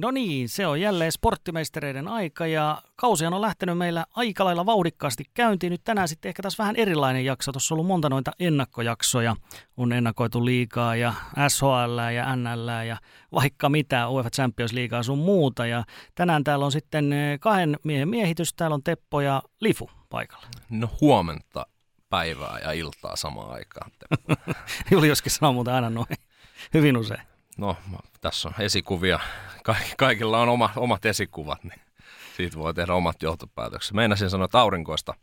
No niin, se on jälleen sporttimeistereiden aika ja kausi on lähtenyt meillä aika lailla vauhdikkaasti käyntiin. Nyt tänään sitten ehkä taas vähän erilainen jakso. Tuossa on ollut monta noita ennakkojaksoja. On ennakoitu liikaa ja SHL ja NL ja vaikka mitä, UEFA Champions Leaguea sun muuta. Ja tänään täällä on sitten eh, kahden miehen miehitys. Täällä on Teppo ja Lifu paikalla. No huomenta päivää ja iltaa samaan aikaan. Juliuskin sanoo muuten aina noin hyvin usein. No, tässä on esikuvia. Kaikilla on oma, omat esikuvat, niin siitä voi tehdä omat johtopäätökset. Meinasin sanoa, että aurinkoista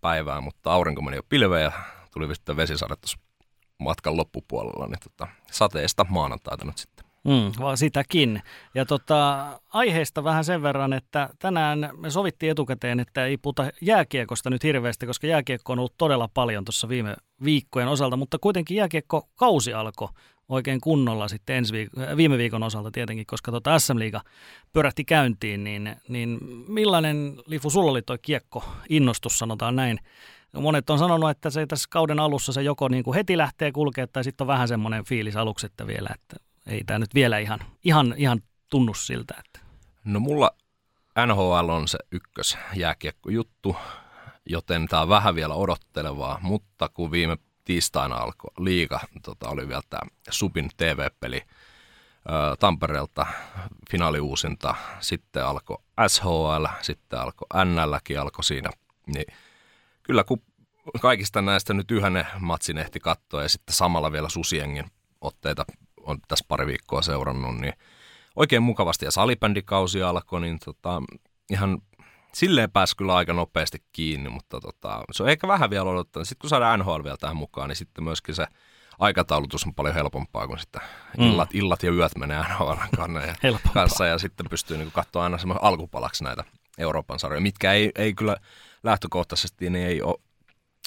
päivää, mutta aurinko meni jo pilveen ja tuli sitten vesisade matkan loppupuolella, niin tota, sateesta maanantaita nyt sitten. Mm, vaan sitäkin. Ja tota, aiheesta vähän sen verran, että tänään me sovittiin etukäteen, että ei puhuta jääkiekosta nyt hirveästi, koska jääkiekko on ollut todella paljon tuossa viime viikkojen osalta, mutta kuitenkin jääkiekko kausi alkoi oikein kunnolla sitten ensi viik- äh, viime viikon osalta tietenkin, koska tota SM-liiga pyörähti käyntiin, niin, niin millainen, Lifu, sulla oli tuo kiekko innostus, sanotaan näin. Monet on sanonut, että se tässä kauden alussa se joko niin kuin heti lähtee kulkea tai sitten on vähän semmoinen fiilis aluksi, että vielä, että ei tämä nyt vielä ihan, ihan, ihan tunnu siltä. Että. No mulla NHL on se ykkös jääkiekko-juttu, joten tämä on vähän vielä odottelevaa, mutta kun viime tiistaina alkoi liiga, tota, oli vielä tämä Subin TV-peli Tampereelta, finaaliuusinta, sitten alkoi SHL, sitten alkoi NLkin alkoi siinä, niin kyllä kun kaikista näistä nyt yhden matsin ehti katsoa ja sitten samalla vielä Susiengin otteita on tässä pari viikkoa seurannut, niin oikein mukavasti. Ja salibändikausi alkoi, niin tota, ihan silleen pääsi kyllä aika nopeasti kiinni, mutta tota, se on ehkä vähän vielä odottanut. Sitten kun saadaan NHL vielä tähän mukaan, niin sitten myöskin se aikataulutus on paljon helpompaa, kun sitten mm. illat, illat ja yöt menee NHL kanssa ja sitten pystyy niin katsoa aina semmoisen alkupalaksi näitä Euroopan sarjoja, mitkä ei, ei kyllä lähtökohtaisesti niin ei ole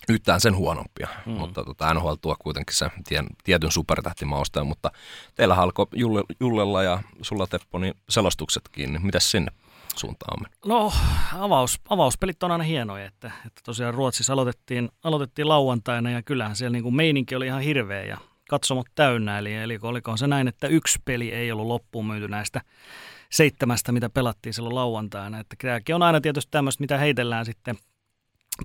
yhtään sen huonompia, mm. mutta tota, NHL tuo kuitenkin se tien, tietyn supertähtimausteen, mutta teillä alkoi Julle, Jullella ja sulla Teppo, niin selostuksetkin, niin mitäs sinne suuntaan No avaus, avauspelit on aina hienoja, että, että tosiaan Ruotsissa aloitettiin, aloitettiin lauantaina ja kyllähän siellä niin kuin meininki oli ihan hirveä ja katsomot täynnä, eli, eli oliko se näin, että yksi peli ei ollut loppuun myyty näistä seitsemästä, mitä pelattiin silloin lauantaina. Että tämäkin on aina tietysti tämmöistä, mitä heitellään sitten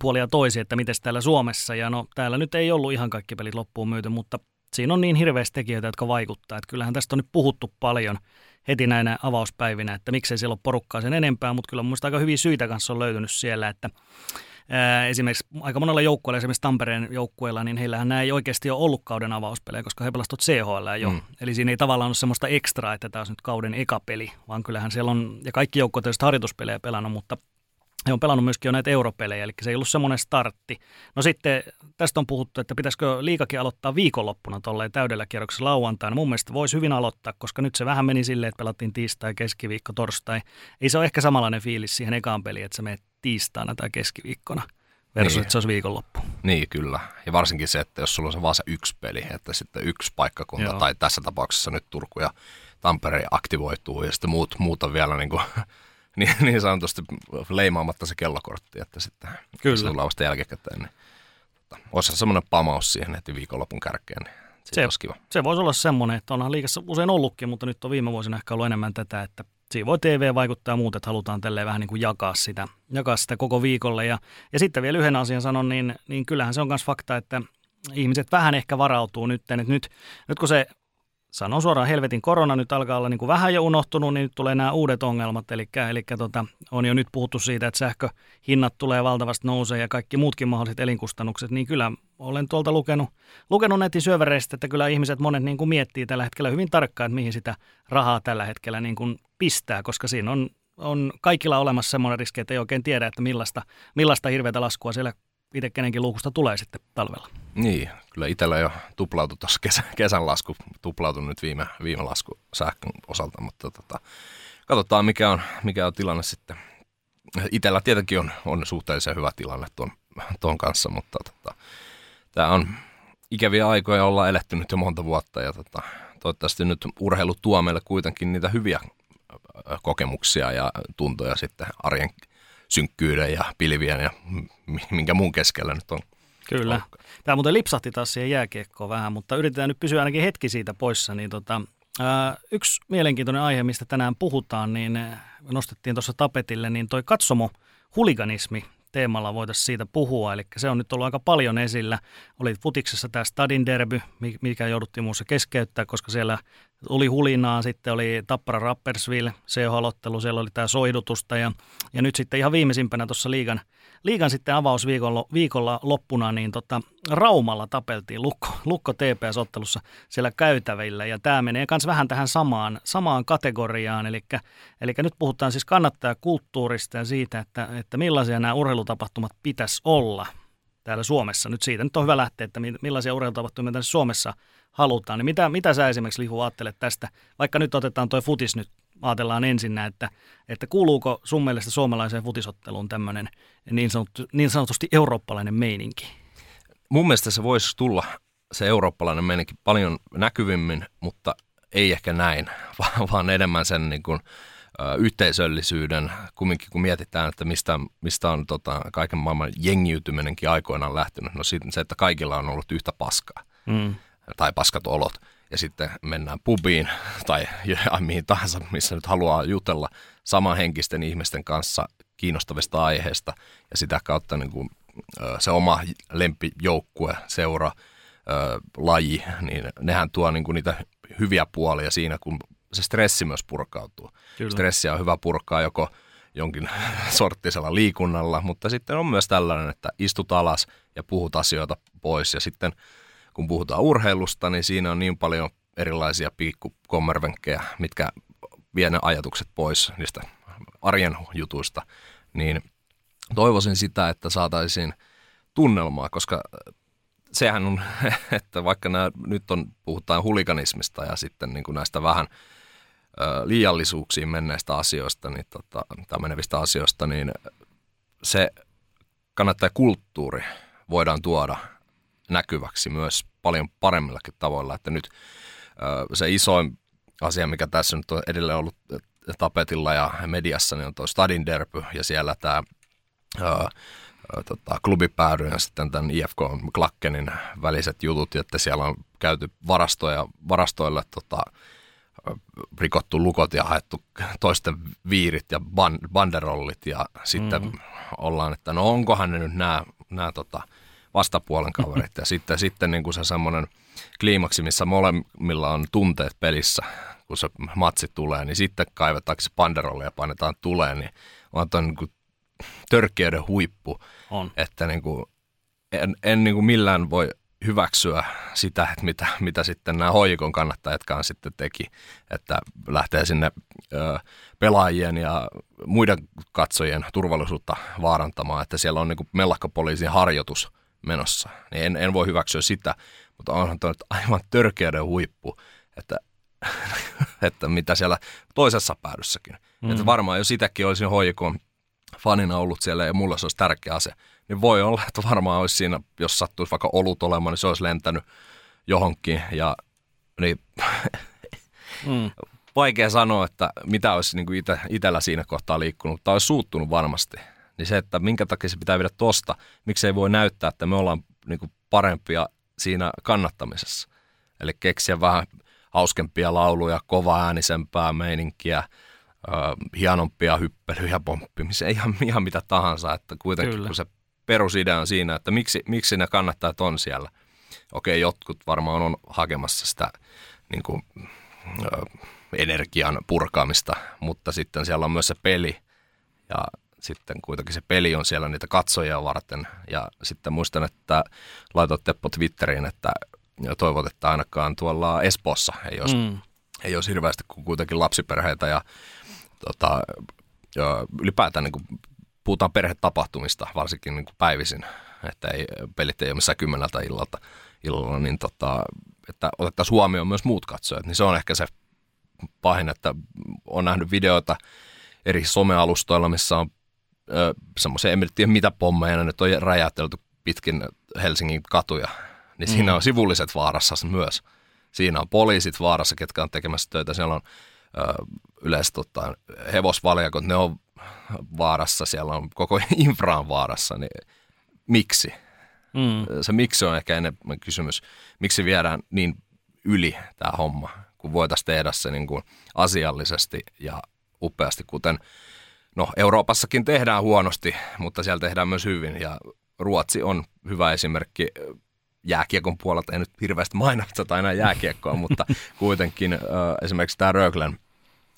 puolia toisia, että miten täällä Suomessa. Ja no täällä nyt ei ollut ihan kaikki pelit loppuun myyty, mutta siinä on niin hirveästi tekijöitä, jotka vaikuttaa. Että kyllähän tästä on nyt puhuttu paljon heti näinä avauspäivinä, että miksei siellä ole porukkaa sen enempää, mutta kyllä mun aika hyviä syitä kanssa on löytynyt siellä, että esimerkiksi aika monella joukkueella, esimerkiksi Tampereen joukkueella, niin heillähän nämä ei oikeasti ole ollut kauden avauspelejä, koska he pelasivat CHL jo. Mm. Eli siinä ei tavallaan ole semmoista ekstraa, että tämä on nyt kauden eka peli, vaan kyllähän siellä on, ja kaikki joukkueet ovat harjoituspelejä pelannut, mutta he on pelannut myöskin jo näitä europelejä, eli se ei ollut semmoinen startti. No sitten tästä on puhuttu, että pitäisikö liikakin aloittaa viikonloppuna tolleen täydellä kierroksella lauantaina. Mun mielestä voisi hyvin aloittaa, koska nyt se vähän meni silleen, että pelattiin tiistai, keskiviikko, torstai. Ei se ole ehkä samanlainen fiilis siihen ekaan peliin, että se menee tiistaina tai keskiviikkona versus, niin. että se olisi viikonloppu. Niin, kyllä. Ja varsinkin se, että jos sulla on se vaan se yksi peli, että sitten yksi paikkakunta, Joo. tai tässä tapauksessa nyt Turku ja Tampere aktivoituu, ja sitten muut, muuta vielä niin kuin niin, niin sanotusti leimaamatta se kellokortti, että sitten Kyllä. se tulee vasta jälkikäteen. Niin, tota, olisi semmoinen pamaus siihen heti viikonlopun kärkeen, niin se, olisi kiva. Se voisi olla semmoinen, että onhan liikassa usein ollutkin, mutta nyt on viime vuosina ehkä ollut enemmän tätä, että siinä voi TV vaikuttaa muut, että halutaan tälleen vähän niin kuin jakaa sitä, jakaa sitä koko viikolle. Ja, ja sitten vielä yhden asian sanon, niin, niin kyllähän se on myös fakta, että ihmiset vähän ehkä varautuu nyt, että nyt, nyt kun se sanon suoraan, helvetin korona nyt alkaa olla niin kuin vähän jo unohtunut, niin nyt tulee nämä uudet ongelmat. Eli, eli tota, on jo nyt puhuttu siitä, että sähköhinnat tulee valtavasti nousee ja kaikki muutkin mahdolliset elinkustannukset, niin kyllä olen tuolta lukenut, lukenut netin syövereistä, että kyllä ihmiset monet niin kuin miettii tällä hetkellä hyvin tarkkaan, että mihin sitä rahaa tällä hetkellä niin kuin pistää, koska siinä on, on kaikilla olemassa semmoinen riski, että ei oikein tiedä, että millaista, millaista hirveätä laskua siellä itse kenenkin luukusta tulee sitten talvella. Niin, kyllä itsellä jo tuplautui tuossa kesän, kesän lasku, tuplautui nyt viime, viime lasku sähkön osalta, mutta tota, katsotaan mikä on, mikä on tilanne sitten. Itellä tietenkin on, on suhteellisen hyvä tilanne tuon ton kanssa, mutta tota, tämä on ikäviä aikoja olla eletty nyt jo monta vuotta ja tota, toivottavasti nyt urheilu tuo meille kuitenkin niitä hyviä kokemuksia ja tuntoja sitten arjen synkkyyden ja pilvien ja minkä muun keskellä nyt on. Kyllä. Tämä muuten lipsahti taas siihen jääkiekkoon vähän, mutta yritetään nyt pysyä ainakin hetki siitä poissa. Niin tota, ää, yksi mielenkiintoinen aihe, mistä tänään puhutaan, niin nostettiin tuossa tapetille, niin toi katsomo huliganismi teemalla voitaisiin siitä puhua. Eli se on nyt ollut aika paljon esillä. Oli futiksessa tämä Stadin derby, mikä jouduttiin muussa keskeyttää, koska siellä oli hulinaa, sitten oli Tappara Rappersville, CH-alottelu, siellä oli tämä soidutusta ja, ja nyt sitten ihan viimeisimpänä tuossa liigan, liigan sitten avausviikolla viikolla loppuna, niin tota, Raumalla tapeltiin Lukko, Lukko TPS-ottelussa siellä käytävillä ja tämä menee myös vähän tähän samaan, samaan kategoriaan, eli, eli nyt puhutaan siis kannattajakulttuurista ja siitä, että, että millaisia nämä urheilutapahtumat pitäisi olla täällä Suomessa. Nyt siitä nyt on hyvä lähteä, että millaisia urheilutapahtumia tänne Suomessa halutaan. Niin mitä, mitä sä esimerkiksi Lihu ajattelet tästä? Vaikka nyt otetaan tuo futis nyt, ajatellaan ensin, että, että kuuluuko sun mielestä suomalaiseen futisotteluun tämmöinen niin, sanottu, niin sanotusti eurooppalainen meininki? Mun mielestä se voisi tulla se eurooppalainen meininki paljon näkyvimmin, mutta ei ehkä näin, vaan, vaan enemmän sen niin kuin, yhteisöllisyyden, kumminkin kun mietitään, että mistä, mistä on tota, kaiken maailman jengiytyminenkin aikoinaan lähtenyt, no se, että kaikilla on ollut yhtä paskaa mm. tai paskat olot. Ja sitten mennään pubiin tai mihin tahansa, missä nyt haluaa jutella samanhenkisten ihmisten kanssa kiinnostavista aiheista ja sitä kautta niin kuin, se oma lempijoukkue, seura, laji, niin nehän tuo niin kuin niitä hyviä puolia siinä, kun se stressi myös purkautuu. Kyllä. Stressiä on hyvä purkaa joko jonkin sorttisella liikunnalla, mutta sitten on myös tällainen, että istut alas ja puhut asioita pois. Ja sitten kun puhutaan urheilusta, niin siinä on niin paljon erilaisia pikkukommervenkkejä, mitkä vie ne ajatukset pois niistä arjen jutuista. Niin toivoisin sitä, että saataisiin tunnelmaa, koska sehän on, että vaikka nämä, nyt on, puhutaan huliganismista ja sitten niin kuin näistä vähän – liiallisuuksiin menneistä asioista, niin tota, tai menevistä asioista, niin se kannattaa kulttuuri voidaan tuoda näkyväksi myös paljon paremmillakin tavoilla. Että nyt se isoin asia, mikä tässä nyt on edelleen ollut tapetilla ja mediassa, niin on tuo Stadin derby ja siellä tämä tota, klubipäädyn ja sitten tämän IFK Klakkenin väliset jutut, että siellä on käyty varastoja, varastoille tota, rikottu lukot ja haettu toisten viirit ja banderollit ja sitten mm. ollaan, että no onkohan ne nyt nämä, nämä tota, vastapuolen kaverit ja sitten, sitten niin kuin se semmoinen kliimaksi, missä molemmilla on tunteet pelissä, kun se matsi tulee, niin sitten kaivetaan se banderolli ja painetaan tuleen, niin on tuon niin törkeyden huippu, on. että niin kuin, en, en niin kuin millään voi hyväksyä sitä, että mitä, mitä sitten nämä hoikon kannattajatkaan sitten teki, että lähtee sinne ö, pelaajien ja muiden katsojien turvallisuutta vaarantamaan, että siellä on niin mellakkapoliisin harjoitus menossa. Niin en, en voi hyväksyä sitä, mutta onhan tuo aivan törkeyden huippu, että, että mitä siellä toisessa päädyssäkin. Mm. Että varmaan jos sitäkin olisin hoikon fanina ollut siellä ja mulle se olisi tärkeä asia, niin voi olla, että varmaan olisi siinä, jos sattuisi vaikka olut olemaan, niin se olisi lentänyt johonkin. Ja niin, mm. vaikea sanoa, että mitä olisi niin kuin ite, itellä siinä kohtaa liikkunut, mutta olisi suuttunut varmasti. Niin se, että minkä takia se pitää viedä tosta, miksei voi näyttää, että me ollaan niin kuin parempia siinä kannattamisessa. Eli keksiä vähän hauskempia lauluja, kova äänisempää meininkiä, äh, hienompia hyppelyjä, pomppimisia, ihan, ihan mitä tahansa, että kuitenkin Kyllä. kun se perusidea on siinä, että miksi, miksi ne kannattaa on siellä. Okei, jotkut varmaan on hakemassa sitä niin kuin, ö, energian purkaamista, mutta sitten siellä on myös se peli ja sitten kuitenkin se peli on siellä niitä katsojia varten. Ja sitten muistan, että laitoit Teppo Twitteriin, että toivot, että ainakaan tuolla Espoossa ei olisi, mm. ei olisi hirveästi kuin kuitenkin lapsiperheitä ja, tota, ja ylipäätään niin kuin puhutaan perhetapahtumista, varsinkin niin kuin päivisin, että ei, pelit ei ole missään kymmeneltä illalta, illalla, niin tota, että otettaisiin huomioon myös muut katsojat, niin se on ehkä se pahin, että on nähnyt videoita eri somealustoilla, missä on semmoisia, en tiedä mitä pommeja ne nyt on räjäytelty pitkin Helsingin katuja, niin mm. siinä on sivulliset vaarassa myös. Siinä on poliisit vaarassa, ketkä on tekemässä töitä. Siellä on ö, yleensä tota, hevosvaljakot, ne on vaarassa, siellä on koko infra on vaarassa, niin miksi? Mm. Se miksi on ehkä enemmän kysymys, miksi viedään niin yli tämä homma, kun voitaisiin tehdä se niin kuin asiallisesti ja upeasti, kuten no Euroopassakin tehdään huonosti, mutta siellä tehdään myös hyvin ja Ruotsi on hyvä esimerkki jääkiekon puolelta, ei nyt hirveästi mainosteta enää jääkiekkoa, mutta kuitenkin äh, esimerkiksi tämä Röglen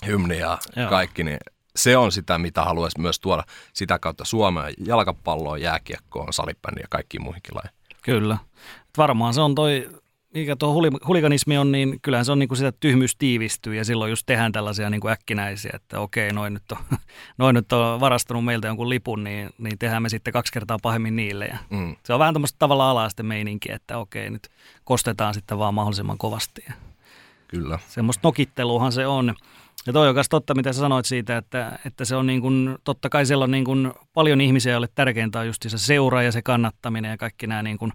hymni ja Joo. kaikki, niin se on sitä, mitä haluaisi myös tuoda sitä kautta Suomeen jalkapalloon, jääkiekkoon, salibändiin ja kaikkiin muihinkin lajeihin. Kyllä. Varmaan se on toi mikä tuo huliganismi on, niin kyllähän se on niin kuin sitä, että tyhmyys tiivistyy ja silloin just tehdään tällaisia niin kuin äkkinäisiä, että okei, noin nyt, on, noin nyt on varastanut meiltä jonkun lipun, niin, niin tehdään me sitten kaksi kertaa pahemmin niille. Ja mm. Se on vähän tämmöistä tavalla alaisten meininkiä, että okei, nyt kostetaan sitten vaan mahdollisimman kovasti. Kyllä. Semmoista nokitteluhan se on. Ja toi on myös totta, mitä sä sanoit siitä, että, että se on niin kuin, totta kai siellä on niin kuin paljon ihmisiä, joille tärkeintä on just se seura ja se kannattaminen ja kaikki nämä niin kuin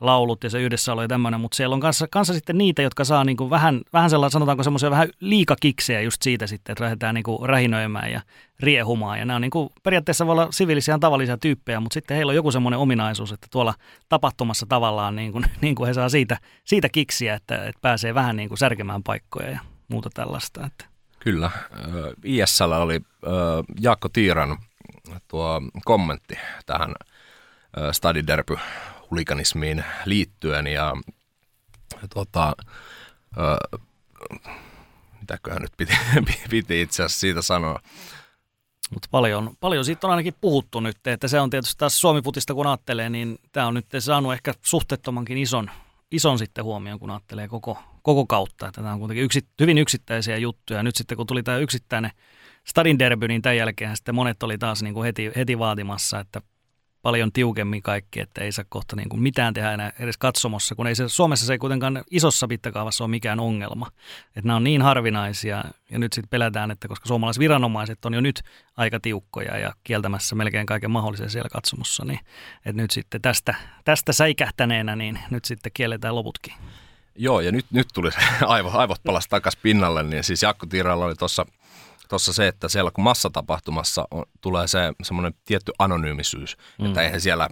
laulut ja se yhdessäolo ja tämmöinen, mutta siellä on kanssa, kanssa sitten niitä, jotka saa niin kuin vähän, vähän sellainen, sanotaanko semmoisia vähän liikakiksejä just siitä sitten, että lähdetään niin kuin rähinöimään ja riehumaan. Ja nämä on niin kuin, periaatteessa voi olla siviilisiä tavallisia tyyppejä, mutta sitten heillä on joku semmoinen ominaisuus, että tuolla tapahtumassa tavallaan niin kuin, niin kuin he saa siitä, siitä kiksiä, että, että pääsee vähän niin kuin särkemään paikkoja ja muuta tällaista. Että. Kyllä. ISL oli Jaakko Tiiran tuo kommentti tähän Stadi Derby hulikanismiin liittyen ja tota, ö, mitäköhän nyt piti, piti itse asiassa siitä sanoa. Mutta paljon, paljon siitä on ainakin puhuttu nyt, että se on tietysti taas Suomi-putista kun ajattelee, niin tämä on nyt saanut ehkä suhteettomankin ison, ison sitten huomioon, kun ajattelee koko, koko kautta. Että tämä on kuitenkin yksi, hyvin yksittäisiä juttuja. Nyt sitten kun tuli tämä yksittäinen Stadin derby, niin tämän jälkeen sitten monet oli taas niin kuin heti, heti vaatimassa, että paljon tiukemmin kaikki, että ei saa kohta niin kuin mitään tehdä enää edes katsomossa, kun ei se, Suomessa se ei kuitenkaan isossa mittakaavassa ole mikään ongelma. Että nämä on niin harvinaisia ja nyt sitten pelätään, että koska suomalaiset viranomaiset on jo nyt aika tiukkoja ja kieltämässä melkein kaiken mahdollisen siellä katsomossa, niin että nyt sitten tästä, tästä säikähtäneenä, niin nyt sitten kielletään loputkin. Joo, ja nyt, nyt tuli se aivo, aivot palas takaisin pinnalle, niin siis Jakko Tiiralla oli tuossa tuossa se, että siellä kun massatapahtumassa on, tulee se semmoinen tietty anonyymisyys, mm. että eihän siellä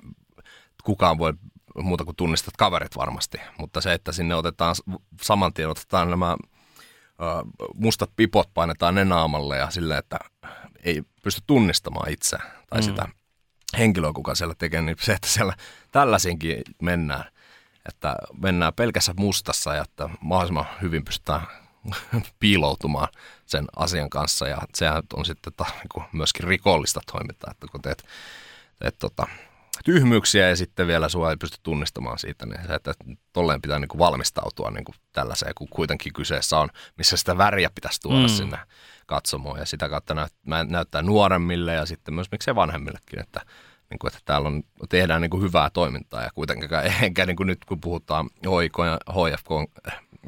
kukaan voi muuta kuin tunnistat kaverit varmasti, mutta se, että sinne otetaan saman tien otetaan nämä ö, mustat pipot painetaan ne naamalle ja silleen, että ei pysty tunnistamaan itse tai mm. sitä henkilöä, kuka siellä tekee, niin se, että siellä tällaisinkin mennään, että mennään pelkässä mustassa ja että mahdollisimman hyvin pystytään piiloutumaan sen asian kanssa. Ja sehän on sitten ta, niin myöskin rikollista toimintaa, että kun teet, teet tota, tyhmyyksiä ja sitten vielä sua ei pysty tunnistamaan siitä, niin se, että tolleen pitää niin kuin valmistautua niin kuin tällaiseen, kun kuitenkin kyseessä on, missä sitä väriä pitäisi tuoda mm. sinne katsomoon. Ja sitä kautta näyt, näyttää nuoremmille ja sitten myös miksei vanhemmillekin, että, niin kuin, että täällä on, tehdään niin kuin hyvää toimintaa. Ja kuitenkin enkä niin kuin nyt kun puhutaan HIK ja HFK,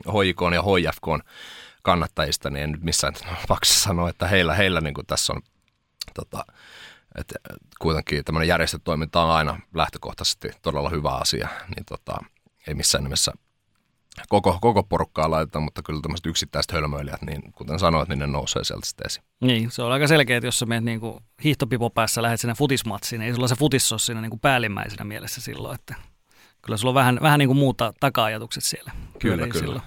HIK ja HFK kannattajista, niin en nyt missään tapauksessa sano, että heillä, heillä niin kuin tässä on tota, että kuitenkin tämmöinen järjestötoiminta on aina lähtökohtaisesti todella hyvä asia, niin tota, ei missään nimessä koko, koko porukkaa laiteta, mutta kyllä tämmöiset yksittäiset hölmöilijät, niin kuten sanoit, niin ne nousee sieltä sitten esiin. Niin, se on aika selkeä, että jos sä menet niin kuin hiihtopipo päässä, lähdet sinne futismatsiin, niin ei sulla se futis ole siinä niin kuin päällimmäisenä mielessä silloin, että kyllä sulla on vähän, vähän niin kuin muuta taka-ajatukset siellä. Kyllä, kyllä. Silloin.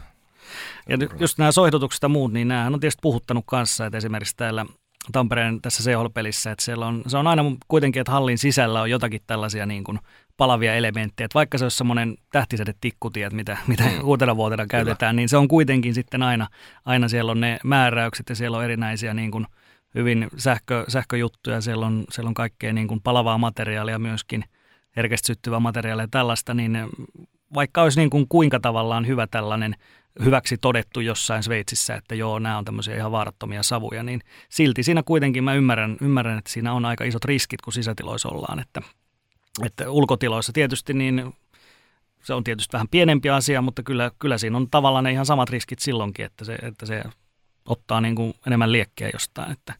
Ja just nämä soihdutukset ja muut, niin nämähän on tietysti puhuttanut kanssa, että esimerkiksi täällä Tampereen tässä CHL-pelissä, että siellä on, se on aina kuitenkin, että hallin sisällä on jotakin tällaisia niin kuin palavia elementtejä, että vaikka se olisi semmoinen tähtisäde tikkutiet, mitä, mitä mm. uutena vuotena käytetään, niin se on kuitenkin sitten aina, aina siellä on ne määräykset ja siellä on erinäisiä niin kuin hyvin sähkö, sähköjuttuja, siellä on, siellä on kaikkea niin kuin palavaa materiaalia myöskin, herkästi syttyvää materiaalia ja tällaista, niin vaikka olisi niin kuin kuinka tavallaan hyvä tällainen hyväksi todettu jossain Sveitsissä, että joo, nämä on tämmöisiä ihan vaarattomia savuja, niin silti siinä kuitenkin mä ymmärrän, ymmärrän että siinä on aika isot riskit, kun sisätiloissa ollaan, että, että ulkotiloissa tietysti niin se on tietysti vähän pienempi asia, mutta kyllä, kyllä siinä on tavallaan ne ihan samat riskit silloinkin, että se, että se ottaa niin kuin enemmän liekkejä jostain, että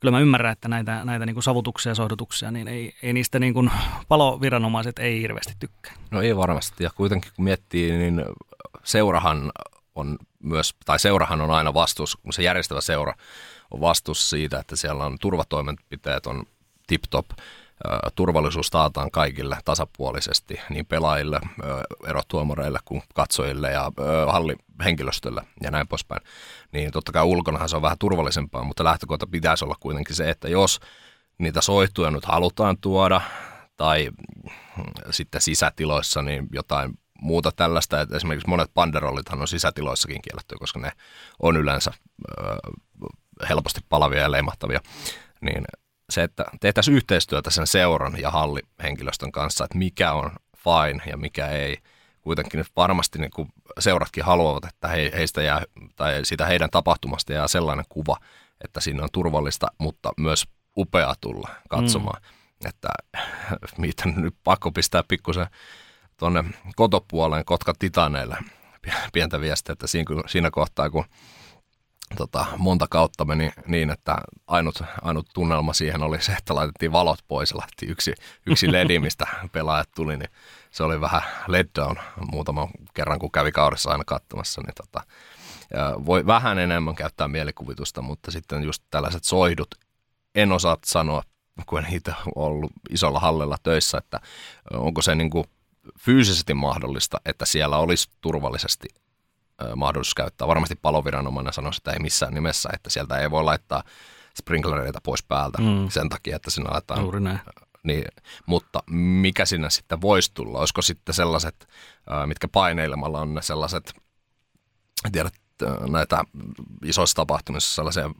kyllä mä ymmärrän, että näitä, näitä niin kuin savutuksia ja sohdutuksia, niin ei, ei niistä niin kuin paloviranomaiset ei hirveästi tykkää. No ei varmasti, ja kuitenkin kun miettii, niin seurahan on myös, tai seurahan on aina vastuus, kun se järjestävä seura on vastuus siitä, että siellä on turvatoimenpiteet on tip-top, turvallisuus taataan kaikille tasapuolisesti, niin pelaajille, erotuomareille kuin katsojille ja hallihenkilöstölle ja näin poispäin. Niin totta kai ulkonahan se on vähän turvallisempaa, mutta lähtökohta pitäisi olla kuitenkin se, että jos niitä soihtuja nyt halutaan tuoda tai sitten sisätiloissa niin jotain muuta tällaista, että esimerkiksi monet banderollithan on sisätiloissakin kielletty, koska ne on yleensä helposti palavia ja leimahtavia, niin se, että tehtäisiin yhteistyötä sen seuran ja hallihenkilöstön kanssa, että mikä on fine ja mikä ei. Kuitenkin varmasti niin kuin seuratkin haluavat, että he, heistä jää, tai siitä heidän tapahtumasta jää sellainen kuva, että siinä on turvallista, mutta myös upea tulla katsomaan. Mm. Että mitä nyt pakko pistää pikkusen tuonne kotopuoleen Kotka Titaneille pientä viestiä, että siinä, siinä kohtaa, kun tota, monta kautta meni niin, että ainut, ainut tunnelma siihen oli se, että laitettiin valot pois ja laitettiin yksi, yksi ledi, mistä pelaajat tuli, niin se oli vähän let down muutaman kerran, kun kävi kaudessa aina katsomassa, niin tota, voi vähän enemmän käyttää mielikuvitusta, mutta sitten just tällaiset soihdut, en osaa sanoa, kun en itse ollut isolla hallella töissä, että onko se niin kuin fyysisesti mahdollista, että siellä olisi turvallisesti mahdollisuus käyttää. Varmasti paloviranomainen sanoi että ei missään nimessä, että sieltä ei voi laittaa sprinklereita pois päältä mm. sen takia, että sinä laitetaan. Juuri näin. Niin, mutta mikä sinne sitten voisi tulla? Olisiko sitten sellaiset, mitkä paineilmalla on ne sellaiset, tiedät, näitä isoissa tapahtumissa sellaisia,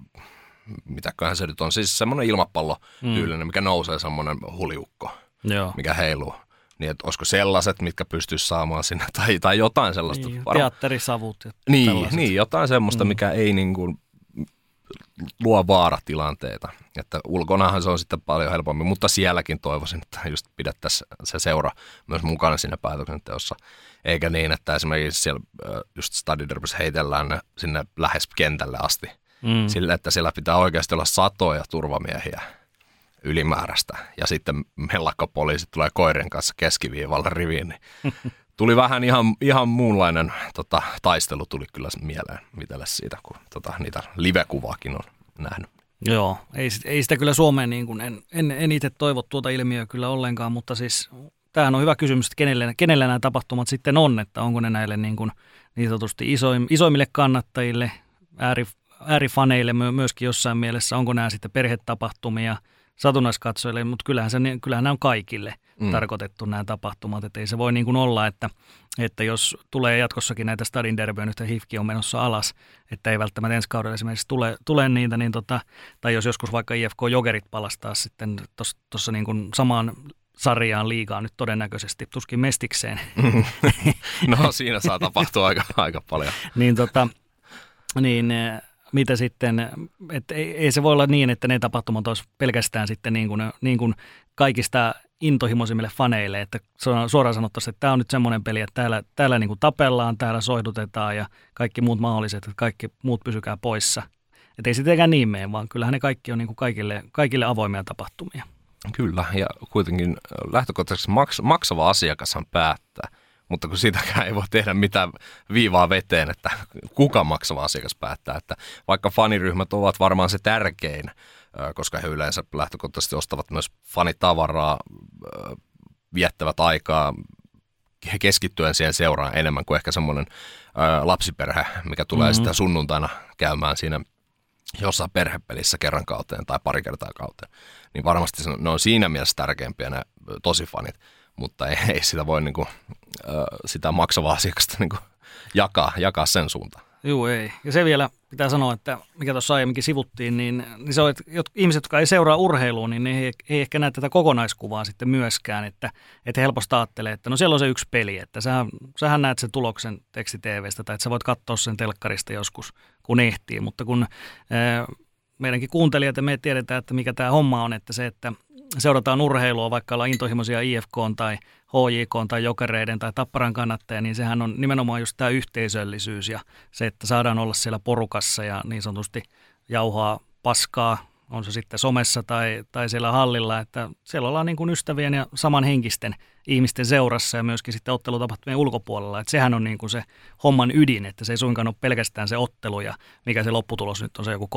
mitäköhän se nyt on, siis semmoinen ilmapallo tyylinen, mm. mikä nousee semmoinen huliukko, Joo. mikä heiluu niin että olisiko sellaiset, mitkä pystyisi saamaan sinne, tai, tai jotain sellaista. Niin, teatterisavut. Ja niin, niin, jotain semmoista, mm. mikä ei niin kuin luo vaaratilanteita. Että ulkonahan se on sitten paljon helpommin, mutta sielläkin toivoisin, että just pidettäisiin se seura myös mukana siinä päätöksenteossa. Eikä niin, että esimerkiksi siellä just Stadiderbyssä heitellään ne sinne lähes kentälle asti. Mm. Sillä, että siellä pitää oikeasti olla satoja turvamiehiä ylimääräistä. Ja sitten mellakkapoliisi tulee koirien kanssa keskiviivalle riviin. Niin tuli vähän ihan, ihan muunlainen tota, taistelu tuli kyllä mieleen mitelle siitä, kun tota, niitä live-kuvaakin on nähnyt. Joo, ei, ei sitä kyllä Suomeen niin kuin, en, en, en itse toivo tuota ilmiöä kyllä ollenkaan, mutta siis tämähän on hyvä kysymys, että kenelle, kenelle nämä tapahtumat sitten on, että onko ne näille niin, kuin, niin sanotusti isoim, isoimmille kannattajille, ääri, äärifaneille myöskin jossain mielessä, onko nämä sitten perhetapahtumia – satunnaiskatsojille, mutta kyllähän, se, kyllähän nämä on kaikille mm. tarkoitettu nämä tapahtumat. Että ei se voi niin kuin olla, että, että jos tulee jatkossakin näitä stadin derbyjä, nyt hifki on menossa alas, että ei välttämättä ensi kaudella esimerkiksi tule, tule niitä, niin tota, tai jos joskus vaikka IFK Jogerit palastaa sitten tuossa niin kuin samaan sarjaan liigaa nyt todennäköisesti, tuskin mestikseen. no siinä saa tapahtua aika, aika paljon. niin, tota, niin mitä sitten, että ei, ei se voi olla niin, että ne tapahtumat olisi pelkästään sitten niin kuin, niin kuin kaikista intohimoisimmille faneille, että suoraan sanottaisiin, että tämä on nyt semmoinen peli, että täällä, täällä niin kuin tapellaan, täällä soihdutetaan ja kaikki muut mahdolliset, että kaikki muut pysykää poissa. Että ei se tietenkään niin mene, vaan kyllähän ne kaikki on niin kuin kaikille, kaikille avoimia tapahtumia. Kyllä, ja kuitenkin lähtökohtaisesti maks, maksava asiakashan päättää mutta kun siitäkään ei voi tehdä mitään viivaa veteen, että kuka maksava asiakas päättää. Että vaikka faniryhmät ovat varmaan se tärkein, koska he yleensä lähtökohtaisesti ostavat myös fanitavaraa, viettävät aikaa keskittyen siihen seuraan enemmän kuin ehkä semmoinen lapsiperhe, mikä tulee mm-hmm. sitten sunnuntaina käymään siinä jossain perhepelissä kerran kauteen tai pari kertaa kauteen. Niin varmasti ne on siinä mielessä tärkeimpiä ne tosifanit mutta ei, ei sitä voi niin kuin, sitä maksavaa asiakasta niin kuin jakaa, jakaa sen suuntaan. Joo, ei. Ja se vielä pitää sanoa, että mikä tuossa aiemminkin sivuttiin, niin, niin se on, että ihmiset, jotka ei seuraa urheilua, niin ne ei, ei ehkä näe tätä kokonaiskuvaa sitten myöskään, että, että helposti ajattelee, että no siellä on se yksi peli, että sähän, sähän näet sen tuloksen teksti-TVstä tai että sä voit katsoa sen telkkarista joskus, kun ehtii, mutta kun ää, meidänkin kuuntelijat ja me tiedetään, että mikä tämä homma on, että se, että seurataan urheilua, vaikka ollaan intohimoisia IFK tai HJK tai Jokereiden tai Tapparan kannattaja, niin sehän on nimenomaan just tämä yhteisöllisyys ja se, että saadaan olla siellä porukassa ja niin sanotusti jauhaa paskaa on se sitten somessa tai, tai siellä hallilla, että siellä ollaan niin kuin ystävien ja samanhenkisten ihmisten seurassa ja myöskin sitten ottelutapahtumien ulkopuolella. Että sehän on niin kuin se homman ydin, että se ei suinkaan ole pelkästään se ottelu ja mikä se lopputulos nyt on se joku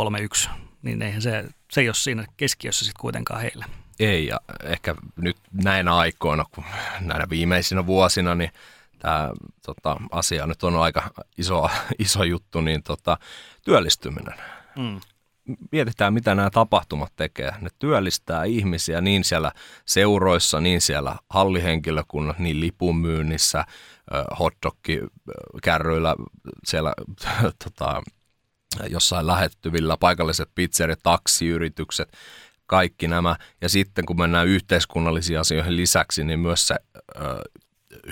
3-1, niin eihän se, se ei ole siinä keskiössä sitten kuitenkaan heillä. Ei, ja ehkä nyt näinä aikoina, kun näinä viimeisinä vuosina, niin tämä tota, asia nyt on aika iso, iso juttu, niin tota, työllistyminen. Mm. Mietitään, mitä nämä tapahtumat tekee. Ne työllistää ihmisiä niin siellä seuroissa, niin siellä hallihenkilökunnat, niin lipunmyynnissä, hotdog-kärryillä, siellä tota, jossain lähettyvillä, paikalliset pizzerit, taksiyritykset, kaikki nämä. Ja sitten kun mennään yhteiskunnallisiin asioihin lisäksi, niin myös se ö,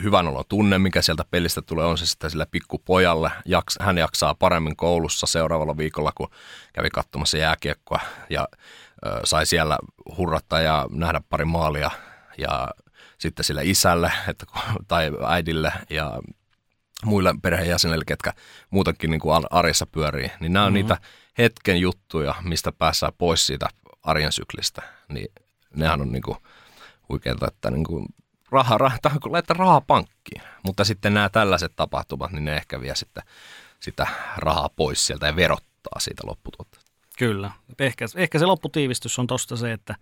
hyvän olon tunne, mikä sieltä pelistä tulee, on se sitten sille pikkupojalle. Jaks, hän jaksaa paremmin koulussa seuraavalla viikolla, kun kävi katsomassa jääkiekkoa ja ö, sai siellä hurrata ja nähdä pari maalia. Ja sitten sille isälle että, tai äidille ja muille perheenjäsenille, ketkä muutenkin niin kuin arjessa pyörii. Niin nämä on mm-hmm. niitä hetken juttuja, mistä päässään pois siitä arjen syklistä. Niin nehän on niin kuin että niin kuin raha, raha, kun laittaa rahaa pankkiin. Mutta sitten nämä tällaiset tapahtumat, niin ne ehkä vie sitten sitä rahaa pois sieltä ja verottaa siitä lopputuotteesta. Kyllä. Ehkä, ehkä se lopputiivistys on tuosta se, että,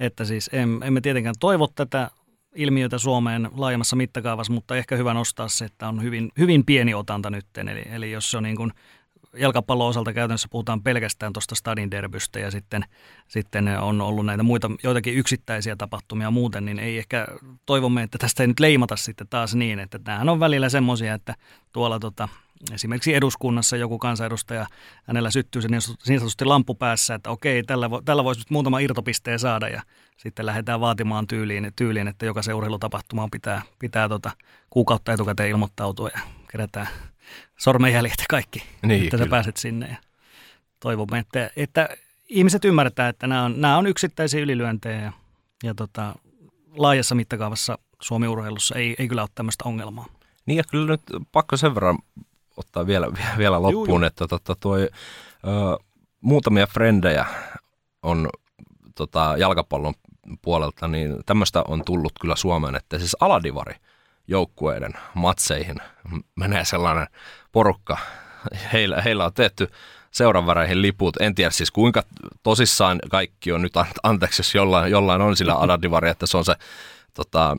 että siis em, emme tietenkään toivo tätä ilmiötä Suomeen laajemmassa mittakaavassa, mutta ehkä hyvä nostaa se, että on hyvin, hyvin pieni otanta nyt. Eli, eli jos se on niin kuin jalkapallon osalta käytännössä puhutaan pelkästään tuosta stadin derbystä ja sitten, sitten on ollut näitä muita joitakin yksittäisiä tapahtumia muuten, niin ei ehkä toivomme, että tästä ei nyt leimata sitten taas niin, että tämähän on välillä semmoisia, että tuolla tota, esimerkiksi eduskunnassa joku kansanedustaja, hänellä syttyy se niin sanotusti lamppu päässä, että okei, tällä, tällä voisi nyt muutama irtopisteen saada ja sitten lähdetään vaatimaan tyyliin, tyyliin että joka urheilutapahtumaan pitää, pitää tota, kuukautta etukäteen ilmoittautua ja kerätään sormenjäljet ja kaikki, niin, että kyllä. sä pääset sinne. Ja toivomme, että, että ihmiset ymmärtää, että nämä on, nämä on yksittäisiä ylilyöntejä ja, ja tota, laajassa mittakaavassa Suomi-urheilussa ei, ei kyllä ole tämmöistä ongelmaa. Niin ja kyllä nyt pakko sen verran ottaa vielä, vielä loppuun, juu, juu. että tota, toi, ö, muutamia frendejä on tota, jalkapallon puolelta, niin tämmöistä on tullut kyllä Suomeen, että siis aladivari joukkueiden matseihin menee sellainen porukka, heillä, heillä on tehty seuranväreihin liput. En tiedä siis kuinka tosissaan kaikki on nyt, anteeksi jos jollain, jollain on sillä aladivari, että se on se tota,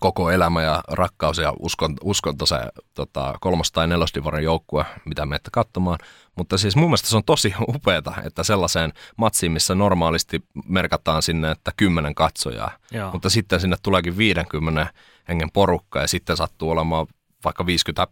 koko elämä ja rakkaus ja uskon, uskonto se tota, kolmas- tai nelosdivarin joukkue, mitä menette katsomaan. Mutta siis mun mielestä se on tosi upeata, että sellaiseen matsiin, missä normaalisti merkataan sinne, että kymmenen katsojaa, Joo. mutta sitten sinne tuleekin 50 hengen porukka ja sitten sattuu olemaan vaikka 50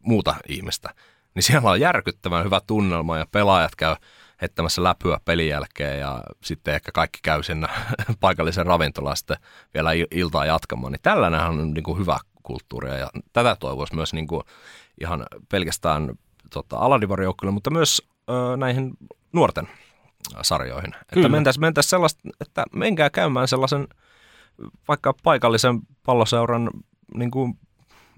muuta ihmistä. Niin siellä on järkyttävän hyvä tunnelma ja pelaajat käy heittämässä läpyä pelin jälkeen ja sitten ehkä kaikki käy sinne paikallisen ravintolaan sitten vielä iltaa jatkamaan. Niin tällainen on niin kuin hyvä kulttuuria ja tätä toivoisi myös niin kuin ihan pelkästään tota, aladivarjoukkuille, mutta myös ö, näihin nuorten sarjoihin. Kyllä. Että mentäisiin mentäisi sellaista, että menkää käymään sellaisen vaikka paikallisen palloseuran niin kuin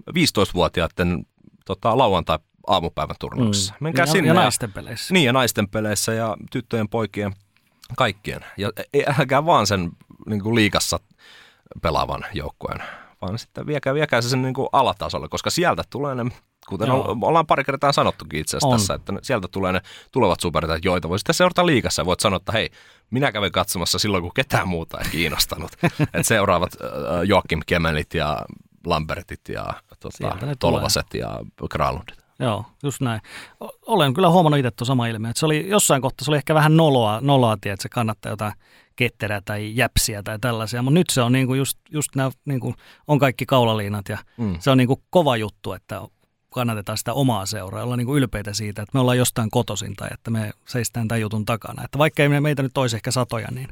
15-vuotiaiden tota, lauantai aamupäivän turnauksessa. Mm. Menkää ja, sinne. Ja naisten peleissä. Niin, ja naisten peleissä ja tyttöjen, poikien, kaikkien. Ja älkää vaan sen niin kuin liikassa pelaavan joukkueen, vaan sitten viekää, viekää se sen niin kuin alatasolle, koska sieltä tulee ne kuten Joo. ollaan pari kertaa sanottukin itse asiassa tässä, että sieltä tulee ne tulevat supertähdet, joita voi sitten seurata liikassa ja voit sanoa, että hei, minä kävin katsomassa silloin, kun ketään muuta ei kiinnostanut. että seuraavat äh, Joakim Kemelit ja Lambertit ja tota, Tolvaset tulee. ja Kralundit. Joo, just näin. Olen kyllä huomannut itse tuon sama ilmiö. Että se oli jossain kohtaa se oli ehkä vähän noloa, noloa tie, että se kannattaa jotain ketterää tai jäpsiä tai tällaisia, mutta nyt se on niinku just, just nämä, niinku, on kaikki kaulaliinat ja mm. se on niinku kova juttu, että kannatetaan sitä omaa seuraa, ollaan niin ylpeitä siitä, että me ollaan jostain kotosin tai että me seistään tämän jutun takana. Että vaikka ei meitä nyt olisi ehkä satoja, niin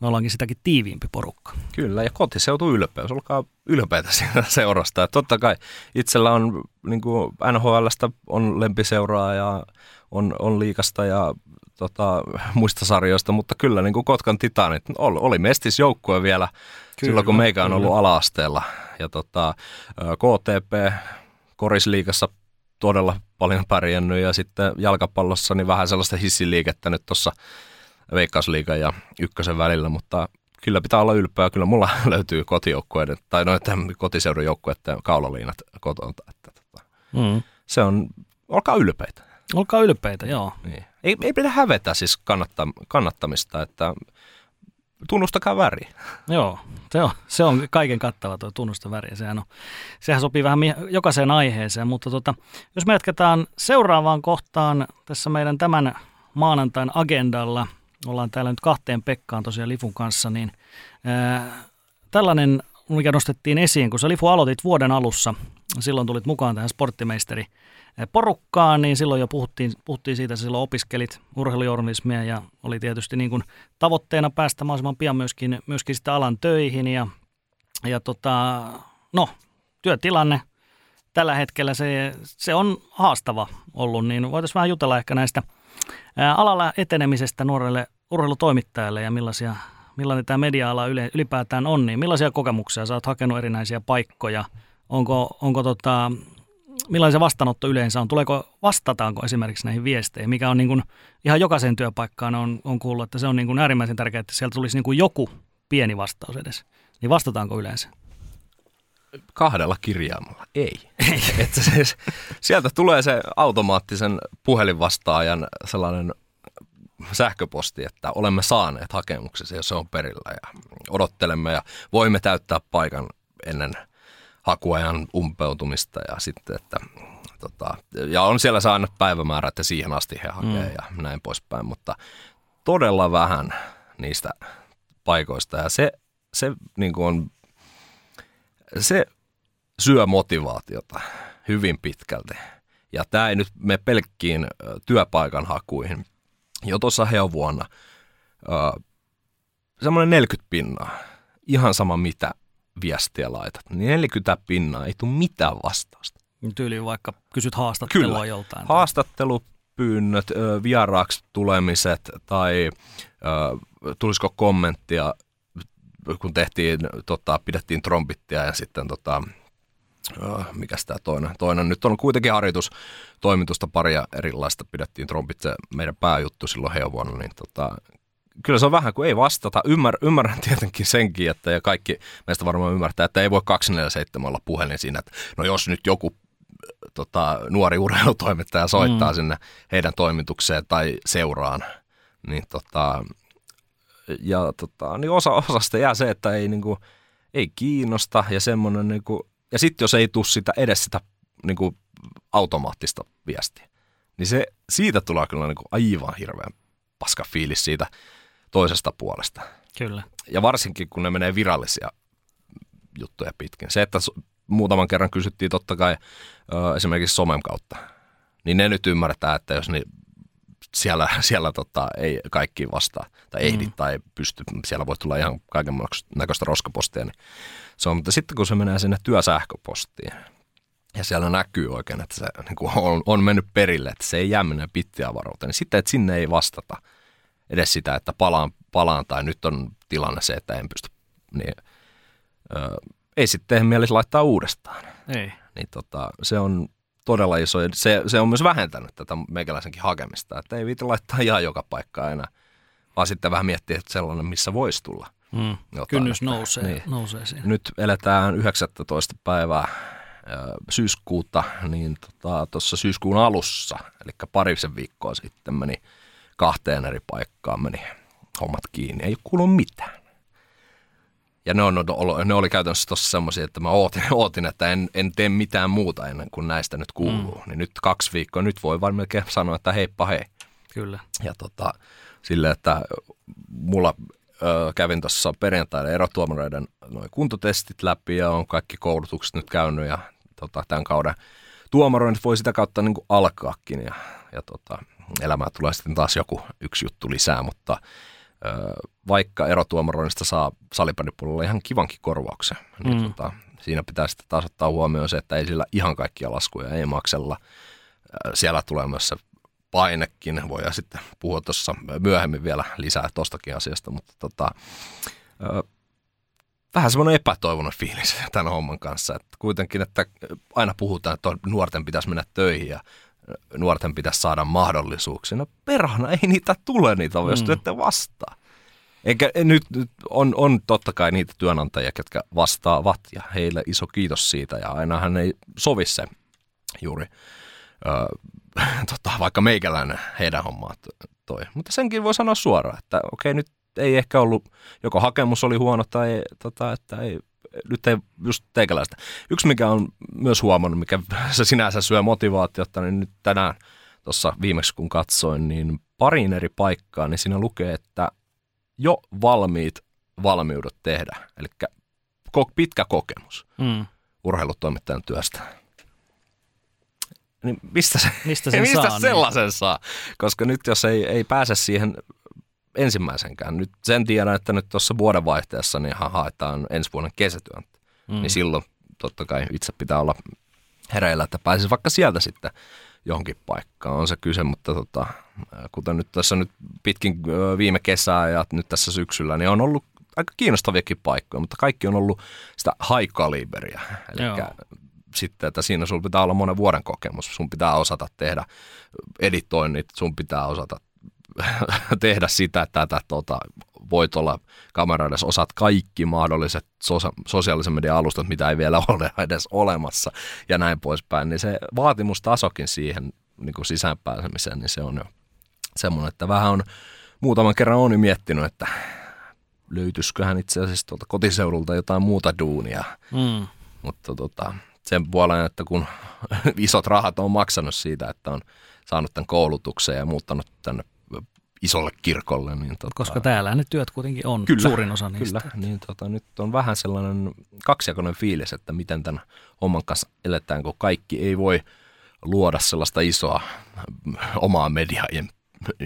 me ollaankin sitäkin tiiviimpi porukka. Kyllä, ja kotiseutu ylpeys, olkaa ylpeitä siitä seurasta. Ja totta kai itsellä on niin kuin NHLstä on lempiseuraa ja on, on liikasta ja tota, muista sarjoista, mutta kyllä niin kuin Kotkan Titanit oli, oli mestisjoukkue vielä kyllä, silloin, kun meikä on ollut ala-asteella. Ja tota, KTP korisliikassa todella paljon pärjännyt ja sitten jalkapallossa niin vähän sellaista hissiliikettä nyt tuossa Veikkausliigan ja ykkösen välillä, mutta kyllä pitää olla ylpeä. Kyllä mulla löytyy kotijoukkueiden, tai noita kotiseudun joukkueiden kaulaliinat kotona. Että, tota, mm. Se on, olkaa ylpeitä. Olkaa ylpeitä, joo. Niin. Ei, ei pidä hävetä siis kannatta, kannattamista, että tunnustakaa väri. Joo, se on, se on kaiken kattava tuo tunnusta väri. Sehän, on, sehän sopii vähän jokaiseen aiheeseen, mutta tota, jos me jatketaan seuraavaan kohtaan tässä meidän tämän maanantain agendalla, ollaan täällä nyt kahteen Pekkaan tosiaan Lifun kanssa, niin ää, tällainen, mikä nostettiin esiin, kun sä Lifu aloitit vuoden alussa, silloin tulit mukaan tähän sporttimeisteri porukkaan, niin silloin jo puhuttiin, puhuttiin siitä, että silloin opiskelit urheilujournalismia ja oli tietysti niin kuin tavoitteena päästä mahdollisimman pian myöskin, myöskin sitä alan töihin ja, ja tota, no, työtilanne tällä hetkellä se, se on haastava ollut, niin voitaisiin vähän jutella ehkä näistä alalla etenemisestä nuorelle urheilutoimittajalle ja millaisia, millainen tämä media-ala ylipäätään on, niin millaisia kokemuksia sä oot hakenut erinäisiä paikkoja, onko, onko tota, millainen se vastaanotto yleensä on? Tuleeko, vastataanko esimerkiksi näihin viesteihin, mikä on niin kuin, ihan jokaisen työpaikkaan on, on kuullut, että se on niin kuin äärimmäisen tärkeää, että sieltä tulisi niin kuin joku pieni vastaus edes. Niin vastataanko yleensä? Kahdella kirjaimella, ei. ei. että se, sieltä tulee se automaattisen puhelinvastaajan sellainen sähköposti, että olemme saaneet hakemuksesi ja se on perillä ja odottelemme ja voimme täyttää paikan ennen – hakuajan umpeutumista ja sitten, että tota, ja on siellä saanut päivämäärä, että siihen asti he hakee mm. ja näin poispäin, mutta todella vähän niistä paikoista ja se, se niin kuin on, se syö motivaatiota hyvin pitkälti. Ja tämä ei nyt me pelkkiin työpaikan hakuihin. Jo tuossa vuonna semmoinen 40 pinnaa, ihan sama mitä viestiä laitat, niin 40 pinnaa ei tule mitään vastausta. Tyyliin vaikka kysyt haastattelua Kyllä. joltain. Haastattelupyynnöt, vieraaksi tulemiset tai tulisiko kommenttia, kun tehtiin, tota, pidettiin trombittia ja sitten tota, mikä tämä toinen? Toinen nyt on kuitenkin harjoitus toimitusta paria erilaista pidettiin trombit se meidän pääjuttu silloin heuvuonna, niin tota, kyllä se on vähän kuin ei vastata. Ymmär, ymmärrän tietenkin senkin, että ja kaikki meistä varmaan ymmärtää, että ei voi 247 olla puhelin siinä, että no jos nyt joku tota, nuori urheilutoimittaja soittaa mm. sinne heidän toimitukseen tai seuraan, niin, tota, ja, tota, niin osa, osasta jää se, että ei, niinku, ei kiinnosta ja semmoinen, niinku, ja sitten jos ei tule sitä edes sitä niinku, automaattista viestiä, niin se, siitä tulee kyllä niinku aivan hirveän paska fiilis siitä toisesta puolesta. Kyllä. Ja varsinkin, kun ne menee virallisia juttuja pitkin. Se, että muutaman kerran kysyttiin totta kai ö, esimerkiksi somen kautta, niin ne nyt ymmärtää, että jos niin siellä, siellä tota, ei kaikki vastaa tai ehdi mm. tai pysty, siellä voi tulla ihan kaiken näköistä roskapostia, niin se on, mutta sitten kun se menee sinne työsähköpostiin, ja siellä näkyy oikein, että se niin kuin on, on mennyt perille, että se ei jää mennä pittiavaruuteen, niin sitten, että sinne ei vastata – edes sitä, että palaan, palaan tai nyt on tilanne se, että en pysty, niin ö, ei sitten mieli laittaa uudestaan. Ei. Niin tota, se on todella iso, se, se on myös vähentänyt tätä meikäläisenkin hakemista, että ei viitä laittaa ihan joka paikkaa enää, vaan sitten vähän miettiä, että sellainen, missä voisi tulla. Mm. Jotain, Kynnys että, nousee, niin. nousee siinä. Nyt eletään 19. päivää syyskuuta, niin tuossa tota, syyskuun alussa, eli parisen viikkoa sitten meni kahteen eri paikkaan meni hommat kiinni. Ei ole kuullut mitään. Ja ne, on, ne oli käytännössä tuossa semmoisia, että mä ootin, ootin että en, en tee mitään muuta ennen kuin näistä nyt kuuluu. Mm. Niin nyt kaksi viikkoa, nyt voi vain melkein sanoa, että heippa hei. Kyllä. Ja tota, sille, että mulla ö, kävin tuossa perjantaina erotuomareiden noin kuntotestit läpi ja on kaikki koulutukset nyt käynyt ja tota, tämän kauden tuomaroinnit voi sitä kautta niin kuin alkaakin. Ja, ja tota, elämään tulee sitten taas joku yksi juttu lisää, mutta ö, vaikka erotuomaroinnista saa salibändipuolella ihan kivankin korvauksen, niin mm. tota, siinä pitää sitten taas ottaa huomioon se, että ei sillä ihan kaikkia laskuja ei maksella. Siellä tulee myös se painekin, voidaan sitten puhua tuossa myöhemmin vielä lisää tuostakin asiasta, mutta tota, vähän semmoinen epätoivoinen fiilis tämän homman kanssa. Että kuitenkin, että aina puhutaan, että nuorten pitäisi mennä töihin ja nuorten pitäisi saada mahdollisuuksia. No perhana, ei niitä tule niitä, jos mm. ette vastaa. Eikä nyt, nyt on, on totta kai niitä työnantajia, jotka vastaavat ja heille iso kiitos siitä ja ainahan ei sovi se juuri, ö, tota, vaikka meikäläinen heidän hommaa toi. Mutta senkin voi sanoa suoraan, että okei nyt ei ehkä ollut, joko hakemus oli huono tai tota, että ei, nyt ei just teikäläistä. Yksi, mikä on myös huomannut, mikä se sinänsä syö motivaatiota, niin nyt tänään tuossa viimeksi kun katsoin, niin parin eri paikkaa, niin siinä lukee, että jo valmiit valmiudet tehdä. Eli pitkä kokemus mm. urheilutoimittajan työstä. Niin mistä, se, mistä, sen mistä saa, niin? sellaisen niin? saa? Koska nyt jos ei, ei pääse siihen ensimmäisenkään, nyt sen tiedän, että nyt tuossa vuodenvaihteessa niin haetaan ensi vuoden kesätyöntä, mm. niin silloin totta kai itse pitää olla hereillä, että pääsisi vaikka sieltä sitten johonkin paikkaan, on se kyse, mutta tota, kuten nyt tässä nyt pitkin viime kesää ja nyt tässä syksyllä, niin on ollut aika kiinnostaviakin paikkoja, mutta kaikki on ollut sitä high caliberia. Eli sitten, että siinä sun pitää olla monen vuoden kokemus, sun pitää osata tehdä editoinnit, sun pitää osata tehdä sitä, että tätä tota, voit olla kamera edes, osaat kaikki mahdolliset sosia- sosiaalisen median alustat, mitä ei vielä ole edes olemassa ja näin poispäin, niin se vaatimustasokin siihen niin kuin sisäänpääsemiseen, niin se on jo semmoinen, että vähän on muutaman kerran on miettinyt, että löytyisiköhän itse asiassa tuolta kotiseudulta jotain muuta duunia. Mm. Mutta tota, sen puolen, että kun isot rahat on maksanut siitä, että on saanut tämän koulutuksen ja muuttanut tänne isolle kirkolle. Niin tota, Koska täällä ne työt kuitenkin on, kyllä, suurin osa niistä. Kyllä, niin tota, nyt on vähän sellainen kaksijakoinen fiilis, että miten tämän homman kanssa eletään, kun kaikki ei voi luoda sellaista isoa omaa media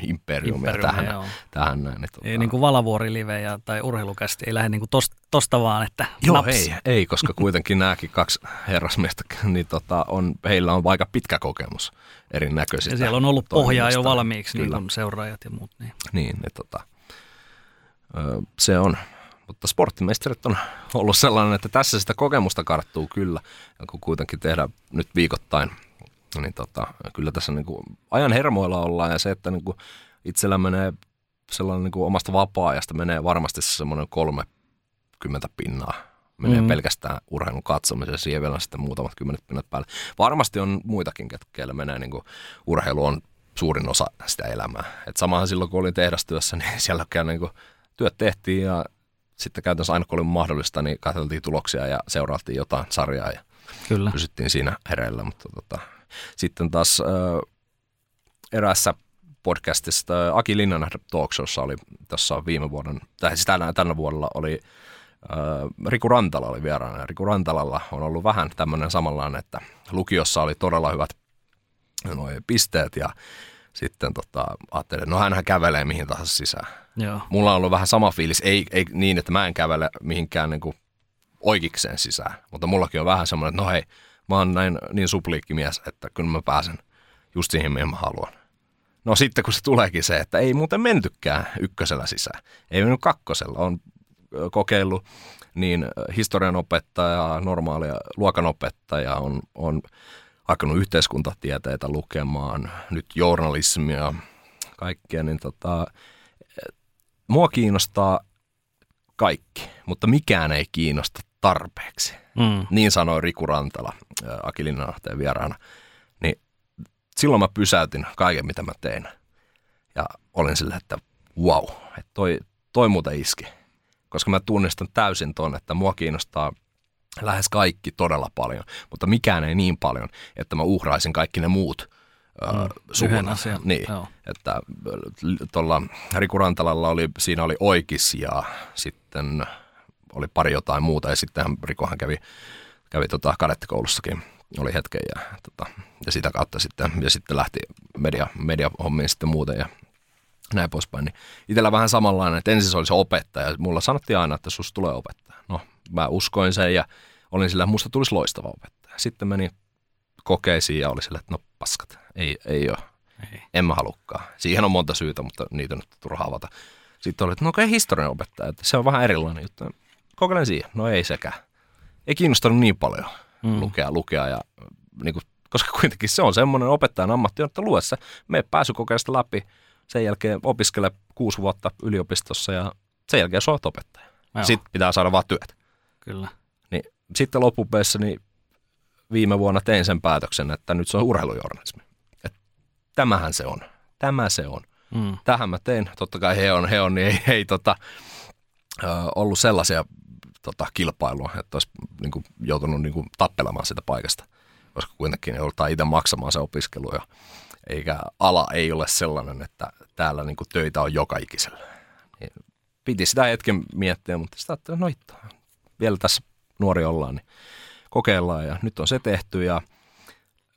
imperiumia tähän, joo. tähän näin. Niin, tota... Ei niin kuin Valavuori-live ja, tai urheilukästi, ei lähde niin kuin tosta, tosta vaan, että Joo, naps. ei, ei, koska kuitenkin nämäkin kaksi herrasmiestä, niin tota, on, heillä on aika pitkä kokemus erinäköisistä. Ja siellä on ollut pohjaa jo valmiiksi, niin kuin seuraajat ja muut. Niin, niin, niin tota, se on. Mutta sporttimestarit on ollut sellainen, että tässä sitä kokemusta karttuu kyllä, ja kun kuitenkin tehdään nyt viikoittain – niin tota, kyllä tässä niin kuin ajan hermoilla ollaan ja se, että niin kuin itsellä menee sellainen niin kuin omasta vapaa-ajasta menee varmasti semmoinen 30 pinnaa. Menee mm. pelkästään urheilun katsomiseen, siihen vielä sitten muutamat kymmenet pinnat päälle. Varmasti on muitakin, ketkeillä menee niin kuin urheilu on suurin osa sitä elämää. Et samahan silloin, kun olin tehdastyössä, niin siellä niin kuin työt tehtiin ja sitten käytännössä aina kun oli mahdollista, niin katseltiin tuloksia ja seuraattiin jotain sarjaa ja Kyllä. pysyttiin siinä hereillä. Mutta tota, sitten taas äh, eräässä podcastista, Aki Linnan talk showssa oli tuossa viime vuoden, tai siis tänä, tänä vuonna oli äh, Riku Rantala oli vieraana. Riku Rantalalla on ollut vähän tämmöinen samanlainen, että lukiossa oli todella hyvät noi pisteet ja sitten tota, ajattelin, että no hänhän kävelee mihin tahansa sisään. Joo. Mulla on ollut vähän sama fiilis, ei, ei niin, että mä en kävele mihinkään niin kuin oikeikseen sisään, mutta mullakin on vähän semmoinen, että no hei, mä oon näin niin supliikkimies, että kyllä mä pääsen just siihen, mihin mä haluan. No sitten kun se tuleekin se, että ei muuten mentykään ykkösellä sisään. Ei mennyt kakkosella. On kokeillut niin historian opettaja, normaalia luokanopettaja, on, on hakenut yhteiskuntatieteitä lukemaan, nyt journalismia, kaikkea, niin tota, mua kiinnostaa kaikki, mutta mikään ei kiinnosta tarpeeksi. Mm. Niin sanoi Riku Rantala Aki Linnanahteen vieraana. Niin silloin mä pysäytin kaiken, mitä mä tein. Ja olin sillä, että wow, että toi, toi muuten iski. Koska mä tunnistan täysin ton, että mua kiinnostaa lähes kaikki todella paljon, mutta mikään ei niin paljon, että mä uhraisin kaikki ne muut mm, suvun. asian. Niin, Joo. että tuolla Riku Rantalalla oli, siinä oli oikis ja sitten oli pari jotain muuta ja sitten Rikohan kävi, kävi tota kadettikoulussakin oli hetken ja, tota, ja sitä kautta sitten, ja sitten lähti media, mediahommiin sitten muuten ja näin poispäin. Niin itsellä vähän samanlainen, että ensin se oli se opettaja. Mulla sanottiin aina, että sus tulee opettaja. No, mä uskoin sen ja olin sillä, että musta tulisi loistava opettaja. Sitten meni kokeisiin ja oli sillä, että no paskat, ei, ei ole. Ei. En mä halukkaan. Siihen on monta syytä, mutta niitä on nyt turha avata. Sitten oli, että no okei, okay, historian opettaja, että se on vähän erilainen juttu kokeilen siihen. No ei sekään. Ei kiinnostanut niin paljon mm. lukea, lukea ja niin kuin koska kuitenkin se on semmoinen opettajan ammatti, että lue se, mene pääsykokeesta läpi, sen jälkeen opiskele kuusi vuotta yliopistossa ja sen jälkeen sä oot opettaja. Joo. Sitten pitää saada vaan työt. Kyllä. Niin sitten loppupeissa niin viime vuonna tein sen päätöksen, että nyt se on urheilujournalismi. Et tämähän se on. Tämä se on. Mm. Tähän mä tein. Totta kai he on, he on niin ei, ei tota, ollut sellaisia tota, kilpailua, että olisi niin kuin, joutunut niin kuin, tappelemaan sitä paikasta. Koska kuitenkin joudutaan itse maksamaan se opiskelu ja eikä ala ei ole sellainen, että täällä niin kuin, töitä on joka ikisellä. Niin piti sitä hetken miettiä, mutta sitä että no hitto, vielä tässä nuori ollaan, niin kokeillaan ja nyt on se tehty ja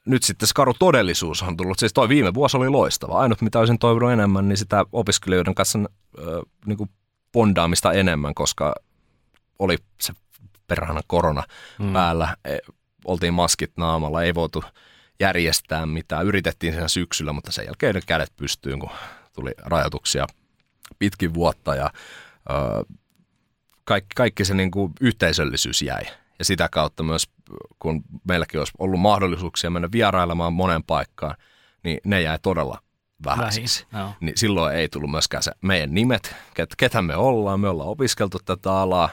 nyt sitten se karu todellisuus on tullut. Siis toi viime vuosi oli loistava. Ainut mitä olisin toivonut enemmän, niin sitä opiskelijoiden kanssa äh, niin kuin bondaamista enemmän, koska oli se perhana korona mm. päällä. E, oltiin maskit naamalla, ei voitu järjestää mitään. Yritettiin sen syksyllä, mutta sen jälkeen ne kädet pystyyn, kun tuli rajoituksia pitkin vuotta ja ö, kaikki, kaikki se niin kuin yhteisöllisyys jäi. Ja sitä kautta myös, kun meilläkin olisi ollut mahdollisuuksia mennä vierailemaan monen paikkaan, niin ne jäi todella vähäisiksi. Joo. Niin silloin ei tullut myöskään se meidän nimet, ket, ketä me ollaan, me ollaan opiskeltu tätä alaa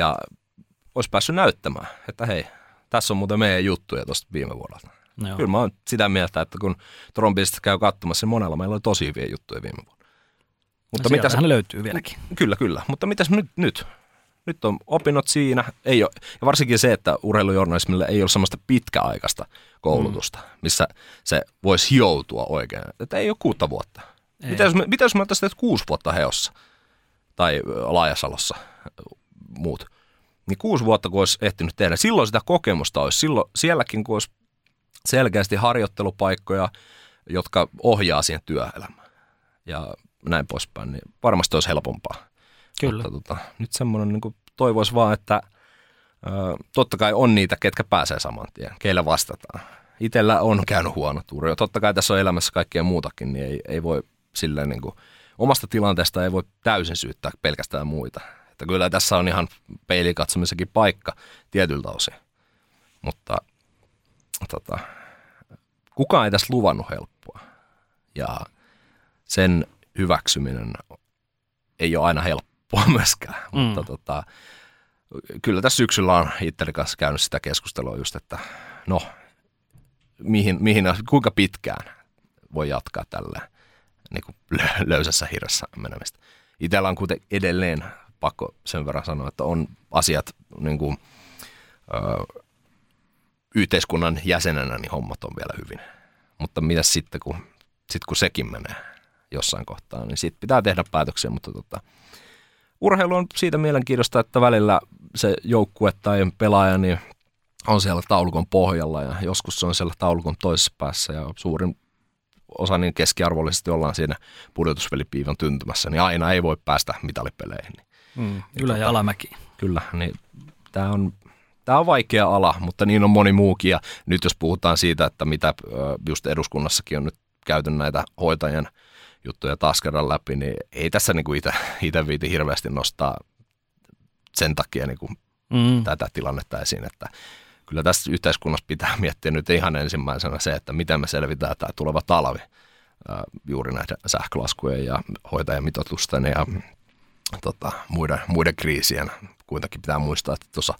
ja olisi päässyt näyttämään, että hei, tässä on muuten meidän juttuja tuosta viime vuodelta. Joo. Kyllä mä oon sitä mieltä, että kun Trompista käy katsomassa, niin monella meillä oli tosi hyviä juttuja viime vuonna. Mutta no mitäs, hän löytyy vieläkin. Kyllä, kyllä. Mutta mitäs nyt? nyt? Nyt on opinnot siinä. Ei ole, ja varsinkin se, että urheilujournalismille ei ole semmoista pitkäaikaista koulutusta, mm. missä se voisi hioutua oikein. Että ei ole kuutta vuotta. Ei. Mitä jos, mitä jos me ottaisiin kuusi vuotta heossa tai Laajasalossa muut? Niin kuusi vuotta, kun olisi ehtinyt tehdä. Silloin sitä kokemusta olisi. Silloin sielläkin, kun olisi selkeästi harjoittelupaikkoja, jotka ohjaa siihen työelämään. Ja näin poispäin, niin varmasti olisi helpompaa. Kyllä. Mutta tota, nyt semmoinen niin toivoisi vaan, että ö, totta kai on niitä, ketkä pääsee saman tien, keillä vastataan. Itellä on käynyt huono tuuri. Totta kai tässä on elämässä kaikkea muutakin, niin ei, ei voi silleen niin kuin, omasta tilanteesta ei voi täysin syyttää pelkästään muita. Että kyllä tässä on ihan peilikatsomisenkin paikka tietyltä osin. Mutta tota, kukaan ei tässä luvannut helppoa. Ja sen hyväksyminen ei ole aina helppoa myöskään. Mm. Mutta tota, kyllä tässä syksyllä on itseni kanssa käynyt sitä keskustelua just, että no, mihin, mihin, kuinka pitkään voi jatkaa tällä niin kuin löysässä hirressä menemistä. Itellä on kuitenkin edelleen pakko sen verran sanoa, että on asiat niin kuin, ö, yhteiskunnan jäsenenä, niin hommat on vielä hyvin. Mutta mitä sitten, kun, sit kun sekin menee jossain kohtaa, niin sitten pitää tehdä päätöksiä, mutta tota, urheilu on siitä mielenkiintoista, että välillä se joukkue tai pelaaja niin on siellä taulukon pohjalla ja joskus se on siellä taulukon toisessa päässä ja suurin osa niin keskiarvollisesti ollaan siinä pudotusvelipiivan tyntymässä, niin aina ei voi päästä mitalipeleihin. Mm, ylä- ja alamäki. Kyllä, niin tämä on, tämä on vaikea ala, mutta niin on moni muukin. Ja nyt jos puhutaan siitä, että mitä just eduskunnassakin on nyt käyty näitä hoitajien juttuja taas kerran läpi, niin ei tässä niin itse viiti hirveästi nostaa sen takia niin kuin mm. tätä tilannetta esiin, että kyllä tässä yhteiskunnassa pitää miettiä nyt ihan ensimmäisenä se, että miten me selvitään tämä tuleva talvi juuri näiden sähkölaskujen ja hoitajamitoitusten ja tota, muiden, muiden kriisien. Kuitenkin pitää muistaa, että tuossa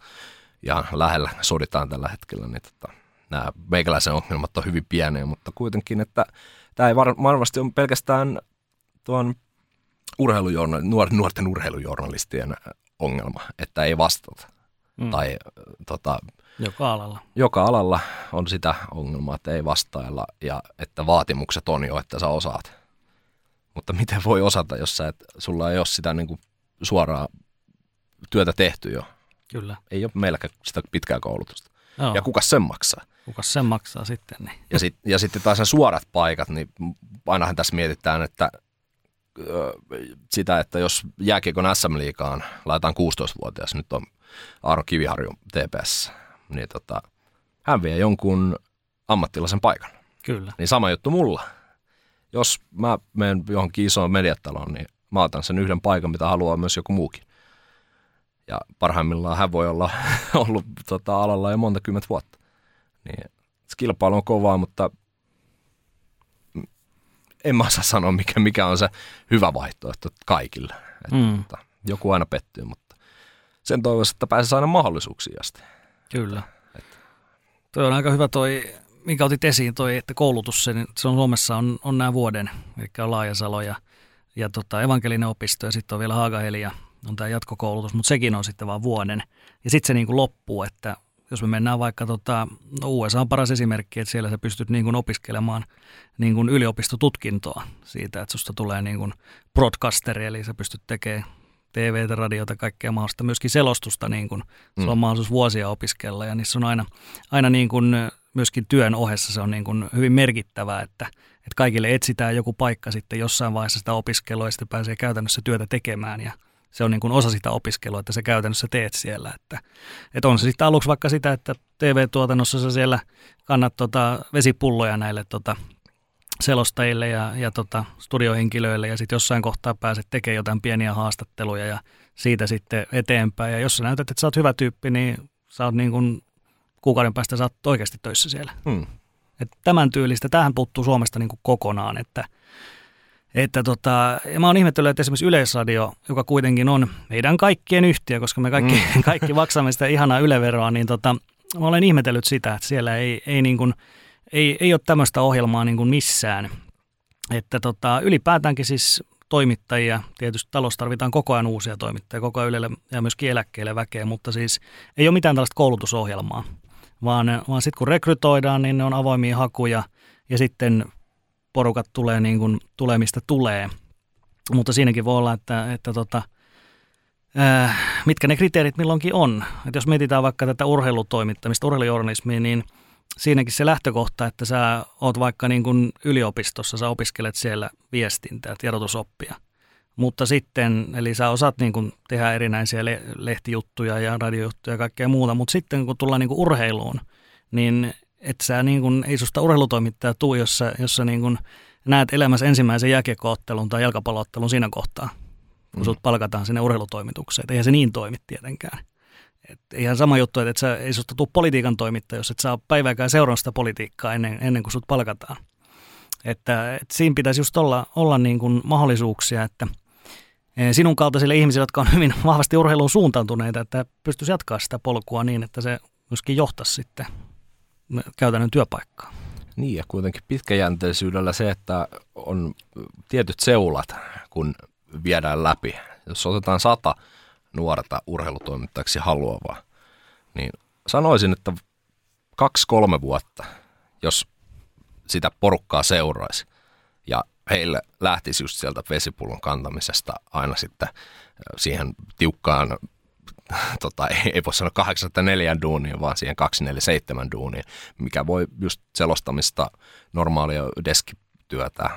ihan lähellä soditaan tällä hetkellä, niin tota, nämä meikäläisen ongelmat on hyvin pieniä, mutta kuitenkin, että tämä ei var, varmasti ole pelkästään tuon urheilujournal, nuorten urheilujournalistien ongelma, että ei vastata. Mm. Tai tota, joka alalla. Joka alalla on sitä ongelmaa, että ei vastailla ja että vaatimukset on jo, että sä osaat. Mutta miten voi osata, jos sä et, sulla ei ole sitä niin kuin suoraa työtä tehty jo? Kyllä. Ei ole meilläkään sitä pitkää koulutusta. Joo. Ja kuka sen maksaa? Kuka sen maksaa sitten? Niin. Ja, sit, ja sitten taas ne suorat paikat, niin ainahan tässä mietitään, että sitä, että jos jääkiekon SM-liigaan laitetaan 16-vuotias, nyt on Aaro Kiviharju TPS, niin tota, hän vie jonkun ammattilaisen paikan. Kyllä. Niin sama juttu mulla. Jos mä menen johonkin isoon mediataloon, niin mä otan sen yhden paikan, mitä haluaa myös joku muukin. Ja parhaimmillaan hän voi olla ollut tota, alalla jo monta kymmentä vuotta. Niin kilpailu on kovaa, mutta en mä osaa sanoa, mikä, mikä on se hyvä vaihtoehto kaikille. Että, mm. Tota, joku aina pettyy, mutta sen toivoisi, että pääsisi aina mahdollisuuksiin asti. Kyllä. Että. Toi on aika hyvä toi, minkä otit esiin, toi, että koulutus, se, se on Suomessa on, on nämä vuoden, eli on Laajasalo ja, ja tota, evankelinen opisto ja sitten on vielä Haagaheli ja on tämä jatkokoulutus, mutta sekin on sitten vain vuoden. Ja sitten se niin kuin loppuu, että jos me mennään vaikka, tota, no USA on paras esimerkki, että siellä sä pystyt niin kuin opiskelemaan niin kuin yliopistotutkintoa siitä, että susta tulee niin kuin broadcasteri, eli sä pystyt tekemään TVtä, radiota, kaikkea mahdollista, myöskin selostusta, niin kuin, mm. se on mahdollisuus vuosia opiskella, ja niissä on aina, aina niin kuin, myöskin työn ohessa se on niin kuin hyvin merkittävää, että, että kaikille etsitään joku paikka sitten jossain vaiheessa sitä opiskelua, ja sitten pääsee käytännössä työtä tekemään, ja se on niin kuin osa sitä opiskelua, että sä käytännössä teet siellä. Että, että on se sitten aluksi vaikka sitä, että TV-tuotannossa sä siellä kannat tota vesipulloja näille tota selostajille ja, ja tota studiohenkilöille ja sitten jossain kohtaa pääset tekemään jotain pieniä haastatteluja ja siitä sitten eteenpäin. Ja jos sä näytät, että sä oot hyvä tyyppi, niin sä oot niin kuin kuukauden päästä sä oot oikeasti töissä siellä. Hmm. Et tämän tyylistä, tähän puuttuu Suomesta niin kuin kokonaan, että – että tota, ja mä oon ihmetellyt, että esimerkiksi Yleisradio, joka kuitenkin on meidän kaikkien yhtiö, koska me kaikki, mm. kaikki maksamme sitä ihanaa yleveroa, niin tota, mä olen ihmetellyt sitä, että siellä ei, ei, niin kuin, ei, ei ole tämmöistä ohjelmaa niin kuin missään. Että tota, ylipäätäänkin siis toimittajia, tietysti talous tarvitaan koko ajan uusia toimittajia, koko ajan ylelle ja myöskin eläkkeelle väkeä, mutta siis ei ole mitään tällaista koulutusohjelmaa, vaan, vaan sitten kun rekrytoidaan, niin ne on avoimia hakuja ja sitten porukat tulee niin kuin, tulee mistä tulee. Mutta siinäkin voi olla, että, että tota, ää, mitkä ne kriteerit milloinkin on. Et jos mietitään vaikka tätä urheilutoimittamista, urheilujournalismia, niin siinäkin se lähtökohta, että sä oot vaikka niin kuin yliopistossa, sä opiskelet siellä viestintää, tiedotusoppia. Mutta sitten, eli sä osaat niin kuin tehdä erinäisiä lehtijuttuja ja radiojuttuja ja kaikkea muuta, mutta sitten kun tullaan niin kuin urheiluun, niin että sä niin kun, ei susta urheilutoimittaja tuu, jos sä, jos sä niin kun näet elämässä ensimmäisen jääkiekkoottelun tai jalkapalloottelun siinä kohtaa, kun mm. sut palkataan sinne urheilutoimitukseen. Et eihän se niin toimi tietenkään. Et ihan sama juttu, että et sä, ei susta tule politiikan toimittaja, jos et saa päivääkään seuraa sitä politiikkaa ennen, ennen kuin sut palkataan. Että, et siinä pitäisi just olla, olla niin kuin mahdollisuuksia, että sinun kaltaisille ihmisille, jotka on hyvin vahvasti urheiluun suuntautuneita, että pystyisi jatkaa sitä polkua niin, että se myöskin johtaisi sitten käytännön työpaikkaa. Niin ja kuitenkin pitkäjänteisyydellä se, että on tietyt seulat, kun viedään läpi. Jos otetaan sata nuorta urheilutoimittajaksi haluavaa, niin sanoisin, että kaksi-kolme vuotta, jos sitä porukkaa seuraisi ja heille lähtisi just sieltä vesipullon kantamisesta aina sitten siihen tiukkaan tota, ei, ei voi sanoa 804 duuniin, vaan siihen 247 duuniin, mikä voi just selostamista, normaalia deskityötä,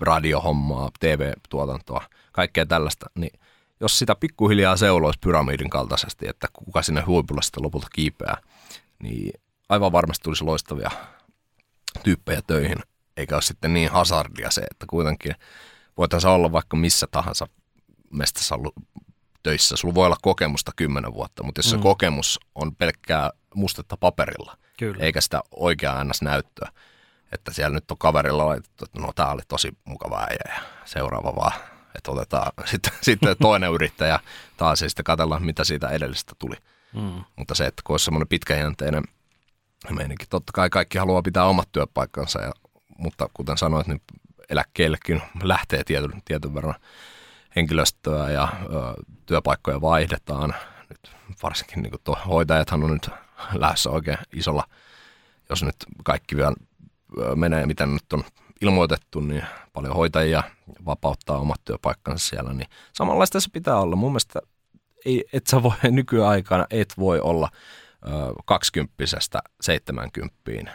radiohommaa, TV-tuotantoa, kaikkea tällaista, niin jos sitä pikkuhiljaa seuloisi pyramidin kaltaisesti, että kuka sinne huipulle sitten lopulta kiipeää, niin aivan varmasti tulisi loistavia tyyppejä töihin, eikä ole sitten niin hazardia se, että kuitenkin voitaisiin olla vaikka missä tahansa mestassa töissä. Sulla voi olla kokemusta kymmenen vuotta, mutta jos mm. se kokemus on pelkkää mustetta paperilla, Kyllä. eikä sitä oikeaa NS-näyttöä, että siellä nyt on kaverilla laitettu, että no tämä oli tosi mukava äijä ja seuraava vaan, että otetaan sitten, sitten toinen yrittäjä taas ja sitten katsellaan, mitä siitä edellisestä tuli. Mm. Mutta se, että kun olisi semmoinen pitkäjänteinen meininki, totta kai kaikki haluaa pitää omat työpaikkansa, ja, mutta kuten sanoit, niin eläkkeellekin lähtee tietyn, tietyn verran henkilöstöä ja ö, työpaikkoja vaihdetaan. Nyt varsinkin niin tuo hoitajathan on nyt lähdössä oikein isolla, jos nyt kaikki vielä menee, mitä nyt on ilmoitettu, niin paljon hoitajia vapauttaa omat työpaikkansa siellä, niin samanlaista se pitää olla. Mun mielestä ei, et sä voi nykyaikana, et voi olla kaksikymppisestä seitsemänkymppiin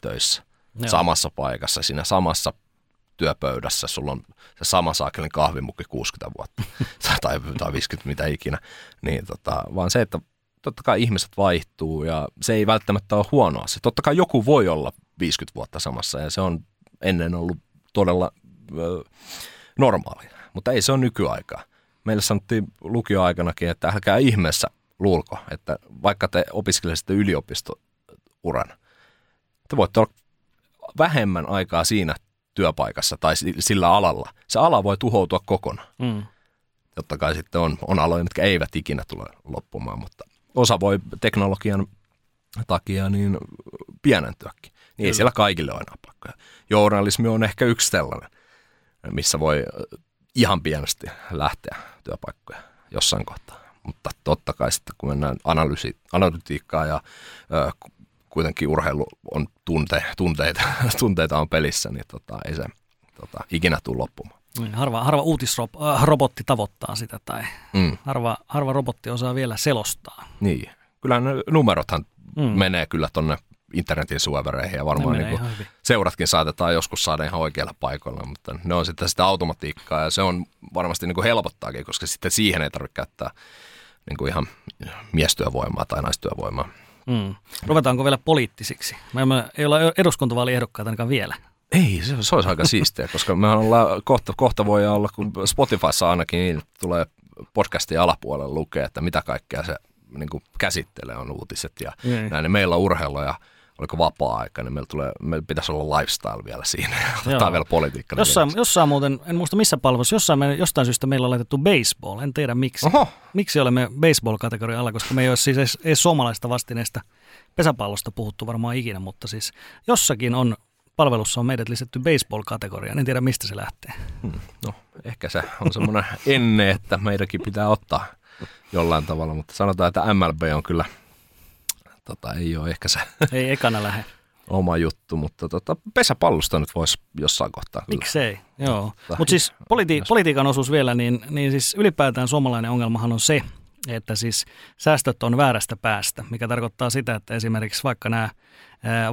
töissä Joo. samassa paikassa, siinä samassa työpöydässä, sulla on se sama saakelin kahvimukki 60 vuotta tai, tai 50 mitä ikinä, niin tota, vaan se, että totta kai ihmiset vaihtuu ja se ei välttämättä ole huono asia. Totta kai joku voi olla 50 vuotta samassa ja se on ennen ollut todella ö, normaalia, mutta ei se ole nykyaikaa. Meille sanottiin lukioaikanakin, että älkää ihmeessä luulko, että vaikka te opiskelisitte yliopisto uran. Te voitte olla vähemmän aikaa siinä työpaikassa tai sillä alalla. Se ala voi tuhoutua kokonaan. Mm. Totta kai sitten on, on aloja, mitkä eivät ikinä tule loppumaan, mutta osa voi teknologian takia niin pienentyäkin. Niin ei siellä kaikille ole enää pakkoja. Journalismi on ehkä yksi sellainen, missä voi ihan pienesti lähteä työpaikkoja jossain kohtaa. Mutta totta kai sitten kun mennään analyysi, analytiikkaan ja ö, kuitenkin urheilu on tunte, tunteita, tunteita on pelissä, niin tota, ei se tota, ikinä tule loppumaan. Niin, harva, harva uutisrobotti tavoittaa sitä tai mm. harva, harva robotti osaa vielä selostaa. Niin, kyllä ne numerothan mm. menee kyllä tonne internetin suovereihin ja varmaan niin kuin seuratkin saatetaan joskus saada ihan oikealla paikalla, mutta ne on sitten sitä automatiikkaa ja se on varmasti niin kuin helpottaakin, koska sitten siihen ei tarvitse käyttää niin kuin ihan miestyövoimaa tai naistyövoimaa. Mm. Ruvetaanko vielä poliittisiksi? Me emme, ei olla eduskuntavaaliehdokkaita ainakaan vielä. Ei, se, se olisi aika siistiä, koska me ollaan, kohta, kohta voi olla, kun Spotifyssa ainakin niin tulee podcastin alapuolella lukee, että mitä kaikkea se niin kuin käsittelee on uutiset ja niin. näin. Niin meillä on urheilu ja oliko vapaa-aika, niin meillä, tulee, meillä pitäisi olla lifestyle vielä siinä. Tämä vielä politiikka. Jossain, jossain muuten, en muista missä palvelussa, jossain me, jostain syystä meillä on laitettu baseball. En tiedä miksi. Oho. Miksi olemme baseball-kategoria alla, koska me ei ole siis edes, edes suomalaista vastineesta pesäpallosta puhuttu varmaan ikinä, mutta siis jossakin on palvelussa on meidät lisätty baseball-kategoria. En tiedä, mistä se lähtee. Hmm. No, ehkä se on semmoinen enne, että meidänkin pitää ottaa jollain tavalla, mutta sanotaan, että MLB on kyllä – tota, ei ole ehkä se ei ekana lähde. oma juttu, mutta tota, pesäpallosta nyt voisi jossain kohtaa. Miksei, joo. Mutta Mut siis politi- politiikan osuus vielä, niin, niin siis ylipäätään suomalainen ongelmahan on se, että siis säästöt on väärästä päästä, mikä tarkoittaa sitä, että esimerkiksi vaikka nämä,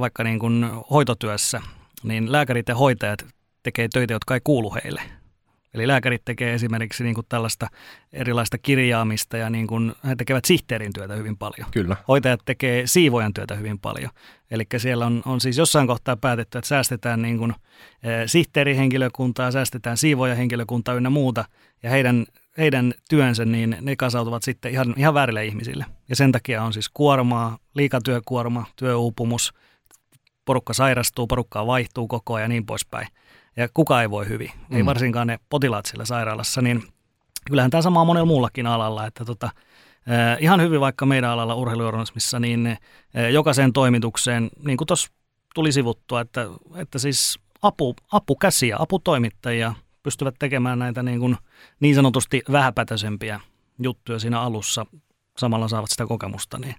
vaikka niin kuin hoitotyössä, niin lääkärit ja hoitajat tekee töitä, jotka ei kuulu heille. Eli lääkärit tekee esimerkiksi niin kuin tällaista erilaista kirjaamista ja niin kuin, he tekevät sihteerin työtä hyvin paljon. Kyllä. Hoitajat tekee siivojan työtä hyvin paljon. Eli siellä on, on siis jossain kohtaa päätetty, että säästetään niin kuin, e, sihteerihenkilökuntaa, säästetään siivojahenkilökuntaa ynnä muuta. Ja heidän, heidän työnsä, niin ne kasautuvat sitten ihan, ihan väärille ihmisille. Ja sen takia on siis kuormaa, liikatyökuorma, työuupumus, porukka sairastuu, porukkaa vaihtuu koko ajan ja niin poispäin ja kuka ei voi hyvin, mm. ei varsinkaan ne potilaat siellä sairaalassa, niin kyllähän tämä sama on monella muullakin alalla, että tota, eh, ihan hyvin vaikka meidän alalla urheilujournalismissa, niin eh, jokaiseen toimitukseen, niin kuin tuossa tuli sivuttua, että, että siis apu, apukäsiä, aputoimittajia pystyvät tekemään näitä niin, kuin niin sanotusti vähäpätöisempiä juttuja siinä alussa, samalla saavat sitä kokemusta, niin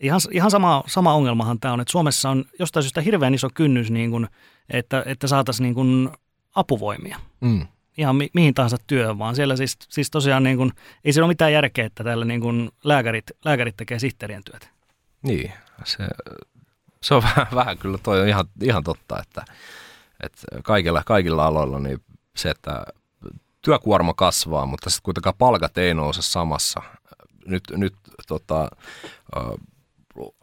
ihan, ihan sama, sama ongelmahan tämä on, että Suomessa on jostain syystä hirveän iso kynnys, niin kuin, että, että saataisiin niin kuin apuvoimia. Mm. Ihan mi, mihin tahansa työhön, vaan siellä siis, siis tosiaan niin kuin, ei siinä ole mitään järkeä, että täällä niin kuin lääkärit, lääkärit tekee sihteerien työtä. Niin, se, se on vähän, vähän kyllä, toi on ihan, ihan totta, että, että kaikilla, kaikilla aloilla niin se, että työkuorma kasvaa, mutta sitten kuitenkaan palkat ei nouse samassa. Nyt, nyt tota,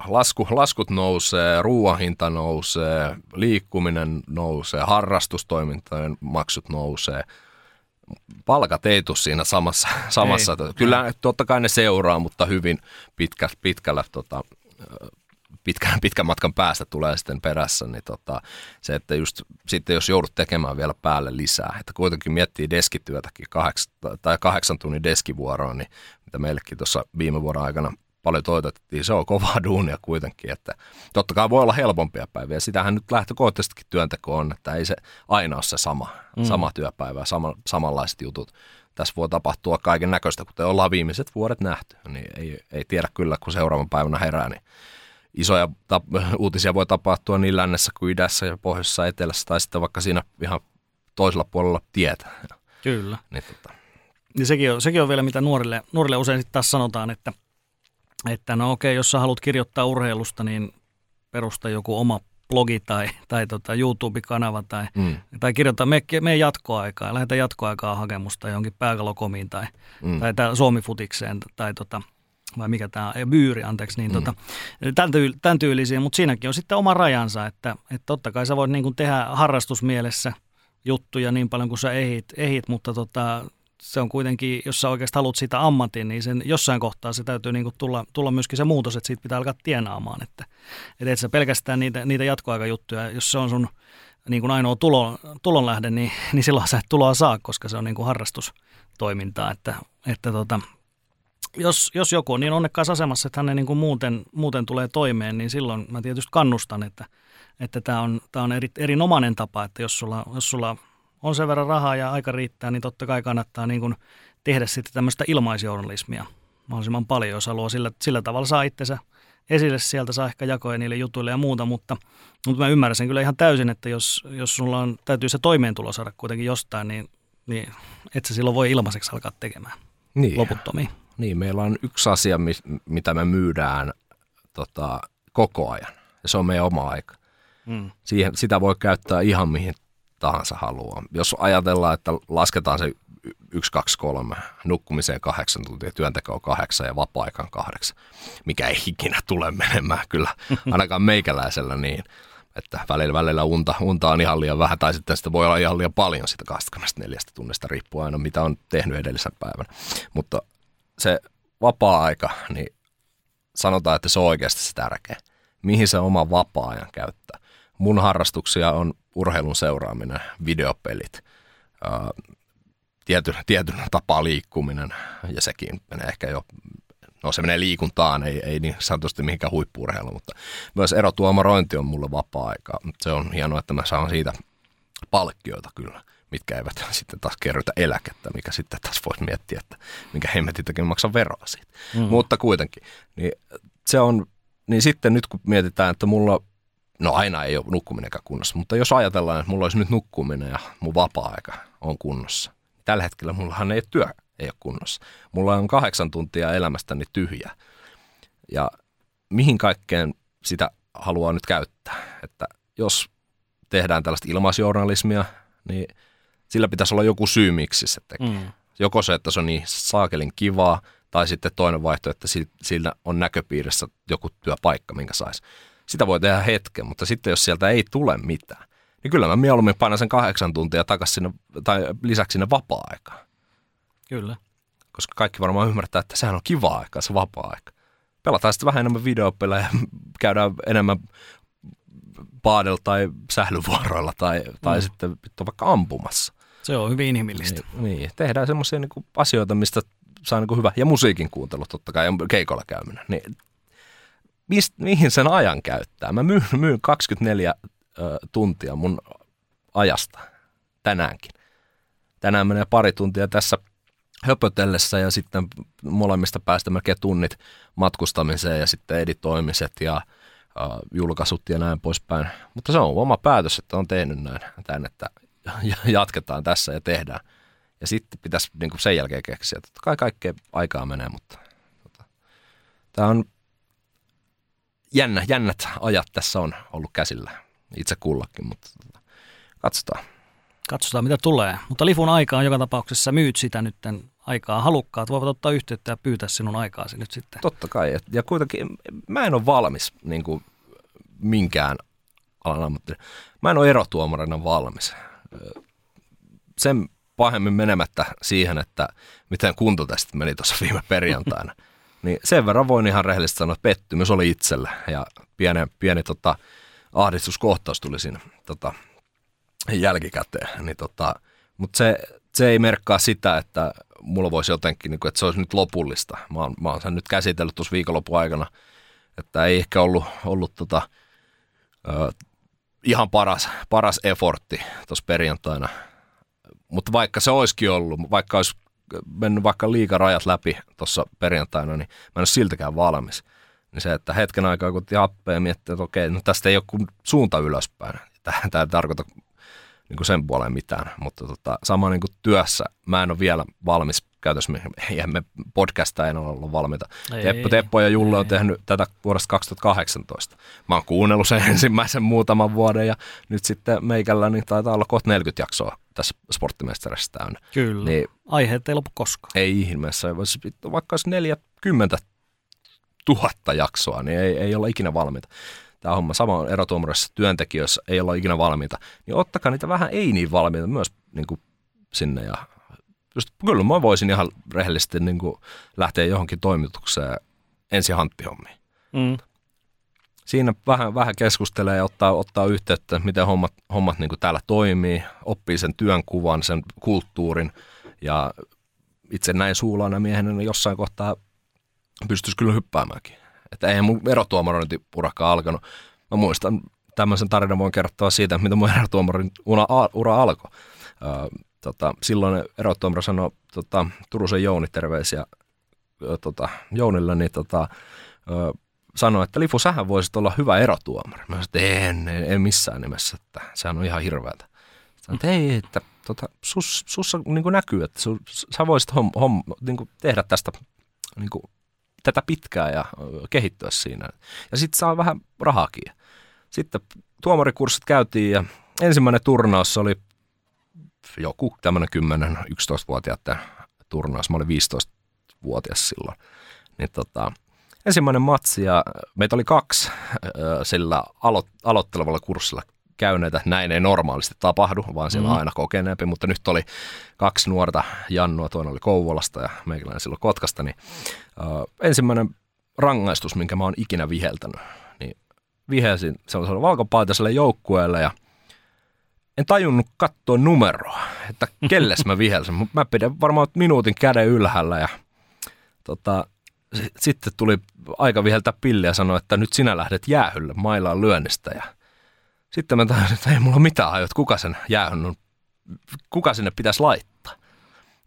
lasku, laskut nousee, ruoan hinta nousee, liikkuminen nousee, harrastustoimintojen maksut nousee. Palkat ei tule siinä samassa. samassa. Ei. Kyllä totta kai ne seuraa, mutta hyvin pitkä, pitkällä tota, pitkän, pitkän matkan päästä tulee sitten perässä, niin tota, se, että just sitten jos joudut tekemään vielä päälle lisää, että kuitenkin miettii deskityötäkin kahdeksan, tai kahdeksan tunnin deskivuoroa, niin mitä meillekin tuossa viime vuoden aikana paljon toitotettiin. Se on kovaa duunia kuitenkin, että totta kai voi olla helpompia päiviä. Sitähän nyt lähtökohtaisestikin työnteko on, että ei se aina ole se sama, mm. sama työpäivä, sama, samanlaiset jutut. Tässä voi tapahtua kaiken näköistä, kuten ollaan viimeiset vuodet nähty. Niin ei, ei tiedä kyllä, kun seuraavan päivänä herää, niin isoja tap- uutisia voi tapahtua niin lännessä kuin idässä ja pohjoisessa etelässä tai sitten vaikka siinä ihan toisella puolella tietä. Kyllä. Niin, tota. ja sekin, on, sekin on vielä, mitä nuorille, nuorille usein sitten taas sanotaan, että – että no okei, jos sä haluat kirjoittaa urheilusta, niin perusta joku oma blogi tai, tai tota YouTube-kanava tai, mm. tai kirjoita me, me jatkoaikaa, lähetä jatkoaikaa hakemusta johonkin pääkalokomiin tai, mm. tai, tai Suomi-futikseen tai tota, vai mikä tämä on, Byyri, anteeksi, niin mm. tota, tämän, tyyl, tämän tyylisiä, mutta siinäkin on sitten oma rajansa, että, että totta kai sä voit niin tehdä harrastusmielessä juttuja niin paljon kuin sä ehit, ehit mutta tota, se on kuitenkin, jos sä oikeasti haluat sitä ammatin, niin sen jossain kohtaa se täytyy niin tulla, tulla myöskin se muutos, että siitä pitää alkaa tienaamaan. Että, että et sä pelkästään niitä, niitä jatkoaikajuttuja, jos se on sun niin kuin ainoa tulon, tulonlähde, niin, niin silloin sä et tuloa saa, koska se on niin kuin harrastustoimintaa. Että, että tota, jos, jos joku on niin onnekkaassa asemassa, että hän niin kuin muuten, muuten tulee toimeen, niin silloin mä tietysti kannustan, että että tämä on, tämä on eri, erinomainen tapa, että jos sulla, jos sulla on sen verran rahaa ja aika riittää, niin totta kai kannattaa niin kuin tehdä sitten tämmöistä ilmaisjournalismia mahdollisimman paljon, jos haluaa sillä, sillä tavalla saa itsensä esille sieltä, saa ehkä jakoja niille jutuille ja muuta, mutta, mutta mä ymmärrän sen kyllä ihan täysin, että jos, jos sulla on, täytyy se toimeentulo saada kuitenkin jostain, niin, niin et sä silloin voi ilmaiseksi alkaa tekemään niin. loputtomiin. Niin, meillä on yksi asia, mitä me myydään tota, koko ajan, ja se on meidän oma aika. Mm. Siihen, sitä voi käyttää ihan mihin tahansa haluaa. Jos ajatellaan, että lasketaan se 1, 2, 3, nukkumiseen kahdeksan tuntia, työntekoon kahdeksan ja vapaa-aikaan kahdeksan, mikä ei ikinä tule menemään kyllä, ainakaan meikäläisellä niin, että välillä, välillä unta, unta on ihan liian vähän, tai sitten sitä voi olla ihan liian paljon sitä 24 tunnista, riippuen aina mitä on tehnyt edellisen päivänä. Mutta se vapaa-aika, niin sanotaan, että se on oikeasti se tärkeä. Mihin se oma vapaa-ajan käyttää? mun harrastuksia on urheilun seuraaminen, videopelit, tietyn, tietyn tapaa liikkuminen ja sekin menee ehkä jo, no se menee liikuntaan, ei, ei niin sanotusti mihinkään huippuurheilu, mutta myös erotuomarointi on mulle vapaa-aikaa. Se on hienoa, että mä saan siitä palkkioita kyllä mitkä eivät sitten taas kerrytä eläkettä, mikä sitten taas voisi miettiä, että minkä hemmetitäkin maksaa veroa siitä. Mm. Mutta kuitenkin, niin se on, niin sitten nyt kun mietitään, että mulla no aina ei ole nukkuminenkaan kunnossa, mutta jos ajatellaan, että mulla olisi nyt nukkuminen ja mun vapaa-aika on kunnossa. Tällä hetkellä mullahan ei ole työ, ei ole kunnossa. Mulla on kahdeksan tuntia elämästäni tyhjä. Ja mihin kaikkeen sitä haluaa nyt käyttää? Että jos tehdään tällaista ilmaisjournalismia, niin sillä pitäisi olla joku syy, miksi se tekee. Mm. Joko se, että se on niin saakelin kivaa, tai sitten toinen vaihtoehto, että sillä on näköpiirissä joku työpaikka, minkä saisi sitä voi tehdä hetken, mutta sitten jos sieltä ei tule mitään, niin kyllä mä mieluummin painan sen kahdeksan tuntia takaisin sinne, tai lisäksi sinne vapaa-aikaan. Kyllä. Koska kaikki varmaan ymmärtää, että sehän on kiva aika, se vapaa-aika. Pelataan sitten vähän enemmän videopelejä, käydään enemmän paadella tai sählyvuoroilla tai, tai mm. sitten vaikka ampumassa. Se on hyvin inhimillistä. Niin, niin. tehdään semmoisia niin asioita, mistä saa niin hyvä, ja musiikin kuuntelu totta kai, ja keikolla käyminen. Niin mist, mihin sen ajan käyttää. Mä myyn, myyn 24 ö, tuntia mun ajasta tänäänkin. Tänään menee pari tuntia tässä höpötellessä ja sitten molemmista päästä melkein tunnit matkustamiseen ja sitten editoimiset ja äh, julkaisut ja näin poispäin. Mutta se on oma päätös, että on tehnyt näin tämän, että jatketaan tässä ja tehdään. Ja sitten pitäisi niin kuin sen jälkeen keksiä, että kai kaikkea aikaa menee, mutta tota, tämä on jännä, jännät ajat tässä on ollut käsillä itse kullakin, mutta tota, katsotaan. Katsotaan mitä tulee, mutta Lifun aikaa on joka tapauksessa myyt sitä nyt aikaa. Halukkaat voivat ottaa yhteyttä ja pyytää sinun aikaasi nyt sitten. Totta kai, ja kuitenkin mä en ole valmis niin kuin minkään alan ammattilinen. Mä en ole erotuomarina valmis. Sen pahemmin menemättä siihen, että miten kuntotestit meni tuossa viime perjantaina. Niin sen verran voin ihan rehellisesti sanoa, että pettymys oli itsellä ja pieni, pieni tota, ahdistuskohtaus tuli siinä tota, jälkikäteen. Niin, tota, mutta se, se ei merkkaa sitä, että mulla voisi jotenkin, niin kuin, että se olisi nyt lopullista. Mä oon, mä oon sen nyt käsitellyt tuossa viikonlopun aikana, että ei ehkä ollut, ollut tota, ö, ihan paras, paras effortti tuossa perjantaina. Mutta vaikka se olisikin ollut, vaikka olisi mennyt vaikka liikarajat läpi tuossa perjantaina, niin mä en ole siltäkään valmis. Niin se, että hetken aikaa kun happea ja miettii, että okei, no tästä ei ole kuin suunta ylöspäin. Tämä ei tarkoita niin kuin sen puoleen mitään, mutta tota, sama niin kuin työssä mä en ole vielä valmis käytössä, eihän me podcasta en ole ollut valmiita. Ei, Teppo, Teppo ja Julle ei, on tehnyt tätä vuodesta 2018. Mä oon kuunnellut sen ensimmäisen muutaman vuoden ja nyt sitten meikällä niin taitaa olla kohta 40 jaksoa tässä sporttimestarissa täynnä. Kyllä. Niin, Aiheet ei lopu koskaan. Ei ihmeessä. Vaikka olisi 40 tuhatta jaksoa, niin ei, ei olla ikinä valmiita. Tämä homma sama on erotuomarissa työntekijöissä, ei olla ikinä valmiita. Niin ottakaa niitä vähän ei niin valmiita myös niin kuin sinne ja just, kyllä mä voisin ihan rehellisesti niin kuin lähteä johonkin toimitukseen ensi hanttihommiin. Mm. Siinä vähän, vähän keskustelee ja ottaa, ottaa yhteyttä, miten hommat, hommat niin kuin täällä toimii, oppii sen työnkuvan, sen kulttuurin ja itse näin suulaana miehenä niin jossain kohtaa pystyisi kyllä hyppäämäänkin. Että eihän mun erotuomarointipurakka alkanut. Mä muistan tämmöisen tarinan voin kertoa siitä, mitä mun erotuomarin ura, ura alkoi. Tota, silloin erotuomari sanoi tota, Turusen Jouni terveisiä tota, Jounille, niin tota, sanoi, että Lifu, sähän voisit olla hyvä erotuomari. Mä sanoin, että en, en, en missään nimessä, että sehän on ihan hirveätä. Sanoin, että ei, että tota, sus, sussa niin näkyy, että su, sä voisit hom, hom, niin tehdä tästä niin kuin, tätä pitkää ja kehittyä siinä. Ja sitten saa vähän rahakin. Sitten tuomarikurssit käytiin ja ensimmäinen turnaus oli joku tämmöinen 10-11-vuotiaiden turnaus. Mä olin 15-vuotias silloin. Niin tota, ensimmäinen matsi ja meitä oli kaksi sillä alo- aloittelevalla kurssilla käyneitä. Näin ei normaalisti tapahdu, vaan siellä mm. aina kokeneempi, mutta nyt oli kaksi nuorta Jannua, toinen oli Kouvolasta ja meikäläinen silloin Kotkasta, niin uh, ensimmäinen rangaistus, minkä mä oon ikinä viheltänyt, niin vihelsin sellaiselle valkopaitaiselle joukkueelle ja en tajunnut katsoa numeroa, että kelles mä vihelsin. Mä pidän varmaan minuutin käden ylhäällä ja tota, sitten tuli aika viheltää pilliä ja sanoi, että nyt sinä lähdet jäähylle mailaan lyönnistä ja sitten mä tajusin, että ei mulla mitään hajua, kuka sen jäähyn on, kuka sinne pitäisi laittaa.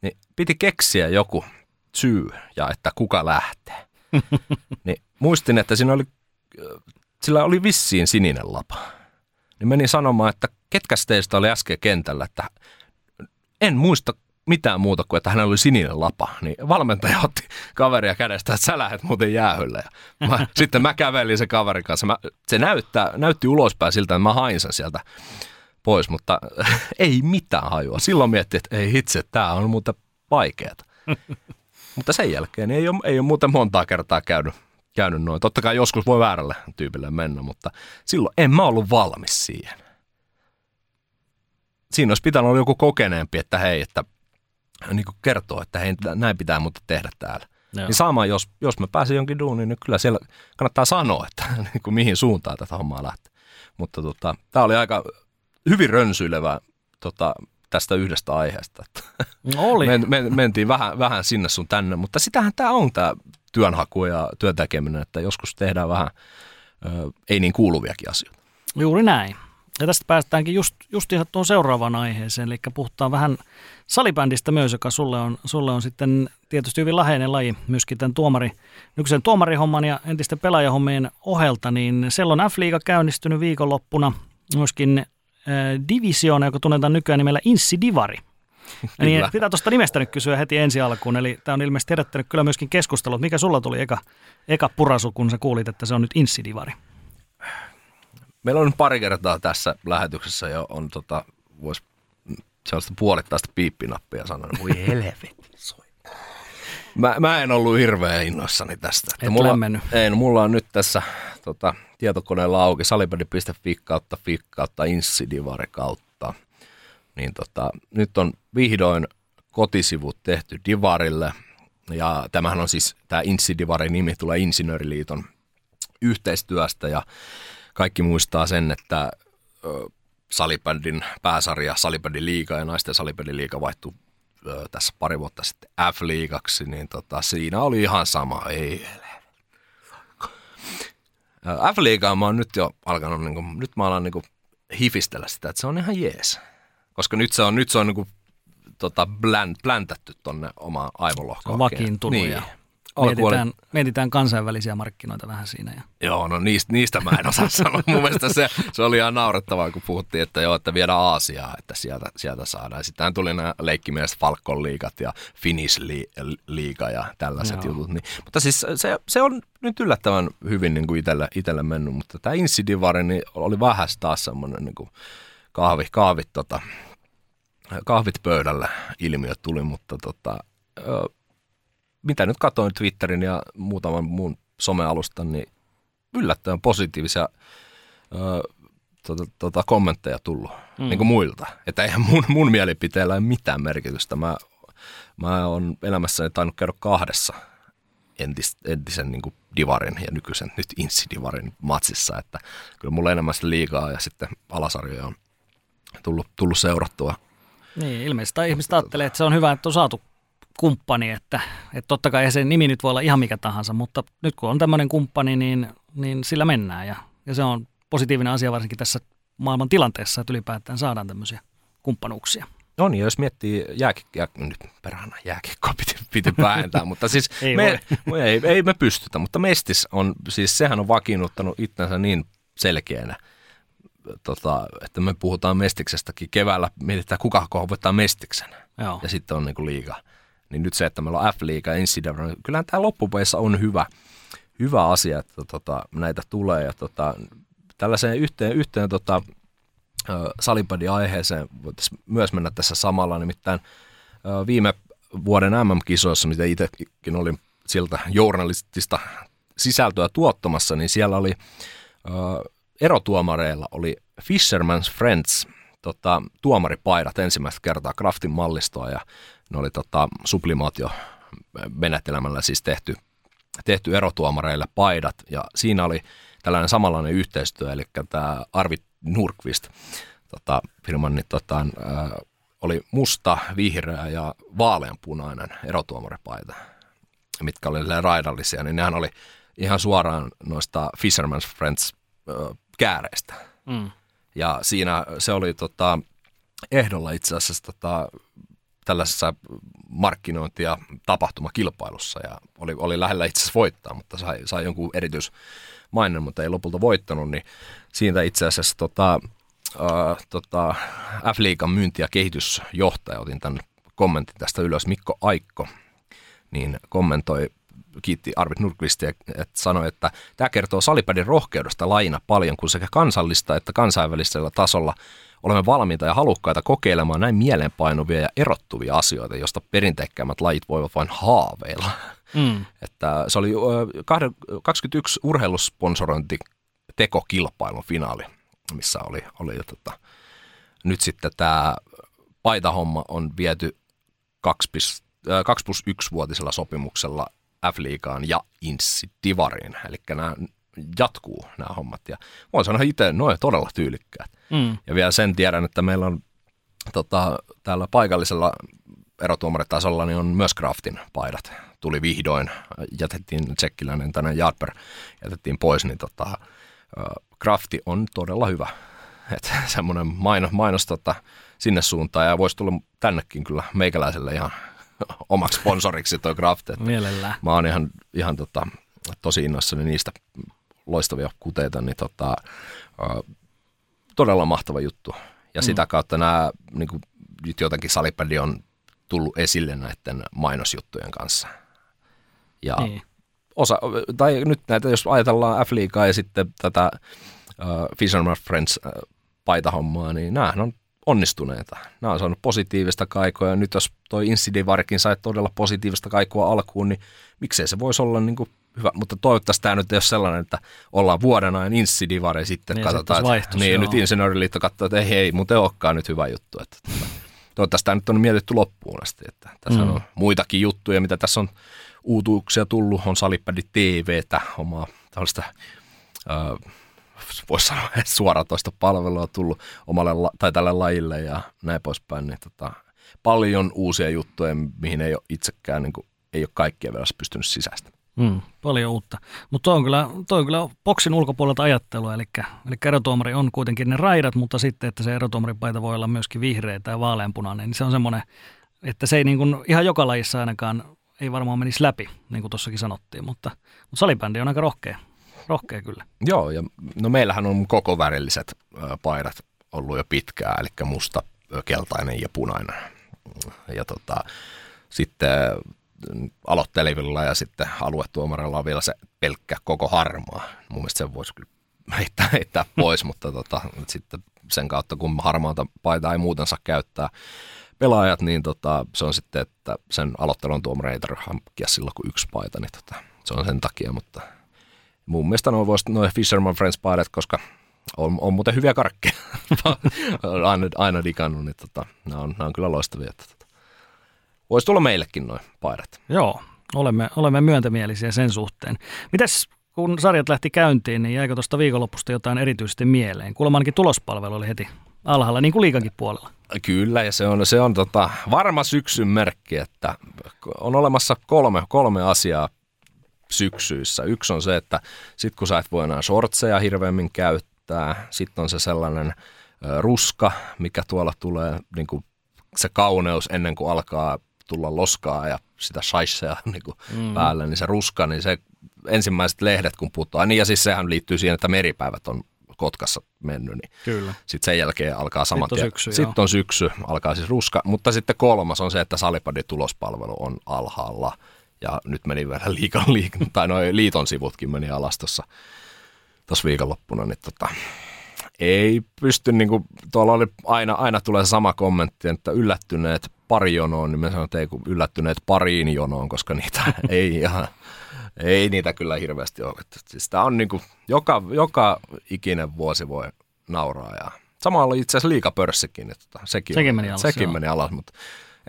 Niin piti keksiä joku syy ja että kuka lähtee. niin muistin, että siinä oli, sillä oli vissiin sininen lapa. Niin menin sanomaan, että ketkä teistä oli äsken kentällä, että en muista mitään muuta kuin, että hänellä oli sininen lapa. Niin valmentaja otti kaveria kädestä, että sä lähdet muuten jäähylle. Ja mä, sitten mä kävelin sen kaverin kanssa. Mä, se näyttää, näytti ulospäin siltä, että mä hain sen sieltä pois, mutta ei mitään hajua. Silloin mietti, että ei itse, tämä on muuten vaikeaa. mutta sen jälkeen ei ole, ei ole muuten montaa kertaa käynyt, käynyt noin. Totta kai joskus voi väärälle tyypille mennä, mutta silloin en mä ollut valmis siihen. Siinä olisi pitänyt olla joku kokeneempi, että hei, että niin kuin kertoo, että hei, näin pitää mutta tehdä täällä. Joo. Niin sama, jos, jos mä pääsen jonkin duuniin, niin kyllä siellä kannattaa sanoa, että niin kuin mihin suuntaan tätä hommaa lähtee. Mutta tota, tämä oli aika hyvin rönsyilevä tota, tästä yhdestä aiheesta. No oli. Men, men, mentiin vähän, vähän sinne sun tänne, mutta sitähän tämä on tämä työnhaku ja työntekeminen, että joskus tehdään vähän ö, ei niin kuuluviakin asioita. Juuri näin. Ja tästä päästäänkin just, just ihan tuon seuraavaan aiheeseen, eli puhutaan vähän salibändistä myös, joka sulle on, sulle on sitten tietysti hyvin läheinen laji myöskin tämän tuomari, nykyisen tuomarihomman ja entisten pelaajahommien ohelta, niin siellä on F-liiga käynnistynyt viikonloppuna, myöskin divisioona, joka tunnetaan nykyään nimellä Inssi Divari. Niin pitää tuosta nimestä nyt kysyä heti ensi alkuun, eli tämä on ilmeisesti herättänyt kyllä myöskin keskustelua. Mikä sulla tuli eka, eka purasu, kun sä kuulit, että se on nyt Inssi Divari? Meillä on pari kertaa tässä lähetyksessä jo on tota, vois sellaista puolittaista piippinappia sanoa, voi helvetti soi. Mä, mä, en ollut hirveän innoissani tästä. Että Et mulla, ei, no, mulla on nyt tässä tota, tietokoneella auki salibändi.fi kautta fi kautta insidivari kautta. Niin tota, nyt on vihdoin kotisivut tehty Divarille. Ja tämähän on siis, tämä Insidivari nimi tulee Insinööriliiton yhteistyöstä ja kaikki muistaa sen, että ö, salibändin pääsarja, salibändin liiga ja naisten salibändin liiga vaihtui ö, tässä pari vuotta sitten F-liigaksi, niin tota, siinä oli ihan sama. Ei, F-liigaa mä oon nyt jo alkanut, niin kuin, nyt mä alan niin kuin, hifistellä sitä, että se on ihan jees. Koska nyt se on, nyt se on niin kuin, tota, bländ, bläntätty tonne omaan aivolohkoon. Vakiintunut niin. ja Mietitään, mietitään kansainvälisiä markkinoita vähän siinä. Ja... Joo, no niistä, niistä mä en osaa sanoa. Mun mielestä se, se oli ihan naurettavaa, kun puhuttiin, että joo, että viedään Aasiaa, että sieltä, sieltä saadaan. Sitten tuli nämä leikkimielestä Falcon liigat ja Finnish liiga ja tällaiset joo. jutut. Niin, mutta siis se, se on nyt yllättävän hyvin niin kuin itselle, itselle mennyt, mutta tämä Insidivari niin oli vähän taas semmoinen niin kuin kahvi, kahvit, tota, kahvit pöydällä ilmiö tuli, mutta tota, mitä nyt katsoin Twitterin ja muutaman muun somealustan, niin yllättävän positiivisia ö, tota, tota, kommentteja tullut mm. niin kuin muilta. Että eihän mun, mun mielipiteellä ole mitään merkitystä. Mä mä oon elämässäni tainnut käydä kahdessa entis, entisen niin kuin Divarin ja nykyisen nyt Insi-Divarin matsissa, että kyllä mulla enemmän sitä liikaa ja sitten alasarjoja on tullut, tullut seurattua. Niin, ilmeisesti tai ihmiset ajattelee, että se on hyvä, että on saatu kumppani, että, että totta kai se nimi nyt voi olla ihan mikä tahansa, mutta nyt kun on tämmöinen kumppani, niin, niin sillä mennään ja, ja se on positiivinen asia varsinkin tässä maailman tilanteessa, että ylipäätään saadaan tämmöisiä kumppanuuksia. No niin, jos miettii jääkikkoa, nyt perhana jääkikkoa piti, piti vähentää, mutta siis ei, me, ei, ei, me pystytä, mutta Mestis on, siis sehän on vakiinnuttanut itsensä niin selkeänä, tota, että me puhutaan Mestiksestäkin keväällä, mietitään kuka voittaa Mestiksen Joo. ja sitten on niinku liiga. Niin nyt se, että meillä on F-liiga ja NCAA, kyllähän tämä loppupeissa on hyvä, hyvä asia, että tota, näitä tulee ja tota, tällaiseen yhteen, yhteen tota, salibändi-aiheeseen voitaisiin myös mennä tässä samalla, nimittäin viime vuoden MM-kisoissa, mitä itsekin olin sieltä journalistista sisältöä tuottamassa, niin siellä oli erotuomareilla oli Fisherman's Friends tota, tuomaripaidat ensimmäistä kertaa Craftin mallistoa ja ne oli tota, sublimaatio menetelmällä siis tehty, tehty erotuomareille paidat. Ja siinä oli tällainen samanlainen yhteistyö, eli tämä Arvi Nurkvist tota, firman, niin tota, ää, oli musta, vihreä ja vaaleanpunainen erotuomaripaita, mitkä oli raidallisia, niin nehän oli ihan suoraan noista Fisherman's Friends kääreistä. Mm. Ja siinä se oli tota, ehdolla itse asiassa tota, tällaisessa markkinointi- ja tapahtumakilpailussa ja oli, oli lähellä itse asiassa voittaa, mutta sai, sai jonkun erityismainen, mutta ei lopulta voittanut, niin siitä itse asiassa tota, äh, tota, F-liigan myynti- ja kehitysjohtaja, otin tämän kommentin tästä ylös, Mikko Aikko, niin kommentoi kiitti Arvid Nurkvistia, että sanoi, että tämä kertoo salipädin rohkeudesta laina paljon, kun sekä kansallista että kansainvälisellä tasolla olemme valmiita ja halukkaita kokeilemaan näin mieleenpainuvia ja erottuvia asioita, joista perinteikkäämmät lajit voivat vain haaveilla. Mm. Että se oli 21 urheilusponsorointi tekokilpailun finaali, missä oli, oli jo tota, nyt sitten tämä paitahomma on viety 2, 2 plus 1 vuotisella sopimuksella F-liigaan ja Inssi Divariin. Eli nämä jatkuu nämä hommat. Ja voin sanoa itse, noin todella tyylikkäät. Mm. Ja vielä sen tiedän, että meillä on tota, täällä paikallisella erotuomaritasolla niin on myös Craftin paidat. Tuli vihdoin, jätettiin tsekkiläinen tänne Jadper, jätettiin pois, niin tota, Crafti on todella hyvä. Että semmoinen mainos, mainos tota, sinne suuntaan ja voisi tulla tännekin kyllä meikäläiselle ihan omaksi sponsoriksi toi Craft. Mielellään. Mä oon ihan, ihan tota, tosi innoissani niistä loistavia kuteita, niin tota, todella mahtava juttu. Ja mm. sitä kautta nämä, niin kuin, nyt jotenkin salipädi on tullut esille näiden mainosjuttujen kanssa. Ja niin. osa, tai nyt näitä, jos ajatellaan f ja sitten tätä uh, Fisherman Friends paitahommaa, niin näähän on onnistuneita. Nämä on saanut positiivista kaikua ja nyt jos toi Insidivarkin sai todella positiivista kaikua alkuun, niin miksei se voisi olla niin kuin hyvä, mutta toivottavasti tämä nyt ei ole sellainen, että ollaan vuoden ajan Insidivari sitten niin, katsotaan, että, niin joo. nyt Insinööriliitto katsoo, että ei, ei muuten olekaan nyt hyvä juttu. Että, toivottavasti tämä nyt on mietitty loppuun asti, että tässä mm. on muitakin juttuja, mitä tässä on uutuuksia tullut, on Salipädi TVtä, omaa tällaista äh, voisi sanoa, suoratoista palvelua tullut omalle la- tai tälle lajille ja näin poispäin. Niin tota, paljon uusia juttuja, mihin ei ole itsekään, niin kuin, ei ole kaikkia vielä pystynyt sisäistä. Mm, paljon uutta. Mutta toi on kyllä, toi on kyllä boksin ulkopuolelta ajattelua, eli, eli erotuomari on kuitenkin ne raidat, mutta sitten, että se erotuomaripaita voi olla myöskin vihreä tai vaaleanpunainen, niin se on semmoinen, että se ei niin kuin, ihan joka lajissa ainakaan ei varmaan menisi läpi, niin kuin tuossakin sanottiin, mutta, mutta salibändi on aika rohkea rohkea kyllä. Joo, ja no meillähän on koko värilliset paidat ollut jo pitkään, eli musta, keltainen ja punainen. Ja tota, sitten aloittelevilla ja sitten aluetuomarilla on vielä se pelkkä koko harmaa. Mun mielestä sen voisi kyllä heittää, heittää pois, mutta tota, sitten sen kautta, kun harmaata paitaa ei muuten saa käyttää pelaajat, niin tota, se on sitten, että sen aloittelun tuomari ei tarvitse hankkia silloin kuin yksi paita, niin tota, se on sen takia, mutta mun mielestä noin voisi noin Fisherman Friends paidat, koska on, on muuten hyviä karkkeja. aina, aina digannut, niin tota, nämä, on, nämä on kyllä loistavia. Tota. voisi tulla meillekin noin paidat. Joo, olemme, olemme myöntämielisiä sen suhteen. Mitäs kun sarjat lähti käyntiin, niin jäikö tuosta viikonlopusta jotain erityisesti mieleen? Kuulemma ainakin tulospalvelu oli heti alhaalla, niin kuin liikankin puolella. Kyllä, ja se on, se on tota, varma syksyn merkki, että on olemassa kolme, kolme asiaa syksyissä. Yksi on se, että sit kun sä et voi enää shortseja hirveämmin käyttää, sitten on se sellainen ruska, mikä tuolla tulee, niin kuin se kauneus ennen kuin alkaa tulla loskaa ja sitä shaisseja niin kuin mm. päälle, niin se ruska, niin se ensimmäiset lehdet kun putoaa, niin ja siis sehän liittyy siihen, että meripäivät on Kotkassa mennyt, niin Kyllä. sitten sen jälkeen alkaa saman Sitten on syksy, Sitten on syksy, alkaa siis ruska, mutta sitten kolmas on se, että Salipadin tulospalvelu on alhaalla. Ja nyt meni vielä liikan, liikan tai noin liiton sivutkin meni alas tuossa viikonloppuna, niin tota, ei pysty, niin kuin, tuolla oli aina, aina tulee sama kommentti, että yllättyneet pari jonoon, niin mä sanon, että ei kun yllättyneet pariin jonoon, koska niitä ei ihan, ei niitä kyllä hirveästi ole. Että Siis tää on niin kuin, joka, joka ikinen vuosi voi nauraa ja sama oli itse asiassa liikapörssikin, että tota, sekin, Sekin meni alas, sekin joo. meni alas, mutta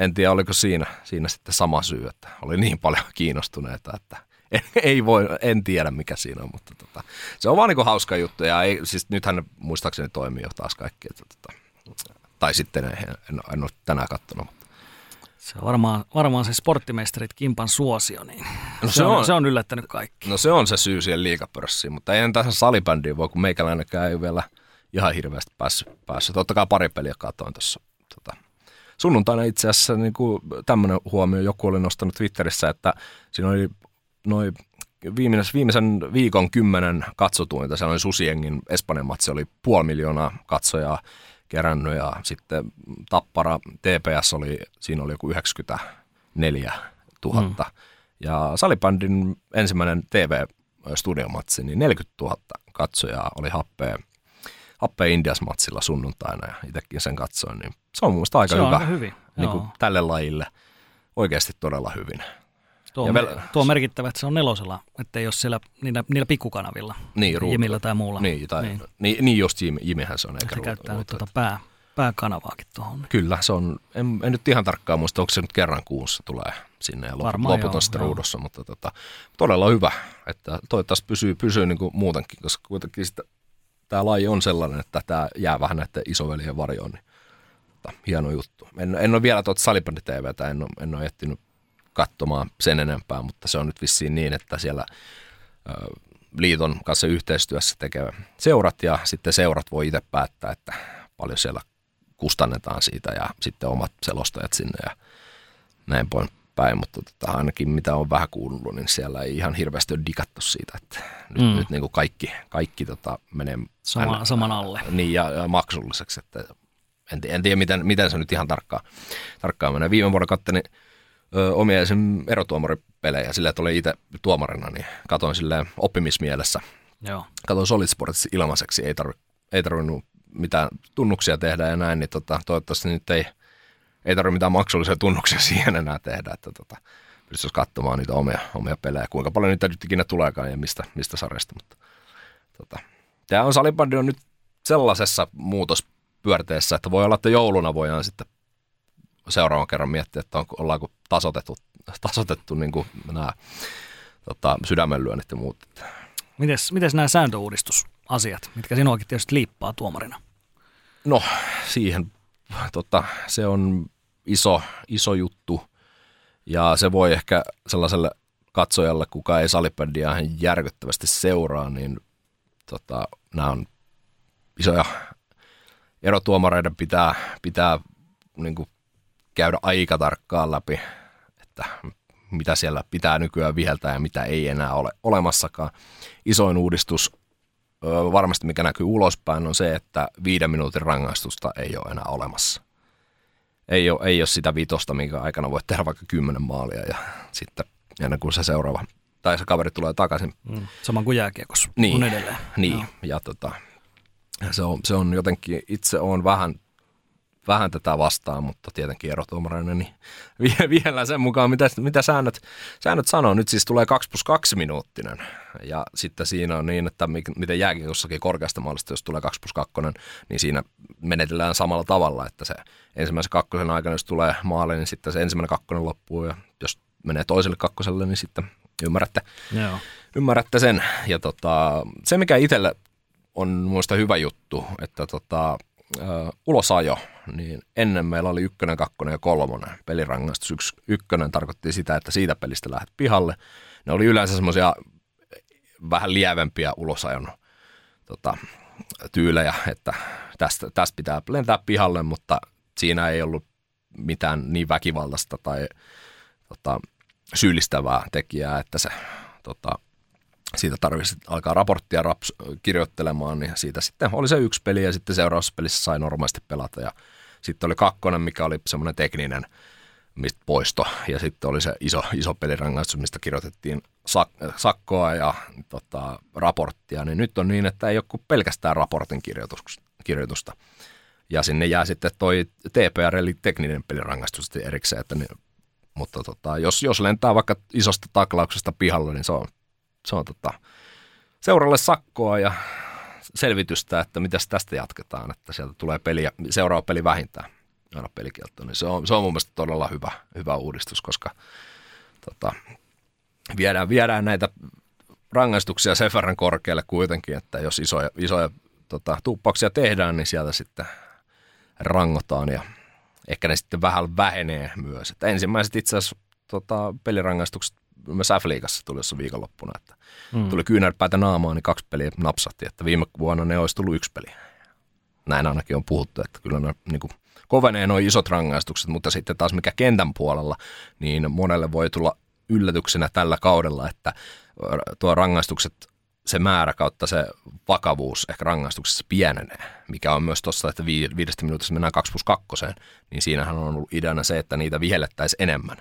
en tiedä oliko siinä, siinä sitten sama syy, että oli niin paljon kiinnostuneita, että ei voi, en tiedä mikä siinä on, mutta tota, se on vaan niin hauska juttu ja ei, siis nythän muistaakseni toimii jo taas kaikki, että, tota, tai sitten en, en, en ole tänään katsonut, mutta Se on varmaan, varmaan se sporttimestarit Kimpan suosio, niin No se, se on, on. se on yllättänyt kaikki. No se on se syy siihen liikapörssiin, mutta ei tässä salibändiin voi, kun meikäläinenkään ei vielä ihan hirveästi päässyt. päässyt. Totta kai pari peliä katoin tuossa. Sunnuntaina itse asiassa niin kuin tämmöinen huomio, joku oli nostanut Twitterissä, että siinä oli noin viimeisen, viimeisen viikon kymmenen katsotuinta, se oli Susiengin Espanjan matsi, oli puoli miljoonaa katsojaa kerännyt ja sitten Tappara TPS oli, siinä oli joku 94 000. Mm. Ja Salibändin ensimmäinen TV-studiomatsi, niin 40 000 katsojaa oli happea, happea Indias-matsilla sunnuntaina ja itsekin sen katsoin, niin se on mun mielestä aika Se on hyvä aika hyvin, niin kuin joo. tälle lajille. Oikeasti todella hyvin. Tuo, Ja on, vielä- tuo on merkittävä, että se on nelosella, ettei ole siellä niillä, niillä pikkukanavilla, Niin, ruutu- Jimillä tai muulla. Niin, tai, Niin. niin. Niin, just Jimi, Jimihän se on. Eikä Se ruutu- käyttää ruutu- tuota pää, pääkanavaakin tuohon. Kyllä, se on, en, en nyt ihan tarkkaan muista, onko se nyt kerran kuussa tulee sinne ja loput, loput on sitten ruudussa, mutta tota, todella hyvä, että toivottavasti pysyy, pysyy niin kuin muutenkin, koska kuitenkin sitä, tämä laji on sellainen, että tämä jää vähän näiden isoveljen varjoon, niin tota, hieno juttu. En, en ole vielä tuota Salibändi TVtä, en ole, en ole ehtinyt katsomaan sen enempää, mutta se on nyt vissiin niin, että siellä ö, liiton kanssa yhteistyössä tekee seurat ja sitten seurat voi itse päättää, että paljon siellä kustannetaan siitä ja sitten omat selostajat sinne ja näin poin päin, mutta tota, ainakin mitä on vähän kuullut, niin siellä ei ihan hirveästi ole digattu siitä, että nyt, mm. nyt niin kuin kaikki, kaikki tota, menee Sama, aina- saman alle. niin, ja, ja maksulliseksi, että en, en tiedä, miten, miten se nyt ihan tarkkaan, tarkkaan menee. Viime vuonna kattelin ö, omia esim. erotuomaripelejä sillä, että olin itse tuomarina, niin katoin silleen oppimismielessä. Joo. Katoin Solid Sportissa ilmaiseksi, ei, tarvi, ei tarvinnut mitään tunnuksia tehdä ja näin, niin tota, toivottavasti nyt ei, ei tarvitse mitään maksullisia tunnuksia siihen enää tehdä, että tota, pystyisi katsomaan niitä omia, omia pelejä, kuinka paljon niitä nyt ikinä tuleekaan ja mistä, mistä sarjasta, mutta tota, tämä on salibändi on nyt sellaisessa muutospyörteessä, että voi olla, että jouluna voidaan sitten seuraavan kerran miettiä, että on, ollaanko tasotettu, tasotettu niin kuin nämä tota, sydämenlyönnit ja muut. Mites, mites nämä sääntöuudistusasiat, mitkä sinuakin tietysti liippaa tuomarina? No, siihen tota, se on iso, iso juttu ja se voi ehkä sellaiselle katsojalle, kuka ei salibändiä ihan järkyttävästi seuraa, niin tota, nämä on isoja erotuomareiden pitää, pitää niin kuin käydä aika tarkkaan läpi, että mitä siellä pitää nykyään viheltää ja mitä ei enää ole olemassakaan. Isoin uudistus varmasti mikä näkyy ulospäin on se, että viiden minuutin rangaistusta ei ole enää olemassa. Ei ole, ei ole sitä vitosta, minkä aikana voit tehdä vaikka kymmenen maalia ja sitten ennen kuin se seuraava tai se kaveri tulee takaisin. Mm. Saman kuin jääkiekossa Niin, on edelleen. Niin, Joo. ja tota, se, on, se on jotenkin, itse on vähän vähän tätä vastaan, mutta tietenkin erotuomareina, niin vielä sen mukaan, mitä, mitä säännöt, säännöt sanoo. Nyt siis tulee 2 plus 2 minuuttinen. Ja sitten siinä on niin, että miten jossakin korkeasta maalista, jos tulee 2 plus 2, niin siinä menetellään samalla tavalla, että se ensimmäisen kakkosen aikana, jos tulee maali, niin sitten se ensimmäinen kakkonen loppuu, ja jos menee toiselle kakkoselle, niin sitten ymmärrätte, Joo. ymmärrätte sen. Ja tota, se, mikä itselle on muista hyvä juttu, että tota, uh, ulosajo, niin ennen meillä oli ykkönen, kakkonen ja kolmonen pelirangaistus. Yksi, ykkönen tarkoitti sitä, että siitä pelistä lähdet pihalle. Ne oli yleensä semmoisia vähän lievempiä ulosajon tota, tyylejä, että tästä, tästä pitää lentää pihalle, mutta siinä ei ollut mitään niin väkivaltaista tai tota, syyllistävää tekijää, että se tota, siitä tarvitsi alkaa raporttia raps, kirjoittelemaan, niin siitä sitten oli se yksi peli ja sitten seuraavassa pelissä sai normaalisti pelata ja sitten oli kakkonen, mikä oli semmoinen tekninen mistä poisto ja sitten oli se iso, iso pelirangaistus, mistä kirjoitettiin sak- sakkoa ja tota, raporttia, niin nyt on niin, että ei ole pelkästään raportin kirjoitusta. Ja sinne jää sitten toi TPR eli tekninen pelirangaistus erikseen, että ne, mutta tota, jos, jos lentää vaikka isosta taklauksesta pihalle, niin se on se on tota, seuralle sakkoa ja selvitystä, että mitä tästä jatketaan, että sieltä tulee peli, seuraava peli vähintään aina pelikielto, niin se on, se on mun mielestä todella hyvä, hyvä uudistus, koska tota, viedään, viedään näitä rangaistuksia sen verran korkealle kuitenkin, että jos isoja, isoja tota, tuuppauksia tehdään, niin sieltä sitten rangotaan ja ehkä ne sitten vähän vähenee myös. Että ensimmäiset itse asiassa tota, pelirangaistukset myös F-liigassa tuli jossain viikonloppuna, että mm. tuli kyynärpäitä naamaan, niin kaksi peliä napsahti, että viime vuonna ne olisi tullut yksi peli. Näin ainakin on puhuttu, että kyllä ne niin kuin, kovenee nuo isot rangaistukset, mutta sitten taas mikä kentän puolella, niin monelle voi tulla yllätyksenä tällä kaudella, että tuo rangaistukset, se määrä kautta se vakavuus ehkä rangaistuksessa pienenee, mikä on myös tuossa, että viidestä minuutissa mennään 2 plus 2, niin siinähän on ollut ideana se, että niitä vihellettäisiin enemmän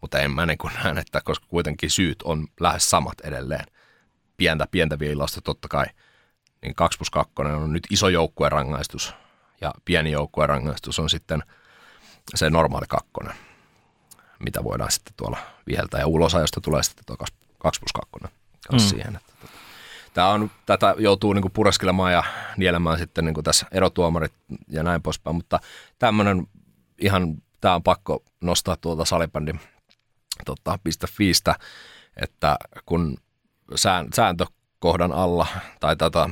mutta en mä niin kuin näe, että koska kuitenkin syyt on lähes samat edelleen. Pientä, pientä viilausta totta kai. Niin 2 plus 2 on nyt iso joukkueen rangaistus ja pieni joukkueen rangaistus on sitten se normaali kakkonen, mitä voidaan sitten tuolla viheltää. Ja ulosajosta tulee sitten tuo 2 plus 2 mm. siihen. Että. Tämä on, tätä joutuu niin pureskelemaan ja nielemään sitten niin tässä erotuomarit ja näin poispäin, mutta tämmöinen ihan, tämä on pakko nostaa tuolta salibändin tota, .fiistä, että kun sään, sääntökohdan alla tai tätä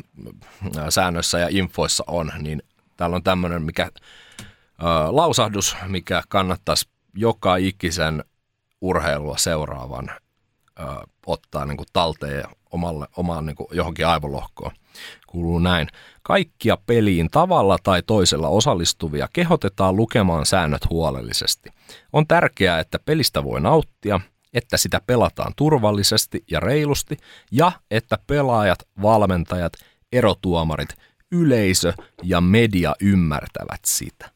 säännöissä ja infoissa on, niin täällä on tämmöinen mikä, ö, lausahdus, mikä kannattaisi joka ikisen urheilua seuraavan ö, ottaa niin kuin talteen omalle, omaan niin kuin johonkin aivolohkoon. Kuuluu näin. Kaikkia peliin tavalla tai toisella osallistuvia kehotetaan lukemaan säännöt huolellisesti. On tärkeää, että pelistä voi nauttia, että sitä pelataan turvallisesti ja reilusti ja että pelaajat, valmentajat, erotuomarit, yleisö ja media ymmärtävät sitä.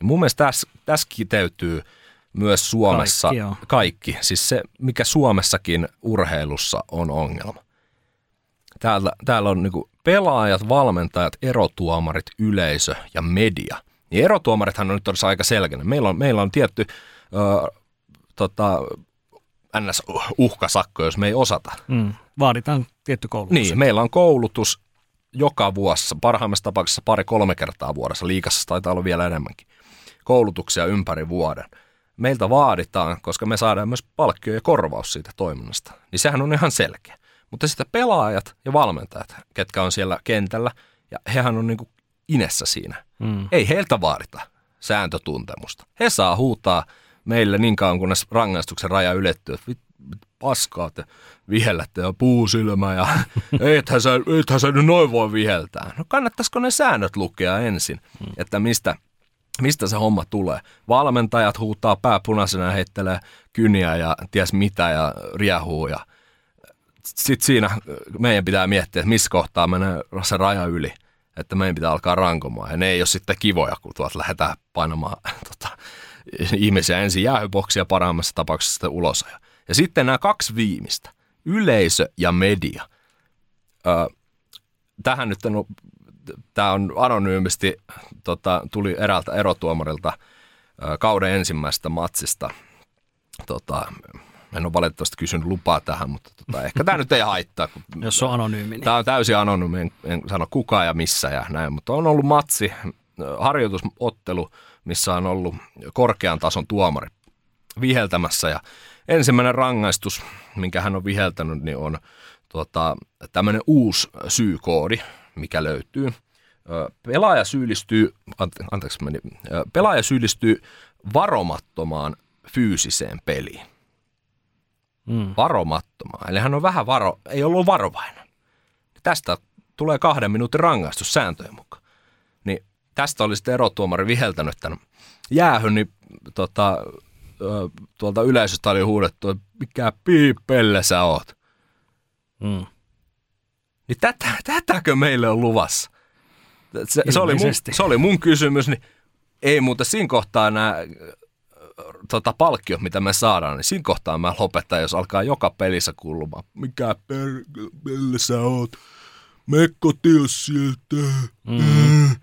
Ja mun mielestä tässä, tässä kiteytyy myös Suomessa kaikki, kaikki. Siis se, mikä Suomessakin urheilussa on ongelma. Täällä, täällä on niinku pelaajat, valmentajat, erotuomarit, yleisö ja media. Niin erotuomarithan on nyt todella aika selkeä. Meillä on, meillä on tietty ö, tota, NS-uhkasakko, jos me ei osata. Mm, vaaditaan tietty koulutus. Niin, meillä on koulutus joka vuosi, parhaimmassa tapauksessa pari-kolme kertaa vuodessa, liikassa taitaa olla vielä enemmänkin, koulutuksia ympäri vuoden. Meiltä vaaditaan, koska me saadaan myös palkkio ja korvaus siitä toiminnasta. Niin sehän on ihan selkeä. Mutta sitten pelaajat ja valmentajat, ketkä on siellä kentällä, ja hehän on niin kuin inessä siinä. Mm. Ei heiltä vaadita sääntötuntemusta. He saa huutaa meille niin kauan, kunnes rangaistuksen raja ylettyy, että paskaa te vihellätte ja puusilmä ja ethän sä, ethän sä nyt noin voi viheltää. No kannattaisiko ne säännöt lukea ensin, mm. että mistä, mistä se homma tulee. Valmentajat huutaa pääpunaisena ja heittelee kyniä ja ties mitä ja riehuu ja sitten siinä meidän pitää miettiä, että missä kohtaa menee se raja yli, että meidän pitää alkaa rankomaan. Ja ne ei ole sitten kivoja, kun tuolta lähdetään painamaan tota, ihmisiä ensin jäähyboksia, parhaimmassa tapauksessa sitten ulos. Ja sitten nämä kaksi viimeistä, yleisö ja media. Ö, tähän nyt on, tämä on anonyymisti tota, tuli eräältä erotuomarilta kauden ensimmäisestä matsista. Tota, en ole valitettavasti kysynyt lupaa tähän, mutta tota, ehkä tämä nyt ei haittaa. Kun Jos on anonyymi. Niin. Tämä on täysin anonyymi, en, en sano kuka ja missä ja näin, mutta on ollut matsi, harjoitusottelu, missä on ollut korkean tason tuomari viheltämässä ja ensimmäinen rangaistus, minkä hän on viheltänyt, niin on tota, tämmöinen uusi syykoodi, mikä löytyy. Pelaaja syyllistyy, anteeksi meni, pelaaja syyllistyy varomattomaan fyysiseen peliin. Mm. Varomattomaan. Eli hän on vähän varo, ei ollut varovainen. Tästä tulee kahden minuutin rangaistus sääntöjen mukaan. Niin tästä oli sitten erotuomari viheltänyt tämän jäähyn, niin tota, tuolta yleisöstä oli huudettu, että mikä piipelle sä oot. Mm. Niin tätä, tätäkö meille on luvassa? Se, se, oli mun, se oli mun kysymys, niin ei muuta siinä kohtaa nämä tota, palkkiot, mitä me saadaan, niin siinä kohtaa mä lopetan, jos alkaa joka pelissä kuulumaan, mikä pelle sä oot, me sieltä. Mm.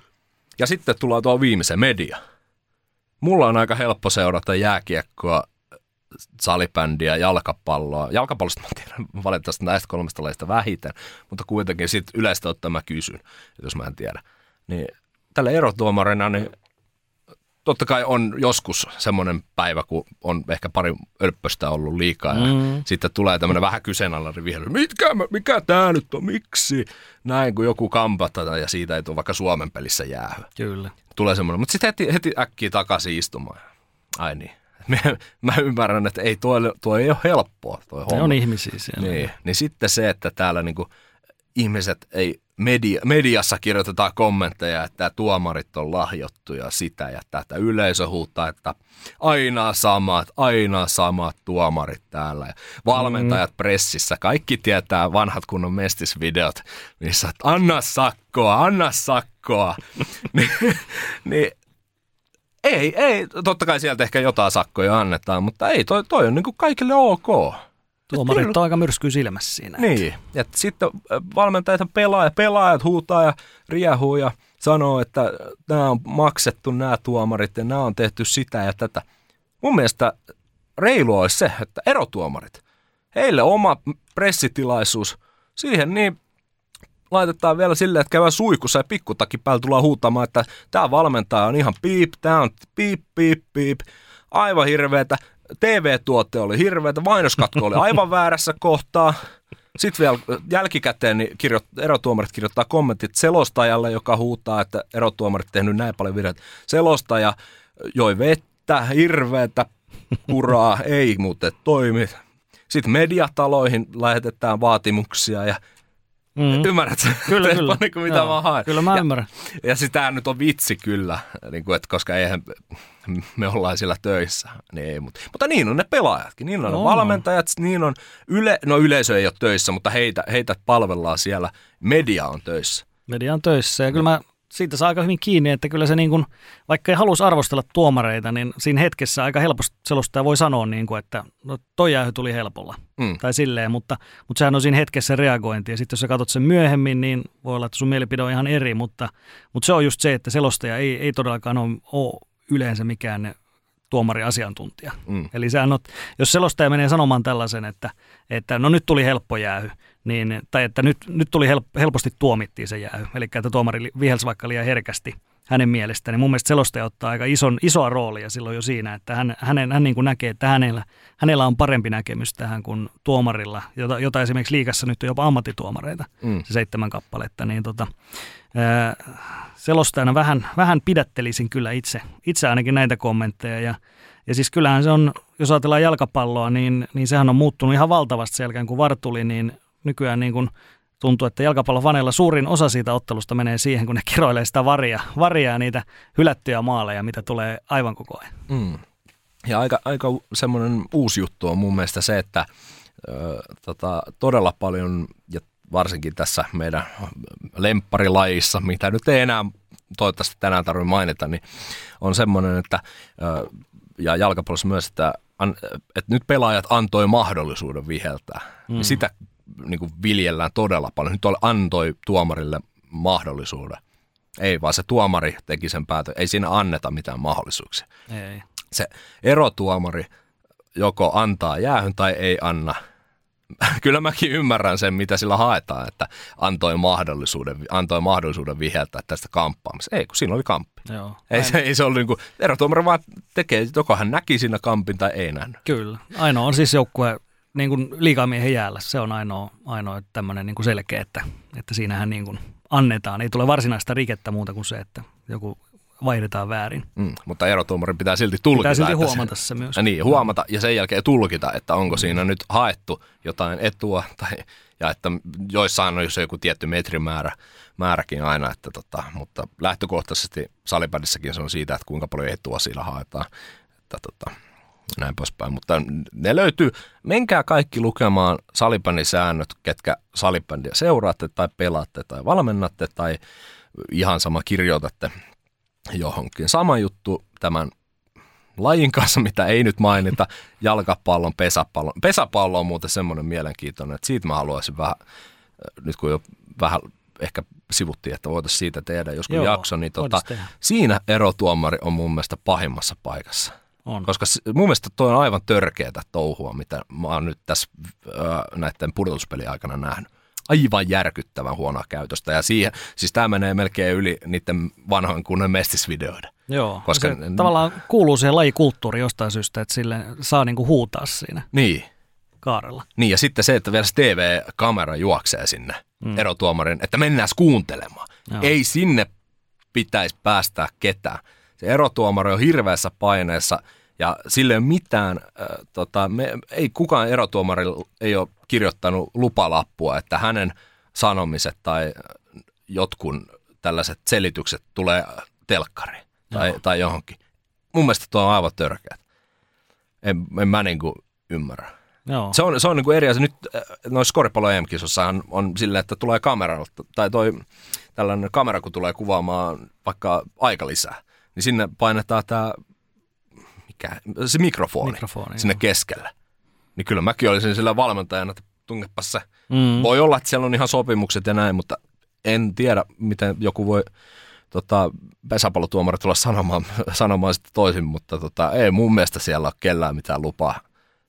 Ja sitten tulee tuo viimeisen media. Mulla on aika helppo seurata jääkiekkoa salibändiä, jalkapalloa. Jalkapallosta mä tiedän valitettavasti näistä kolmesta lajista vähiten, mutta kuitenkin sit yleistä ottaen mä kysyn, jos mä en tiedä. Niin tällä erotuomarina, niin totta kai on joskus semmoinen päivä, kun on ehkä pari ölppöstä ollut liikaa ja mm. sitten tulee tämmöinen vähän kyseenalainen vihely. Mitkä, mikä tämä nyt on, miksi? Näin, kun joku kampata ja siitä ei tule vaikka Suomen pelissä jäähy. Kyllä. Tulee semmoinen, mutta sitten heti, heti äkkiä takaisin istumaan. Ai niin, mä ymmärrän, että ei tuo, tuo ei ole helppoa. Homma. Ne on ihmisiä siellä. Niin, niin sitten se, että täällä niinku ihmiset ei, media, mediassa kirjoitetaan kommentteja, että tuomarit on lahjottu ja sitä ja tätä. Yleisö huuttaa, että aina samat, aina samat tuomarit täällä. Ja valmentajat mm. pressissä, kaikki tietää vanhat kunnon mestisvideot, missä anna sakkoa, anna sakkoa. niin, niin ei, ei, totta kai sieltä ehkä jotain sakkoja annetaan, mutta ei, toi, toi on niin kuin kaikille ok. Tuomarit on aika myrsky silmässä siinä. Niin, ja sitten valmentajat pelaa ja pelaajat huutaa ja riehuu ja sanoo, että nämä on maksettu nämä tuomarit ja nämä on tehty sitä ja tätä. Mun mielestä reilua olisi se, että erotuomarit, heille oma pressitilaisuus, siihen niin laitetaan vielä silleen, että käydään suikussa ja pikkutakin päällä tullaan huutamaan, että tämä valmentaja on ihan piip, tämä on piip, piip, piip. Aivan hirveetä. TV-tuote oli hirveätä, mainoskatko oli aivan väärässä kohtaa. Sitten vielä jälkikäteen niin kirjoit, erotuomarit kirjoittaa kommentit selostajalle, joka huutaa, että erotuomarit tehnyt näin paljon virheitä. Selostaja joi vettä, hirveätä kuraa, ei muuten toimi. Sitten mediataloihin lähetetään vaatimuksia ja Mm. Ymmärrätkö? Kyllä, kyllä. Niin kuin mitä Joo, mä haen. Kyllä mä ymmärrän. Ja, ja sitä nyt on vitsi kyllä, niin kuin, että koska eihän me ollaan siellä töissä. Niin ei, mutta, mutta niin on ne pelaajatkin, niin on no, valmentajat, niin on yle, no yleisö ei ole töissä, mutta heitä, heitä palvellaan siellä. Media on töissä. Media on töissä ja kyllä mä siitä saa aika hyvin kiinni, että kyllä se niin kuin, vaikka ei halus arvostella tuomareita, niin siinä hetkessä aika helposti selostaja voi sanoa, niin kuin, että no toi jäähy tuli helpolla. Mm. Tai silleen, mutta, mutta sehän on siinä hetkessä reagointi. Ja sitten jos sä katsot sen myöhemmin, niin voi olla, että sun mielipide on ihan eri, mutta, mutta se on just se, että selostaja ei, ei todellakaan ole, ole yleensä mikään tuomariasiantuntija. Mm. Eli sehän on, jos selostaja menee sanomaan tällaisen, että, että no nyt tuli helppo jäähy, niin, tai että nyt, nyt tuli help, helposti tuomittiin se jäähy, eli että tuomari vihelsi vaikka liian herkästi hänen mielestään, niin mun mielestä selostaja ottaa aika ison, isoa roolia silloin jo siinä, että hän, hänen, hän niin kuin näkee, että hänellä, hänellä on parempi näkemys tähän kuin tuomarilla, jota, jota esimerkiksi liikassa nyt on jopa ammattituomareita, mm. se seitsemän kappaletta, niin tota, ää, selostajana vähän, vähän pidättelisin kyllä itse, itse ainakin näitä kommentteja. Ja ja siis kyllähän se on, jos ajatellaan jalkapalloa, niin, niin sehän on muuttunut ihan valtavasti sen jälkeen, kun Vartuli, niin nykyään niin kuin tuntuu, että jalkapallofaneilla suurin osa siitä ottelusta menee siihen, kun ne kiroilee sitä varia, varia niitä hylättyjä maaleja, mitä tulee aivan koko ajan. Mm. Ja aika, aika semmoinen uusi juttu on mun mielestä se, että ö, tota, todella paljon, ja varsinkin tässä meidän lempparilajissa, mitä nyt ei enää toivottavasti tänään tarvitse mainita, niin on semmoinen, että ö, ja jalkapallossa myös, että, että nyt pelaajat antoi mahdollisuuden viheltää. Mm. Ja sitä niin kuin viljellään todella paljon. Nyt antoi tuomarille mahdollisuuden. Ei, vaan se tuomari teki sen päätön. Ei siinä anneta mitään mahdollisuuksia. Ei. Se erotuomari joko antaa jäähyn tai ei anna. Kyllä mäkin ymmärrän sen, mitä sillä haetaan, että antoi mahdollisuuden, antoi mahdollisuuden viheltää tästä kamppaamista. Ei, kun siinä oli kamppi. Joo. Ei se, ei se ollut niin kuin, erotuomari vaan tekee, joko hän näki siinä kampin tai ei nähnyt. Kyllä. Ainoa on siis joukkue niin kuin liikamiehen jäällä. Se on ainoa, ainoa tämmöinen niin kuin selkeä, että, että siinähän niin kuin annetaan. Ei tule varsinaista rikettä muuta kuin se, että joku vaihdetaan väärin. Mm, mutta erotuomarin pitää silti tulkita. Pitää silti huomata se myös. Ja niin, huomata ja sen jälkeen tulkita, että onko siinä nyt haettu jotain etua tai, ja että joissain on joku tietty metrimäärä määräkin aina, että tota, mutta lähtökohtaisesti salipädissäkin se on siitä, että kuinka paljon etua siinä haetaan. Että tota, näin poispäin. Mutta ne löytyy, menkää kaikki lukemaan salibändin säännöt, ketkä salibändiä seuraatte tai pelaatte tai valmennatte tai ihan sama kirjoitatte johonkin. Sama juttu tämän lajin kanssa, mitä ei nyt mainita, jalkapallon, pesäpallon. Pesäpallo on muuten semmoinen mielenkiintoinen, että siitä mä haluaisin vähän, nyt kun jo vähän ehkä sivuttiin, että voitaisiin siitä tehdä joskus Joo, jakso, niin tota, siinä erotuomari on mun mielestä pahimmassa paikassa. On. Koska mun mielestä toi on aivan törkeätä touhua, mitä mä oon nyt tässä ö, näiden pudotuspelien aikana nähnyt. Aivan järkyttävän huonoa käytöstä. Ja siihen, siis tämä menee melkein yli niiden vanhojen kunnon mestisvideoiden. Joo, Koska- se tavallaan kuuluu siihen lajikulttuuriin jostain syystä, että sille saa niinku huutaa siinä Niin. kaarella. Niin, ja sitten se, että vielä se TV-kamera juoksee sinne mm. erotuomarin, että mennään kuuntelemaan. Joo. Ei sinne pitäisi päästää ketään. Se erotuomari on hirveässä paineessa ja sille ei ole mitään, äh, tota, me, ei kukaan erotuomari ei ole kirjoittanut lupalappua, että hänen sanomiset tai äh, jotkun tällaiset selitykset tulee telkkariin tai, tai johonkin. Mun mielestä tuo on aivan törkeä. En, en mä niinku ymmärrä. Joo. Se on, se on niin kuin eri asia. Nyt noissa koripallo em on, on silleen, että tulee kamera, tai toi tällainen kamera, kun tulee kuvaamaan vaikka aika lisää, niin sinne painetaan tämä, mikä, se mikrofoni, Mikrofoni, sinne joo. keskelle. Niin kyllä mäkin olisin sillä valmentajana, että tungepas se. Mm. Voi olla, että siellä on ihan sopimukset ja näin, mutta en tiedä, miten joku voi tota, pesäpallotuomari tulla sanomaan, sanomaan sitten toisin, mutta tota, ei mun mielestä siellä ole kellään mitään lupaa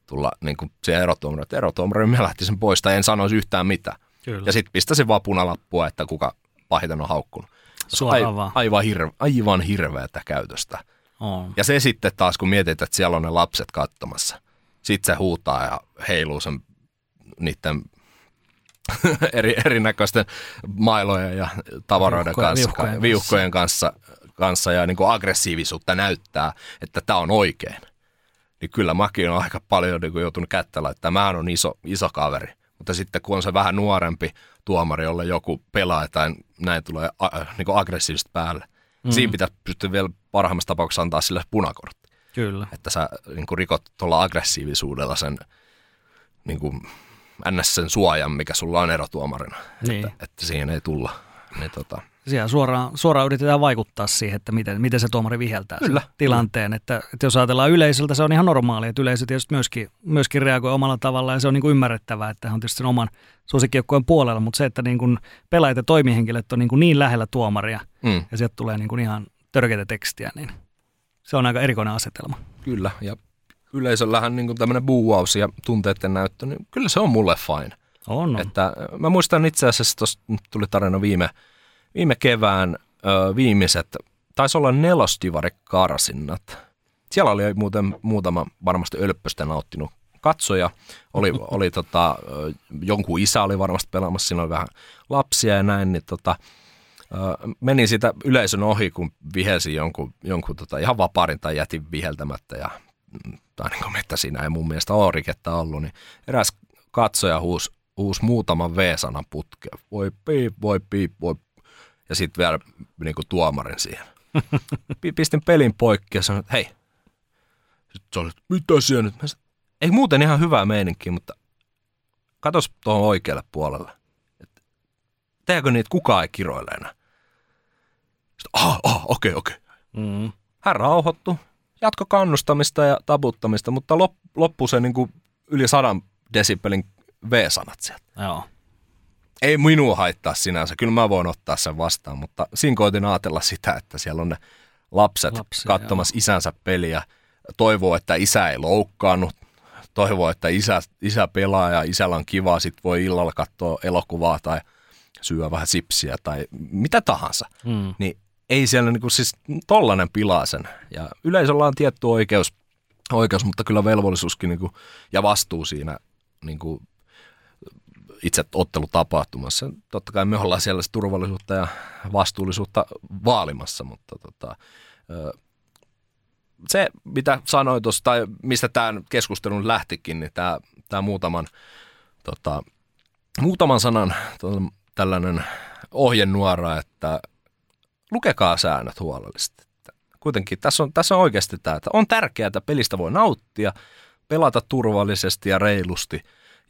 tulla niin kuin siihen erotuomarille. Että erotuomari mä lähti sen pois tai en sanoisi yhtään mitään. Kyllä. Ja sitten pistäisin vaan punalappua, että kuka pahiten on haukkunut. Suoraan vaan. aivan, hirve, aivan hirveätä käytöstä. On. Ja se sitten taas, kun mietit, että siellä on ne lapset katsomassa, sitten se huutaa ja heiluu sen niiden eri, erinäköisten mailojen ja tavaroiden Viuhkojen- kanssa, viuhkojen viuhkojen kanssa, kanssa ja niin kuin aggressiivisuutta näyttää, että tämä on oikein. Niin kyllä mäkin on aika paljon niin kuin joutunut kättä laittaa. Mä on iso, iso kaveri, mutta sitten kun on se vähän nuorempi tuomari, jolle joku pelaa tai näin tulee a, niin kuin aggressiivisesti päälle, mm. siinä pitäisi pystyä vielä parhaimmassa tapauksessa antaa sille punakortti Kyllä. että sä niin kuin rikot tuolla aggressiivisuudella sen niin kuin ns. sen suojan, mikä sulla on erotuomarina, Niin. että, että siihen ei tulla. Niin tota, Siellä suoraan, suoraan yritetään vaikuttaa siihen, että miten, miten se tuomari viheltää sen Kyllä. tilanteen. Että, että jos ajatellaan yleisöltä, se on ihan normaali, että yleisö tietysti myöskin, myöskin reagoi omalla tavallaan ja se on niin kuin ymmärrettävää, että hän on tietysti sen oman suosikkijoukkueen puolella, mutta se, että niin kuin pelaajat ja toimihenkilöt on niin, kuin niin lähellä tuomaria mm, ja sieltä tulee niin kuin ihan törkeitä tekstiä, niin se on aika erikoinen asetelma. kyllä, ja yleisöllähän niin tämmöinen buuaus ja tunteiden näyttö, niin kyllä se on mulle fine. On, on. Että mä muistan itse asiassa, tuossa tuli tarina viime, viime kevään ö, viimeiset, taisi olla nelostivari-karsinnat. Siellä oli muuten muutama varmasti ölppöstä nauttinut katsoja. Oli, oli tota, jonkun isä oli varmasti pelaamassa, siinä oli vähän lapsia ja näin, niin tota, menin siitä yleisön ohi, kun vihelsin jonkun, jonkun tota, ihan vaparin tai jätin viheltämättä ja mm, tai niin kuin, että siinä ei mun mielestä ole rikettä ollut, niin eräs katsoja huusi, huusi muutaman V-sanan putkeen. Voi piip, voi piip, voi ja sitten vielä niin kuin tuomarin siihen. Pi- Pistin pelin poikki ja sanoin, että hei. Sitten se oli, että mitä siellä nyt? Mä sanoin, ei muuten ihan hyvää meininkiä, mutta katos tuohon oikealle puolelle. Tehdäänkö niitä kukaan ei kiroile enää? Sitten, ah, ah, okei, okei. Mm. Hän rauhoittui, jatko kannustamista ja taputtamista, mutta lop, loppui se niin kuin yli sadan desibelin V-sanat sieltä. Joo. Ei minua haittaa sinänsä, kyllä mä voin ottaa sen vastaan, mutta siinä koitin ajatella sitä, että siellä on ne lapset Lapsia, katsomassa joo. isänsä peliä, toivoo, että isä ei loukkaannut, toivoo, että isä, isä pelaa ja isällä on kiva, sit voi illalla katsoa elokuvaa tai syödä vähän sipsiä tai mitä tahansa. Mm. Niin ei siellä niinku siis tollanen pilaa sen. Ja yleisöllä on tietty oikeus, oikeus mutta kyllä velvollisuuskin niinku, ja vastuu siinä niinku, itse ottelutapahtumassa. Totta kai me ollaan siellä turvallisuutta ja vastuullisuutta vaalimassa, mutta tota, se, mitä sanoit tuossa, tai mistä tämä keskustelun lähtikin, niin tämä, tämä muutaman, tota, muutaman sanan tällainen ohjenuora, että lukekaa säännöt huolellisesti. Kuitenkin tässä on, tässä on oikeasti tämä, että on tärkeää, että pelistä voi nauttia, pelata turvallisesti ja reilusti,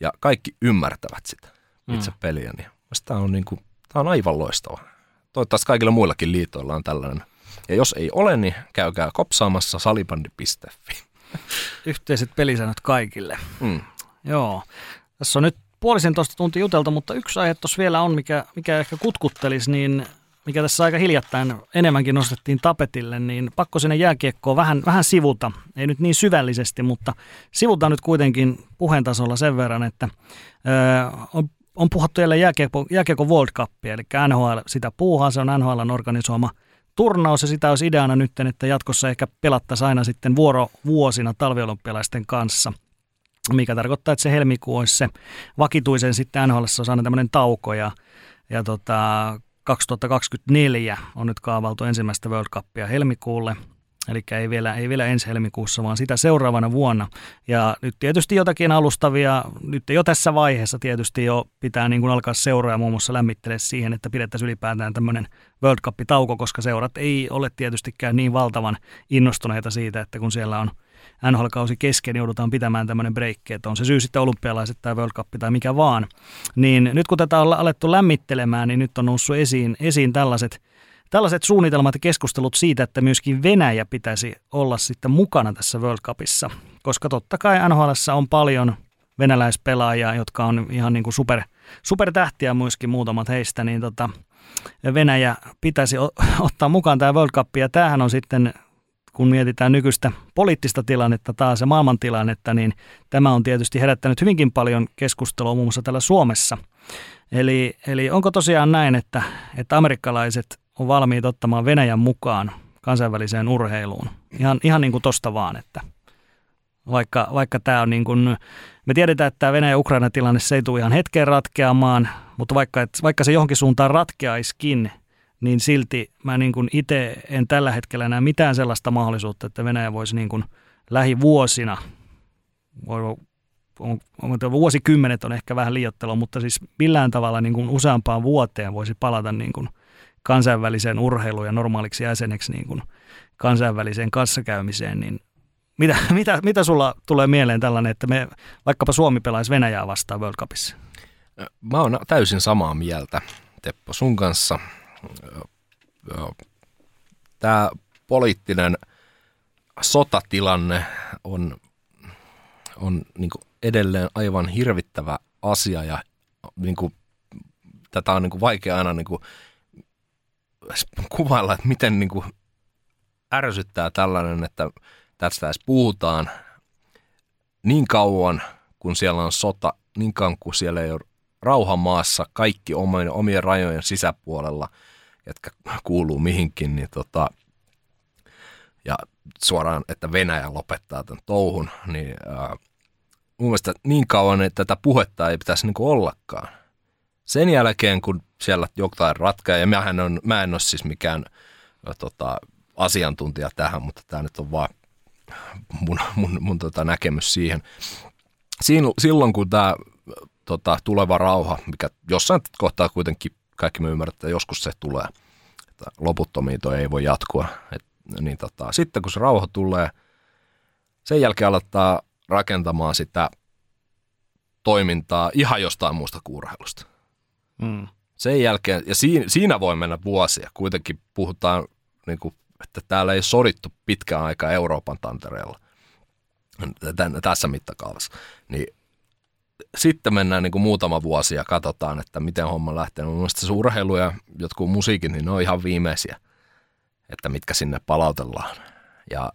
ja kaikki ymmärtävät sitä itse mm. peliä. Niin tämä on, niin kuin, tämä on aivan loistava. Toivottavasti kaikilla muillakin liitoilla on tällainen. Ja jos ei ole, niin käykää kopsaamassa salibandi.fi. Yhteiset pelisäännöt kaikille. Mm. Joo. Tässä on nyt puolisentoista tuntia jutelta, mutta yksi aihe tuossa vielä on, mikä, mikä ehkä kutkuttelisi, niin mikä tässä aika hiljattain enemmänkin nostettiin tapetille, niin pakko sinne jääkiekkoon vähän, vähän sivuta. Ei nyt niin syvällisesti, mutta sivutaan nyt kuitenkin puheen tasolla sen verran, että ö, on, on puhuttu jälleen jääkiekko, jääkiekko World Cup, eli NHL sitä puuhaa, se on NHLn organisoima turnaus ja sitä olisi ideana nyt, että jatkossa ehkä pelattaisiin aina sitten vuorovuosina talviolympialaisten kanssa – mikä tarkoittaa, että se helmikuu olisi se vakituisen sitten NHL olisi aina tämmöinen tauko ja, ja tota, 2024 on nyt kaavaltu ensimmäistä World Cupia helmikuulle, eli ei vielä, ei vielä ensi helmikuussa, vaan sitä seuraavana vuonna. Ja nyt tietysti jotakin alustavia, nyt jo tässä vaiheessa tietysti jo pitää niin kuin alkaa seuraa muun muassa lämmittelee siihen, että pidettäisiin ylipäätään tämmöinen World Cup-tauko, koska seurat ei ole tietystikään niin valtavan innostuneita siitä, että kun siellä on – NHL-kausi kesken, joudutaan pitämään tämmöinen breikki, että on se syy sitten olympialaiset tai World Cup tai mikä vaan. Niin nyt kun tätä on alettu lämmittelemään, niin nyt on noussut esiin, esiin tällaiset, tällaiset suunnitelmat ja keskustelut siitä, että myöskin Venäjä pitäisi olla sitten mukana tässä World Cupissa. Koska totta kai NHL on paljon venäläispelaajia, jotka on ihan niin kuin super, supertähtiä myöskin muutamat heistä, niin tota, Venäjä pitäisi ottaa mukaan tämä World Cup, ja tämähän on sitten kun mietitään nykyistä poliittista tilannetta taas ja maailmantilannetta, niin tämä on tietysti herättänyt hyvinkin paljon keskustelua muun muassa täällä Suomessa. Eli, eli onko tosiaan näin, että, että amerikkalaiset on valmiit ottamaan Venäjän mukaan kansainväliseen urheiluun? Ihan, ihan niin kuin tosta vaan, että vaikka, vaikka tämä on niin kuin, me tiedetään, että tämä Venäjä-Ukraina-tilanne se ei tule ihan hetkeen ratkeamaan, mutta vaikka, että, vaikka se johonkin suuntaan ratkeaiskin, niin silti mä niin kuin itse en tällä hetkellä näe mitään sellaista mahdollisuutta, että Venäjä voisi niin kuin lähivuosina, on, on, on, vuosikymmenet on ehkä vähän liiottelua, mutta siis millään tavalla niin kuin useampaan vuoteen voisi palata niin kuin kansainväliseen urheiluun ja normaaliksi jäseneksi niin kuin kansainväliseen kassakäymiseen, niin mitä, mitä, mitä sulla tulee mieleen tällainen, että me vaikkapa Suomi pelaisi Venäjää vastaan World Cupissa? Mä oon täysin samaa mieltä, Teppo, sun kanssa tämä poliittinen sotatilanne on, on niin edelleen aivan hirvittävä asia ja niin kuin, tätä on niin kuin vaikea aina niin kuin, kuvailla, että miten niin kuin, ärsyttää tällainen, että tästä edes puhutaan niin kauan, kun siellä on sota, niin kauan kuin siellä ei ole rauha maassa, kaikki omien, omien rajojen sisäpuolella – jotka kuuluu mihinkin, niin tota, ja suoraan, että Venäjä lopettaa tämän touhun, niin ää, mun mielestä niin kauan, että tätä puhetta ei pitäisi niin ollakaan. Sen jälkeen, kun siellä jotain ratkaa, ja mähän on, mä en ole siis mikään ä, tota, asiantuntija tähän, mutta tämä nyt on vaan mun, mun, mun tota, näkemys siihen. Siin, silloin, kun tämä tota, tuleva rauha, mikä jossain kohtaa kuitenkin kaikki me ymmärrämme, että joskus se tulee. Että loputtomiin toi ei voi jatkua. Et, niin tota, sitten kun se rauha tulee, sen jälkeen aletaan rakentamaan sitä toimintaa ihan jostain muusta kuurheilusta. Mm. Sen jälkeen, ja siinä, siinä voi mennä vuosia. Kuitenkin puhutaan, niin kuin, että täällä ei sodittu pitkään aikaa Euroopan tantereella tässä mittakaavassa. Niin sitten mennään niin kuin muutama vuosi ja katsotaan, että miten homma lähtee. Mun mielestä se urheilu ja jotkut musiikit, niin ne on ihan viimeisiä, että mitkä sinne palautellaan. Ja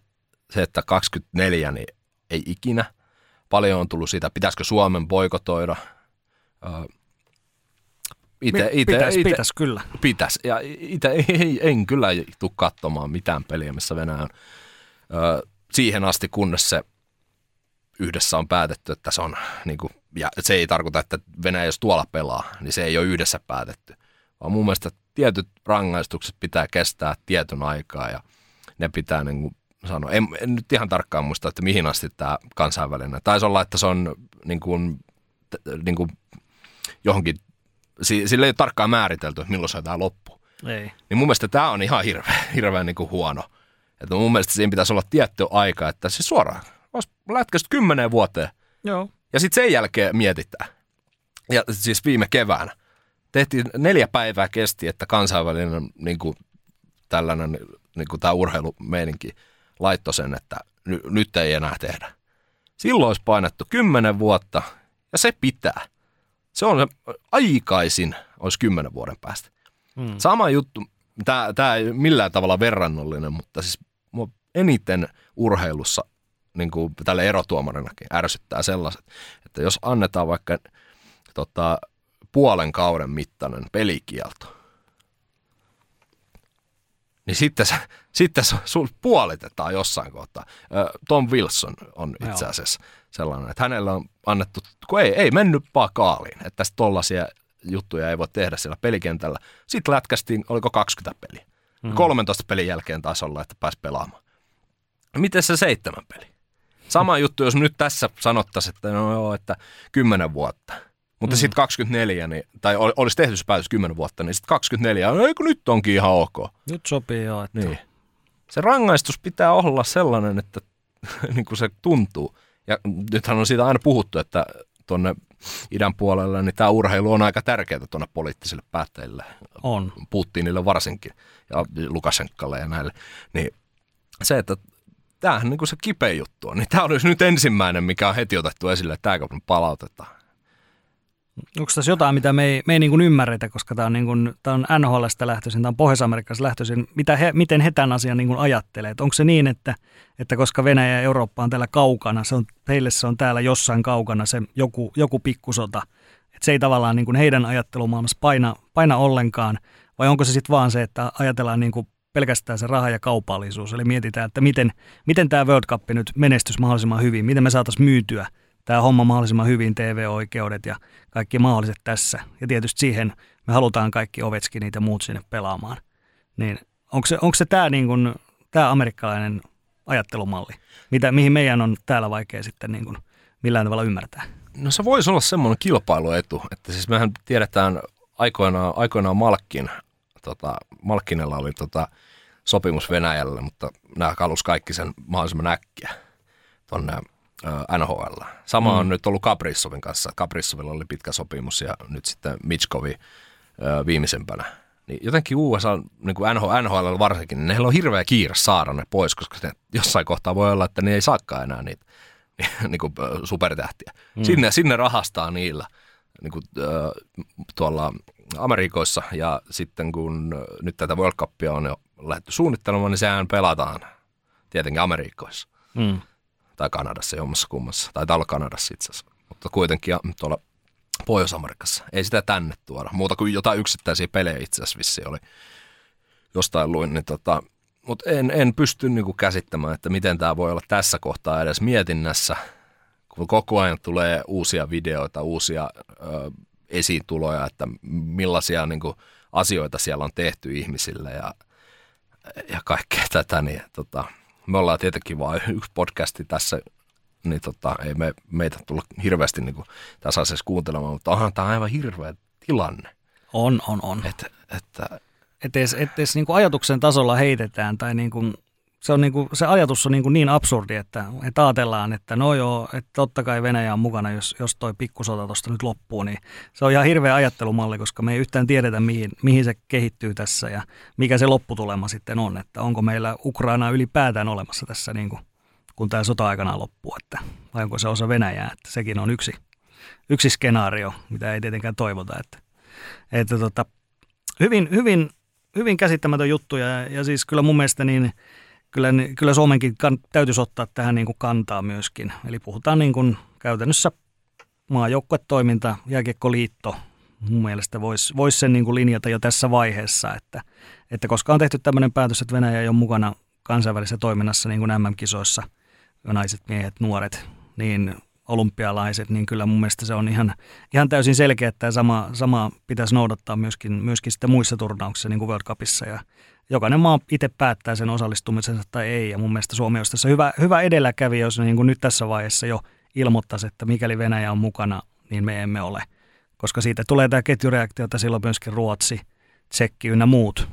se, että 24, niin ei ikinä. Paljon on tullut siitä, pitäisikö Suomen boikotoida. Ite, ite, pitäis, ite, pitäis kyllä. Pitäis. Ja itse en kyllä tule katsomaan mitään peliä, missä Venäjä on. siihen asti, kunnes se yhdessä on päätetty, että se on, niin kuin, ja se ei tarkoita, että Venäjä jos tuolla pelaa, niin se ei ole yhdessä päätetty. Vaan mun mielestä tietyt rangaistukset pitää kestää tietyn aikaa ja ne pitää niin kuin sanoa. En, en nyt ihan tarkkaan muista, että mihin asti tämä kansainvälinen. Taisi olla, että se on niin kuin, niin kuin johonkin, sille ei ole tarkkaan määritelty, että milloin se tämä loppu. Ei. Niin mun mielestä tämä on ihan hirveän, hirveän niin kuin huono. Että mun mielestä siinä pitäisi olla tietty aika, että se suoraan olisi lätkästä kymmeneen vuoteen. Joo. Ja sitten sen jälkeen mietitään. Ja siis viime keväänä tehtiin neljä päivää kesti, että kansainvälinen niin kuin, tällainen niin kuin tämä urheilumeininki laittoi sen, että n- nyt ei enää tehdä. Silloin olisi painettu kymmenen vuotta ja se pitää. Se on se aikaisin, olisi kymmenen vuoden päästä. Hmm. Sama juttu, tämä ei millään tavalla verrannollinen, mutta siis eniten urheilussa niin kuin tälle erotuomarinakin ärsyttää sellaiset, että jos annetaan vaikka tota, puolen kauden mittainen pelikielto, niin sitten se, sitten se sul puolitetaan jossain kohtaa. Tom Wilson on itse asiassa sellainen, että hänellä on annettu, kun ei, ei mennyt kaaliin, että tästä tollaisia juttuja ei voi tehdä siellä pelikentällä. Sitten lätkästiin, oliko 20 peliä. Mm. 13 pelin jälkeen taas olla, että pääsi pelaamaan. Miten se seitsemän peli? Sama juttu, jos nyt tässä sanottaisiin, että no joo, että kymmenen vuotta. Mutta mm. sitten 24, niin, tai olisi tehty se päätös 10 vuotta, niin sitten 24, no eikö nyt onkin ihan ok. Nyt sopii joo. Että... Niin. Se rangaistus pitää olla sellainen, että niin kuin se tuntuu. Ja nythän on siitä aina puhuttu, että tuonne idän puolelle, niin tämä urheilu on aika tärkeää tuonne poliittisille päättäjille. On. Putinille varsinkin ja Lukashenkalle ja näille. Niin se, että tämähän niin kuin se kipeä juttu on. Niin tämä olisi nyt ensimmäinen, mikä on heti otettu esille, että tämä palautetaan. Onko tässä jotain, mitä me ei, me ei niin kuin ymmärretä, koska tämä on, niin kuin, tämä on NHLstä lähtöisin, tämä on Pohjois-Amerikasta lähtöisin. Mitä he, miten he tämän asian niin kuin ajattelee? Onko se niin, että, että koska Venäjä ja Eurooppa on täällä kaukana, se on, heille se on täällä jossain kaukana se joku, joku pikkusota, että se ei tavallaan niin kuin heidän ajattelumaailmassa paina, paina ollenkaan, vai onko se sitten vaan se, että ajatellaan niin kuin pelkästään se raha ja kaupallisuus. Eli mietitään, että miten, miten tämä World Cup nyt menestys mahdollisimman hyvin, miten me saataisiin myytyä tämä homma mahdollisimman hyvin, TV-oikeudet ja kaikki mahdolliset tässä. Ja tietysti siihen me halutaan kaikki Ovetskin niitä muut sinne pelaamaan. Niin onko se, onko se tämä, niin kuin, tämä amerikkalainen ajattelumalli, mitä, mihin meidän on täällä vaikea sitten niin kuin millään tavalla ymmärtää? No se voisi olla semmoinen kilpailuetu, että siis mehän tiedetään aikoinaan, aikoinaan Malkkin tota, Malkkinella oli tota, sopimus Venäjälle, mutta nämä kalus kaikki sen mahdollisimman äkkiä tuonne NHL. Sama mm. on nyt ollut Kaprissovin kanssa. Kaprissovilla oli pitkä sopimus ja nyt sitten Mitchkovi ö, viimeisempänä. Niin jotenkin USA, niin kuin NHL, NHL varsinkin, niin heillä on hirveä kiire saada ne pois, koska ne jossain kohtaa voi olla, että ne ei saakaan enää niitä niin kuin supertähtiä. Mm. Sinne, sinne rahastaa niillä niin kuin, tuolla Amerikoissa ja sitten kun nyt tätä World Cupia on jo lähdetty suunnittelemaan, niin sehän pelataan tietenkin Amerikoissa. Mm. Tai Kanadassa jommassa kummassa. Tai täällä Kanadassa itse asiassa. Mutta kuitenkin tuolla Pohjois-Amerikassa. Ei sitä tänne tuoda. Muuta kuin jotain yksittäisiä pelejä itse asiassa vissi oli. Jostain luin, niin tota, mutta en, en pysty niinku käsittämään, että miten tämä voi olla tässä kohtaa edes mietinnässä, kun koko ajan tulee uusia videoita, uusia ö, esiintuloja, että millaisia niin kuin, asioita siellä on tehty ihmisille ja, ja kaikkea tätä, niin tota, me ollaan tietenkin vain yksi podcasti tässä, niin tota, ei me, meitä tullut hirveästi niin kuin, tässä asiassa kuuntelemaan, mutta onhan tämä aivan hirveä tilanne. On, on, on. Et, että, että edes, edes niin kuin ajatuksen tasolla heitetään tai niin kuin se, on niin kuin, se ajatus on niin, kuin niin absurdi, että, että ajatellaan, että no joo, että totta kai Venäjä on mukana, jos, jos toi pikkusota tuosta nyt loppuu, niin se on ihan hirveä ajattelumalli, koska me ei yhtään tiedetä, mihin, mihin se kehittyy tässä ja mikä se lopputulema sitten on, että onko meillä Ukraina ylipäätään olemassa tässä, niin kuin, kun tämä sota aikana loppuu, että, vai onko se osa Venäjää, että sekin on yksi, yksi skenaario, mitä ei tietenkään toivota. Että, että tota, hyvin, hyvin, hyvin käsittämätön juttu ja, ja siis kyllä mun mielestä niin, kyllä, kyllä Suomenkin kan, täytyisi ottaa tähän niin kuin kantaa myöskin. Eli puhutaan niin kuin käytännössä maajoukkuetoiminta, jääkiekkoliitto, mun mielestä voisi vois sen niin kuin linjata jo tässä vaiheessa, että, että koska on tehty tämmöinen päätös, että Venäjä ei ole mukana kansainvälisessä toiminnassa niin kuin MM-kisoissa, naiset, miehet, nuoret, niin olympialaiset, niin kyllä mun mielestä se on ihan, ihan täysin selkeä, että sama, sama pitäisi noudattaa myöskin, myöskin sitten muissa turnauksissa, niin kuin World Cupissa. Ja jokainen maa itse päättää sen osallistumisensa tai ei, ja mun mielestä Suomi olisi tässä hyvä, hyvä edelläkävijä, jos niin kuin nyt tässä vaiheessa jo ilmoittaisi, että mikäli Venäjä on mukana, niin me emme ole. Koska siitä tulee tämä ketjureaktio, että silloin myöskin Ruotsi, Tsekki ynnä muut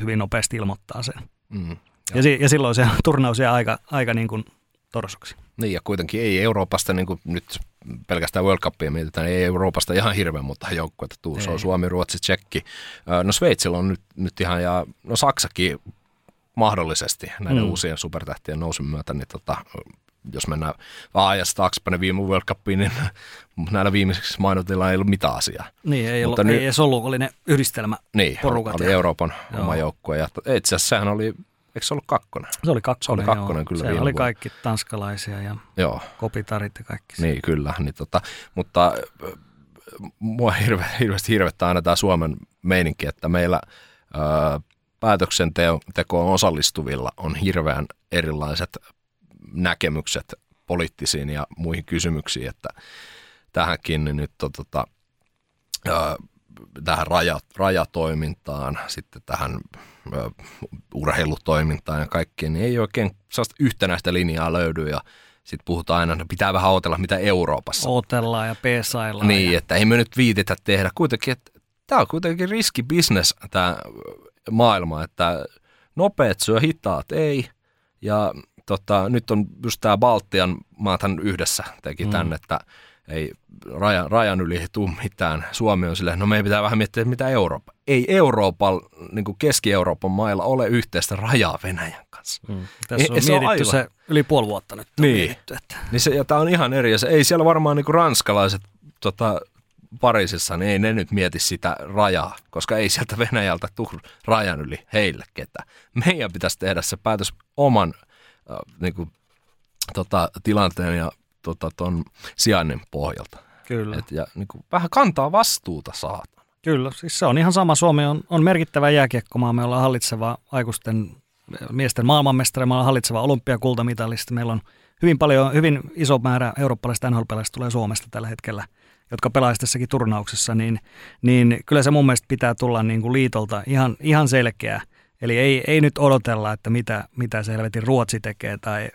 hyvin nopeasti ilmoittaa sen. Mm, ja, ja, ja silloin se turnaus jää aika, aika niin kuin torsoksi. Niin ja kuitenkin ei Euroopasta niin kuin nyt pelkästään World Cupia mietitään, ei Euroopasta ihan hirveän monta joukkuetta tuu. Se on Suomi, Ruotsi, Tsekki. No Sveitsillä on nyt, nyt ihan ja no Saksakin mahdollisesti näiden mm. uusien supertähtien nousun myötä, niin tota, jos mennään ajasta taaksepäin viime World Cupiin, niin näillä viimeisiksi mainitilla ei ollut mitään asiaa. Niin, ei, Mutta ollut, nyt, ei edes ollut, oli ne yhdistelmä Niin, porukat oli ja... Euroopan joo. oma joukkue. Ja itse asiassa sehän oli Eikö se ollut kakkonen? Se oli kakkonen, se oli kakkonen joo. kyllä. Se oli vuonna. kaikki tanskalaisia ja joo. kopitarit ja kaikki. Niin, kyllä. Niin tota, mutta mua hirve, hirveästi hirvettää aina tämä Suomen meininki, että meillä ö, päätöksentekoon osallistuvilla on hirveän erilaiset näkemykset poliittisiin ja muihin kysymyksiin, että tähänkin nyt tota, ö, tähän raja, rajatoimintaan, sitten tähän ö, urheilutoimintaan ja kaikkeen, niin ei oikein sellaista yhtenäistä linjaa löydy ja sitten puhutaan aina, että pitää vähän otella mitä Euroopassa. Otellaan ja peesaillaan. Niin, ja... että ei me nyt viitetä tehdä. Kuitenkin, että tämä on kuitenkin riskibisnes tämä maailma, että nopeat syö, hitaat ei. Ja tota, nyt on just tämä Baltian maathan yhdessä teki mm. että ei rajan, rajan yli ei tule mitään. Suomi on silleen, no meidän pitää vähän miettiä, että mitä Eurooppa. Ei Euroopan, niin kuin Keski-Euroopan mailla ole yhteistä rajaa Venäjän kanssa. Mm. Tässä on ei, mietitty se, se yli puoli vuotta nyt. niin. Mietitty, että. niin se, ja tämä on ihan eri. Ja se, ei siellä varmaan niin kuin ranskalaiset tota, Pariisissa, niin ei ne nyt mieti sitä rajaa, koska ei sieltä Venäjältä tule rajan yli heille ketään. Meidän pitäisi tehdä se päätös oman äh, niin kuin, tota, tilanteen ja tota, ton sijainnin pohjalta. Kyllä. Et, ja niin kuin, vähän kantaa vastuuta saata. Kyllä, siis se on ihan sama. Suomi on, on merkittävä jääkiekkomaa. Me ollaan hallitseva aikuisten miesten maailmanmestari, me ollaan hallitseva olympiakultamitalisti. Meillä on hyvin paljon, hyvin iso määrä eurooppalaisista nhl tulee Suomesta tällä hetkellä, jotka pelaisivat tässäkin turnauksessa, niin, niin kyllä se mun mielestä pitää tulla niin kuin liitolta ihan, ihan selkeä. Eli ei, ei nyt odotella, että mitä, mitä se helvetin Ruotsi tekee tai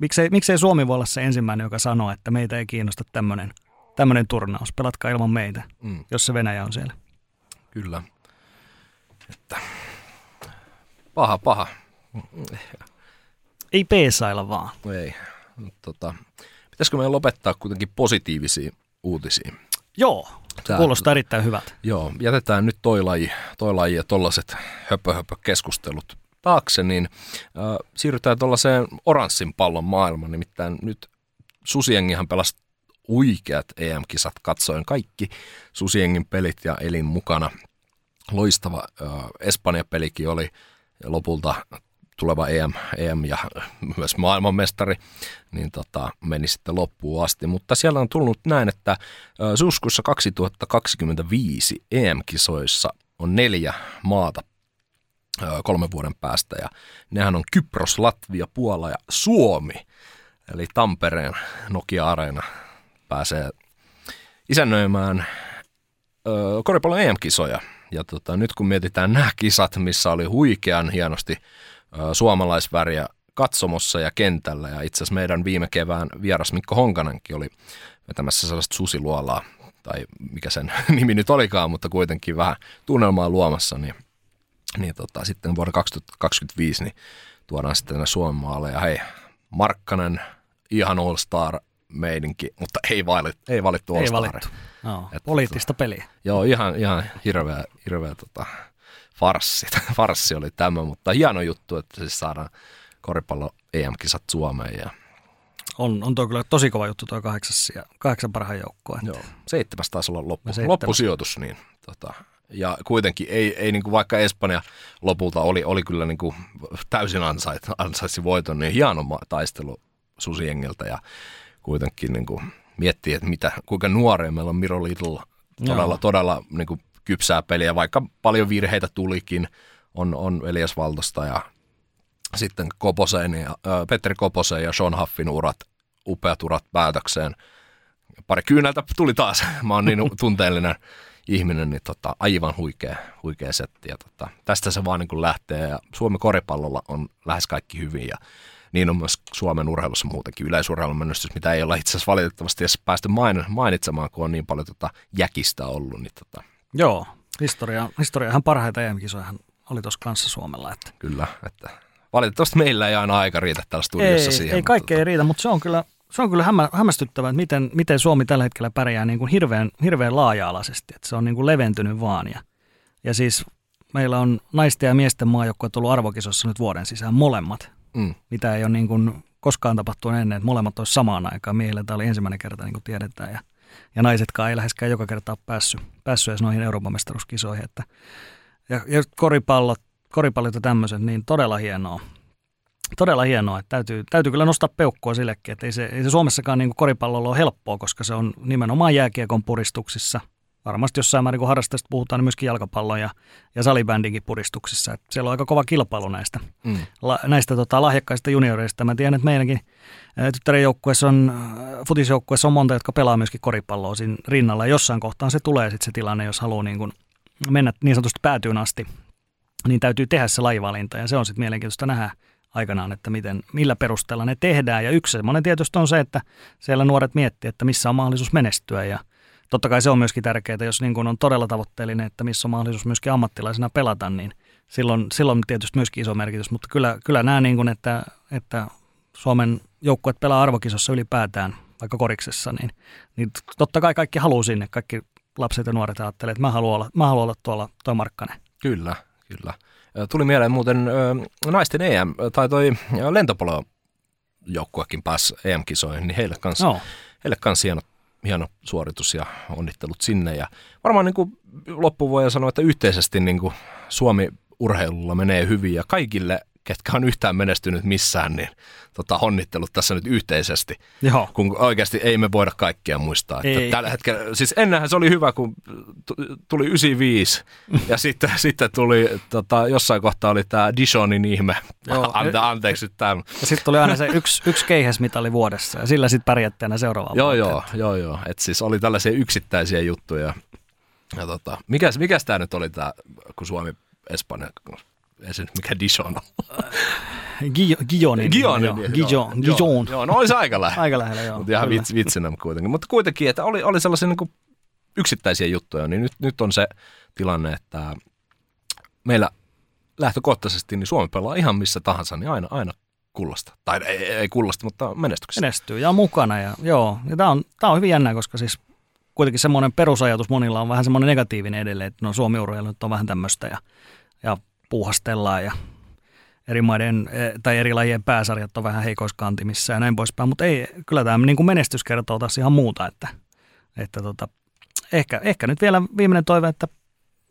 Miksei, miksei Suomi voi olla se ensimmäinen, joka sanoo, että meitä ei kiinnosta tämmöinen tämmöinen turnaus. Pelatkaa ilman meitä, mm. jos se Venäjä on siellä. Kyllä. Että paha, paha. Ei peesailla vaan. Ei. Tota, pitäisikö meidän lopettaa kuitenkin positiivisiin uutisiin? Joo, Tää, kuulostaa erittäin hyvältä. Joo, jätetään nyt toi laji, toi laji ja tollaset höpö, höpö keskustelut taakse, niin äh, siirrytään tuollaiseen oranssin pallon maailmaan. Nimittäin nyt Susiengihan pelasi uikeat EM-kisat, katsoin kaikki Susiengin pelit ja elin mukana. Loistava äh, Espanja-pelikin oli lopulta tuleva EM, EM ja myös maailmanmestari, niin tota, meni sitten loppuun asti. Mutta siellä on tullut näin, että syyskuussa 2025 EM-kisoissa on neljä maata kolmen vuoden päästä. Ja nehän on Kypros, Latvia, Puola ja Suomi. Eli Tampereen Nokia-areena pääsee isännöimään koripallon EM-kisoja. Ja tota, nyt kun mietitään nämä kisat, missä oli huikean hienosti ö, suomalaisväriä katsomossa ja kentällä. Ja itse asiassa meidän viime kevään vieras Mikko Honkanenkin oli vetämässä sellaista susiluolaa, tai mikä sen nimi nyt olikaan, mutta kuitenkin vähän tunnelmaa luomassa, niin niin tota, sitten vuonna 2025 niin tuodaan sitten tänne Suomen maalle ja hei, Markkanen, ihan All Star meidinki, mutta ei, valit, ei valittu All Ei valittu. No, Et, poliittista peliä. Joo, ihan, ihan hirveä, hirveä tota, farssi. farssi oli tämä, mutta hieno juttu, että siis saadaan koripallo EM-kisat Suomeen ja On, on tuo kyllä tosi kova juttu tuo kahdeksas ja kahdeksan parhaan joukkoa. Joo, seitsemäs taisi olla loppu, loppusijoitus, niin tota, ja kuitenkin ei, ei niin kuin vaikka Espanja lopulta oli, oli kyllä niin kuin täysin ansait, ansaitsi voiton, niin hieno taistelu Susiengiltä ja kuitenkin niin kuin miettii, että mitä, kuinka nuoria meillä on Miro Little, todella, Joo. todella niin kuin kypsää peliä, vaikka paljon virheitä tulikin, on, on Elias Valtosta ja sitten Koposen ja, äh, Petteri Koposen ja Sean Huffin urat, upeat urat päätökseen. Pari kyyneltä tuli taas, mä oon niin tunteellinen ihminen, niin tota, aivan huikea, huikea setti. Ja tota, tästä se vaan niin kuin lähtee ja Suomen koripallolla on lähes kaikki hyvin ja niin on myös Suomen urheilussa muutenkin yleisurheilun menestys, mitä ei olla itse asiassa valitettavasti edes päästy main- mainitsemaan, kun on niin paljon tota jäkistä ollut. Niin tota, Joo, historia, historia ihan parhaita EM-kisoja oli tuossa kanssa Suomella. Että kyllä, että valitettavasti meillä ei aina aika riitä täällä studiossa ei, siihen. ei kaikkea ei riitä, mutta se on kyllä, se on kyllä hämmä, hämmästyttävää, että miten, miten Suomi tällä hetkellä pärjää niin kuin hirveän, hirveän laaja-alaisesti. Että se on niin kuin leventynyt vaan. Ja, ja siis meillä on naisten ja miesten maajoukkueet ollut arvokisossa nyt vuoden sisään molemmat, Mm, mitä ei ole niin kuin koskaan tapahtunut ennen, että molemmat olisi samaan aikaan. Miehillä tämä oli ensimmäinen kerta, niin kuin tiedetään. Ja, ja naisetkaan ei läheskään joka kerta ole päässyt, päässyt edes noihin Euroopan mestaruuskisoihin. Että, ja, ja koripallot, koripallot ja tämmöiset, niin todella hienoa. Todella hienoa, että täytyy, täytyy kyllä nostaa peukkua sillekin, että ei se, ei se Suomessakaan niin koripallolla ole helppoa, koska se on nimenomaan jääkiekon puristuksissa. Varmasti jossain määrin, kun harrastajista puhutaan, niin myöskin jalkapallon ja, ja salibändinkin puristuksissa. Että siellä on aika kova kilpailu näistä mm, la, näistä tota, lahjakkaista junioreista. Mä tiedän, että meidänkin tyttären joukkueessa on, futisjoukkueessa on monta, jotka pelaa myöskin koripalloa siinä rinnalla. Ja jossain kohtaan se tulee sitten se tilanne, jos haluaa niin kuin mennä niin sanotusti päätyyn asti, niin täytyy tehdä se lajivalinta. Ja se on sitten mielenkiintoista nähdä aikanaan, että miten, millä perusteella ne tehdään. Ja yksi semmoinen tietysti on se, että siellä nuoret miettii, että missä on mahdollisuus menestyä. Ja totta kai se on myöskin tärkeää, jos niin on todella tavoitteellinen, että missä on mahdollisuus myöskin ammattilaisena pelata, niin silloin, silloin tietysti myöskin iso merkitys, mutta kyllä, kyllä nämä, niin kuin, että, että Suomen joukkueet pelaa arvokisossa ylipäätään, vaikka koriksessa, niin, niin totta kai kaikki haluaa sinne, kaikki lapset ja nuoret ajattelee, että mä haluan olla, mä haluan olla tuolla toi Markkanen. kyllä, kyllä. Tuli mieleen muuten naisten EM, tai toi lentopolo joukkuekin pääsi EM-kisoihin, niin heille kanssa Joo, heille kanssa hieno, hieno suoritus ja onnittelut sinne. Ja varmaan niin kuin loppuvuoden sanoa, että yhteisesti niin kuin Suomi urheilulla menee hyvin ja kaikille, ketkä on yhtään menestynyt missään, niin tota, onnittelut tässä nyt yhteisesti. joo. Kun oikeasti ei me voida kaikkia muistaa. Että Ei. tällä hetkellä, siis ennenhän se oli hyvä, kun tu- tuli 95 ja sitten, sitten tuli, tota, jossain kohtaa oli tämä Dijonin ihme. Joo. Ante, anteeksi nyt tämä. Ja sitten tuli aina se yksi, yksi keihäsmitali vuodessa ja sillä sitten pärjätte aina seuraavaan Joo, joo, joo, joo. Et siis oli tällaisia yksittäisiä juttuja. Ja tota, mikäs, mikäs tämä nyt oli tämä, kun Suomi, Espanja, ei se nyt mikä Dijon on. Gio- Gionin. Gion. Joo, Gijon. Joo, no oli se aika lähellä. Aika lähellä, joo. Mutta ihan kyllä. vits, vitsinä kuitenkin. Mutta kuitenkin, että oli, oli sellaisia niin yksittäisiä juttuja, niin nyt, nyt on se tilanne, että meillä lähtökohtaisesti niin Suomi pelaa ihan missä tahansa, niin aina, aina kullasta. Tai ei, ei kullasta, mutta menestyksestä. menestyy ja on mukana. Ja, joo, ja tämä on, tää on hyvin jännää, koska siis kuitenkin semmoinen perusajatus monilla on vähän semmoinen negatiivinen edelleen, että no Suomi urheilu nyt on vähän tämmöistä ja, ja puuhastellaan ja eri maiden eh, tai eri lajien pääsarjat on vähän heikoiskantimissa ja näin poispäin, mutta ei, kyllä tämä niin kuin menestys kertoo taas ihan muuta, että, että tota, ehkä, ehkä nyt vielä viimeinen toive, että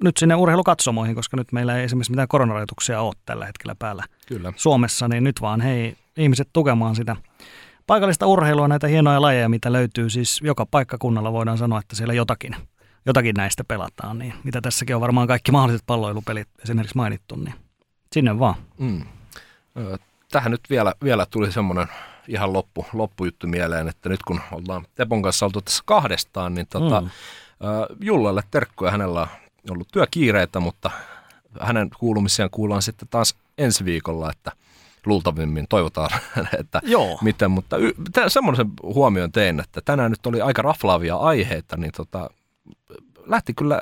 nyt sinne urheilukatsomoihin, koska nyt meillä ei esimerkiksi mitään koronarajoituksia ole tällä hetkellä päällä Kyllä. Suomessa, niin nyt vaan hei ihmiset tukemaan sitä paikallista urheilua, näitä hienoja lajeja, mitä löytyy. Siis joka paikkakunnalla voidaan sanoa, että siellä jotakin, jotakin näistä pelataan. Niin mitä tässäkin on varmaan kaikki mahdolliset palloilupelit esimerkiksi mainittu, niin sinne vaan. Mm. Tähän nyt vielä, vielä tuli semmoinen ihan loppu, loppujuttu mieleen, että nyt kun ollaan Tepon kanssa oltu tässä kahdestaan, niin tota, Mm. Jullalle terkkuja. Hänellä on ollut työkiireitä, mutta hänen kuulumisiaan kuullaan sitten taas ensi viikolla, että luultavimmin toivotaan, että Joo. miten, mutta y- semmoisen huomioon tein, että tänään nyt oli aika raflaavia aiheita, niin tota, lähti kyllä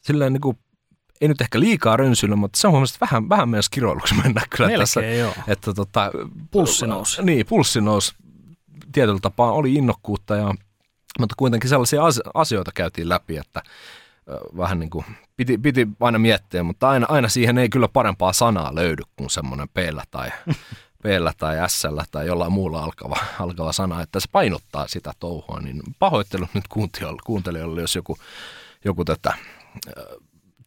silleen niin kuin, ei nyt ehkä liikaa rönsyillä, mutta se on että vähän, vähän meidän kiroiluksi mennä kyllä tässä. Melkein joo. Että tota, Pulssi nousi. Niin, pulssi nousi tietyllä tapaa, oli innokkuutta, ja, mutta kuitenkin sellaisia as- asioita käytiin läpi, että vähän niin kuin piti, piti aina miettiä, mutta aina, aina siihen ei kyllä parempaa sanaa löydy kuin semmoinen peillä tai p tai s tai jollain muulla alkava, alkava sana, että se painottaa sitä touhua, niin pahoittelut nyt kuuntelijoille jos joku, joku tätä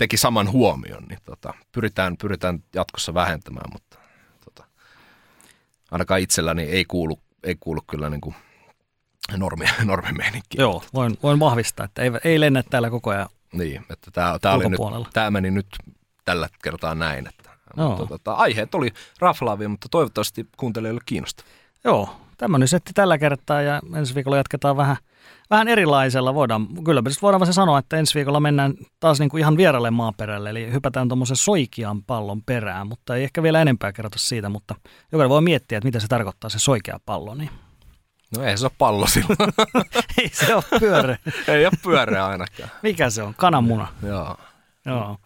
teki saman huomion, niin tota, pyritään, pyritään jatkossa vähentämään, mutta tota, ainakaan itselläni ei kuulu, ei kuulu kyllä niin kuin normi, normimeininki. Joo, voin, voin vahvistaa, että ei, ei lennä täällä koko ajan Niin, että tämä, tämä, oli nyt, tämä meni nyt tällä kertaa näin. Että, mutta, tota, aiheet oli raflaavia, mutta toivottavasti kuuntelijoille kiinnostaa. Joo, tämmöinen setti tällä kertaa ja ensi viikolla jatketaan vähän, vähän erilaisella. Voidaan, kyllä voidaan se sanoa, että ensi viikolla mennään taas niin kuin ihan vieralle maaperälle, eli hypätään tuommoisen soikean pallon perään, mutta ei ehkä vielä enempää kerrota siitä, mutta jokainen voi miettiä, että mitä se tarkoittaa se soikea pallo. Niin No ei se ole pallo silloin. ei se ole pyöreä. ei ole pyöreä ainakaan. Mikä se on? Kananmuna. Joo. Joo.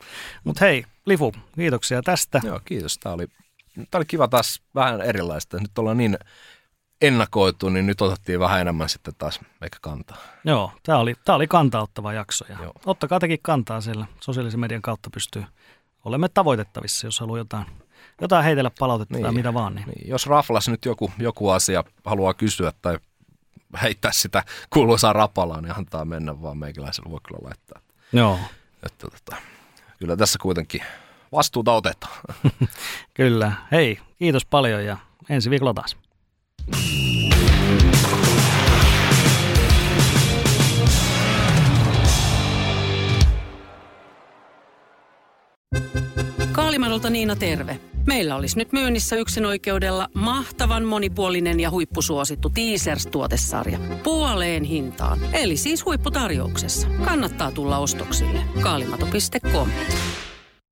Mutta hei, Lifu, kiitoksia tästä. Joo, kiitos. Tämä oli, tämä oli kiva taas vähän erilaista. Nyt ollaan niin ennakoitu, niin nyt otettiin vähän enemmän sitten taas eikä kantaa. Joo, tämä oli, tämä oli kantauttava jakso. Ja Joo. Ottakaa tekin kantaa siellä. Sosiaalisen median kautta pystyy olemme tavoitettavissa, jos haluaa jotain, jotain heitellä palautetta niin, tai mitä vaan. Niin. Niin. Jos raflas nyt joku, joku asia haluaa kysyä tai heittää sitä kuuluisaa rapalaa, niin antaa mennä vaan meikäläisellä voi kyllä laittaa. Joo. Että, tota, kyllä tässä kuitenkin vastuuta otetaan. kyllä. Hei, kiitos paljon ja ensi viikolla taas. Kaalimadolta Niina terve. Meillä olisi nyt myynnissä yksin oikeudella mahtavan monipuolinen ja huippusuosittu Teasers-tuotesarja. Puoleen hintaan. Eli siis huipputarjouksessa. Kannattaa tulla ostoksille. Kaalimato.com.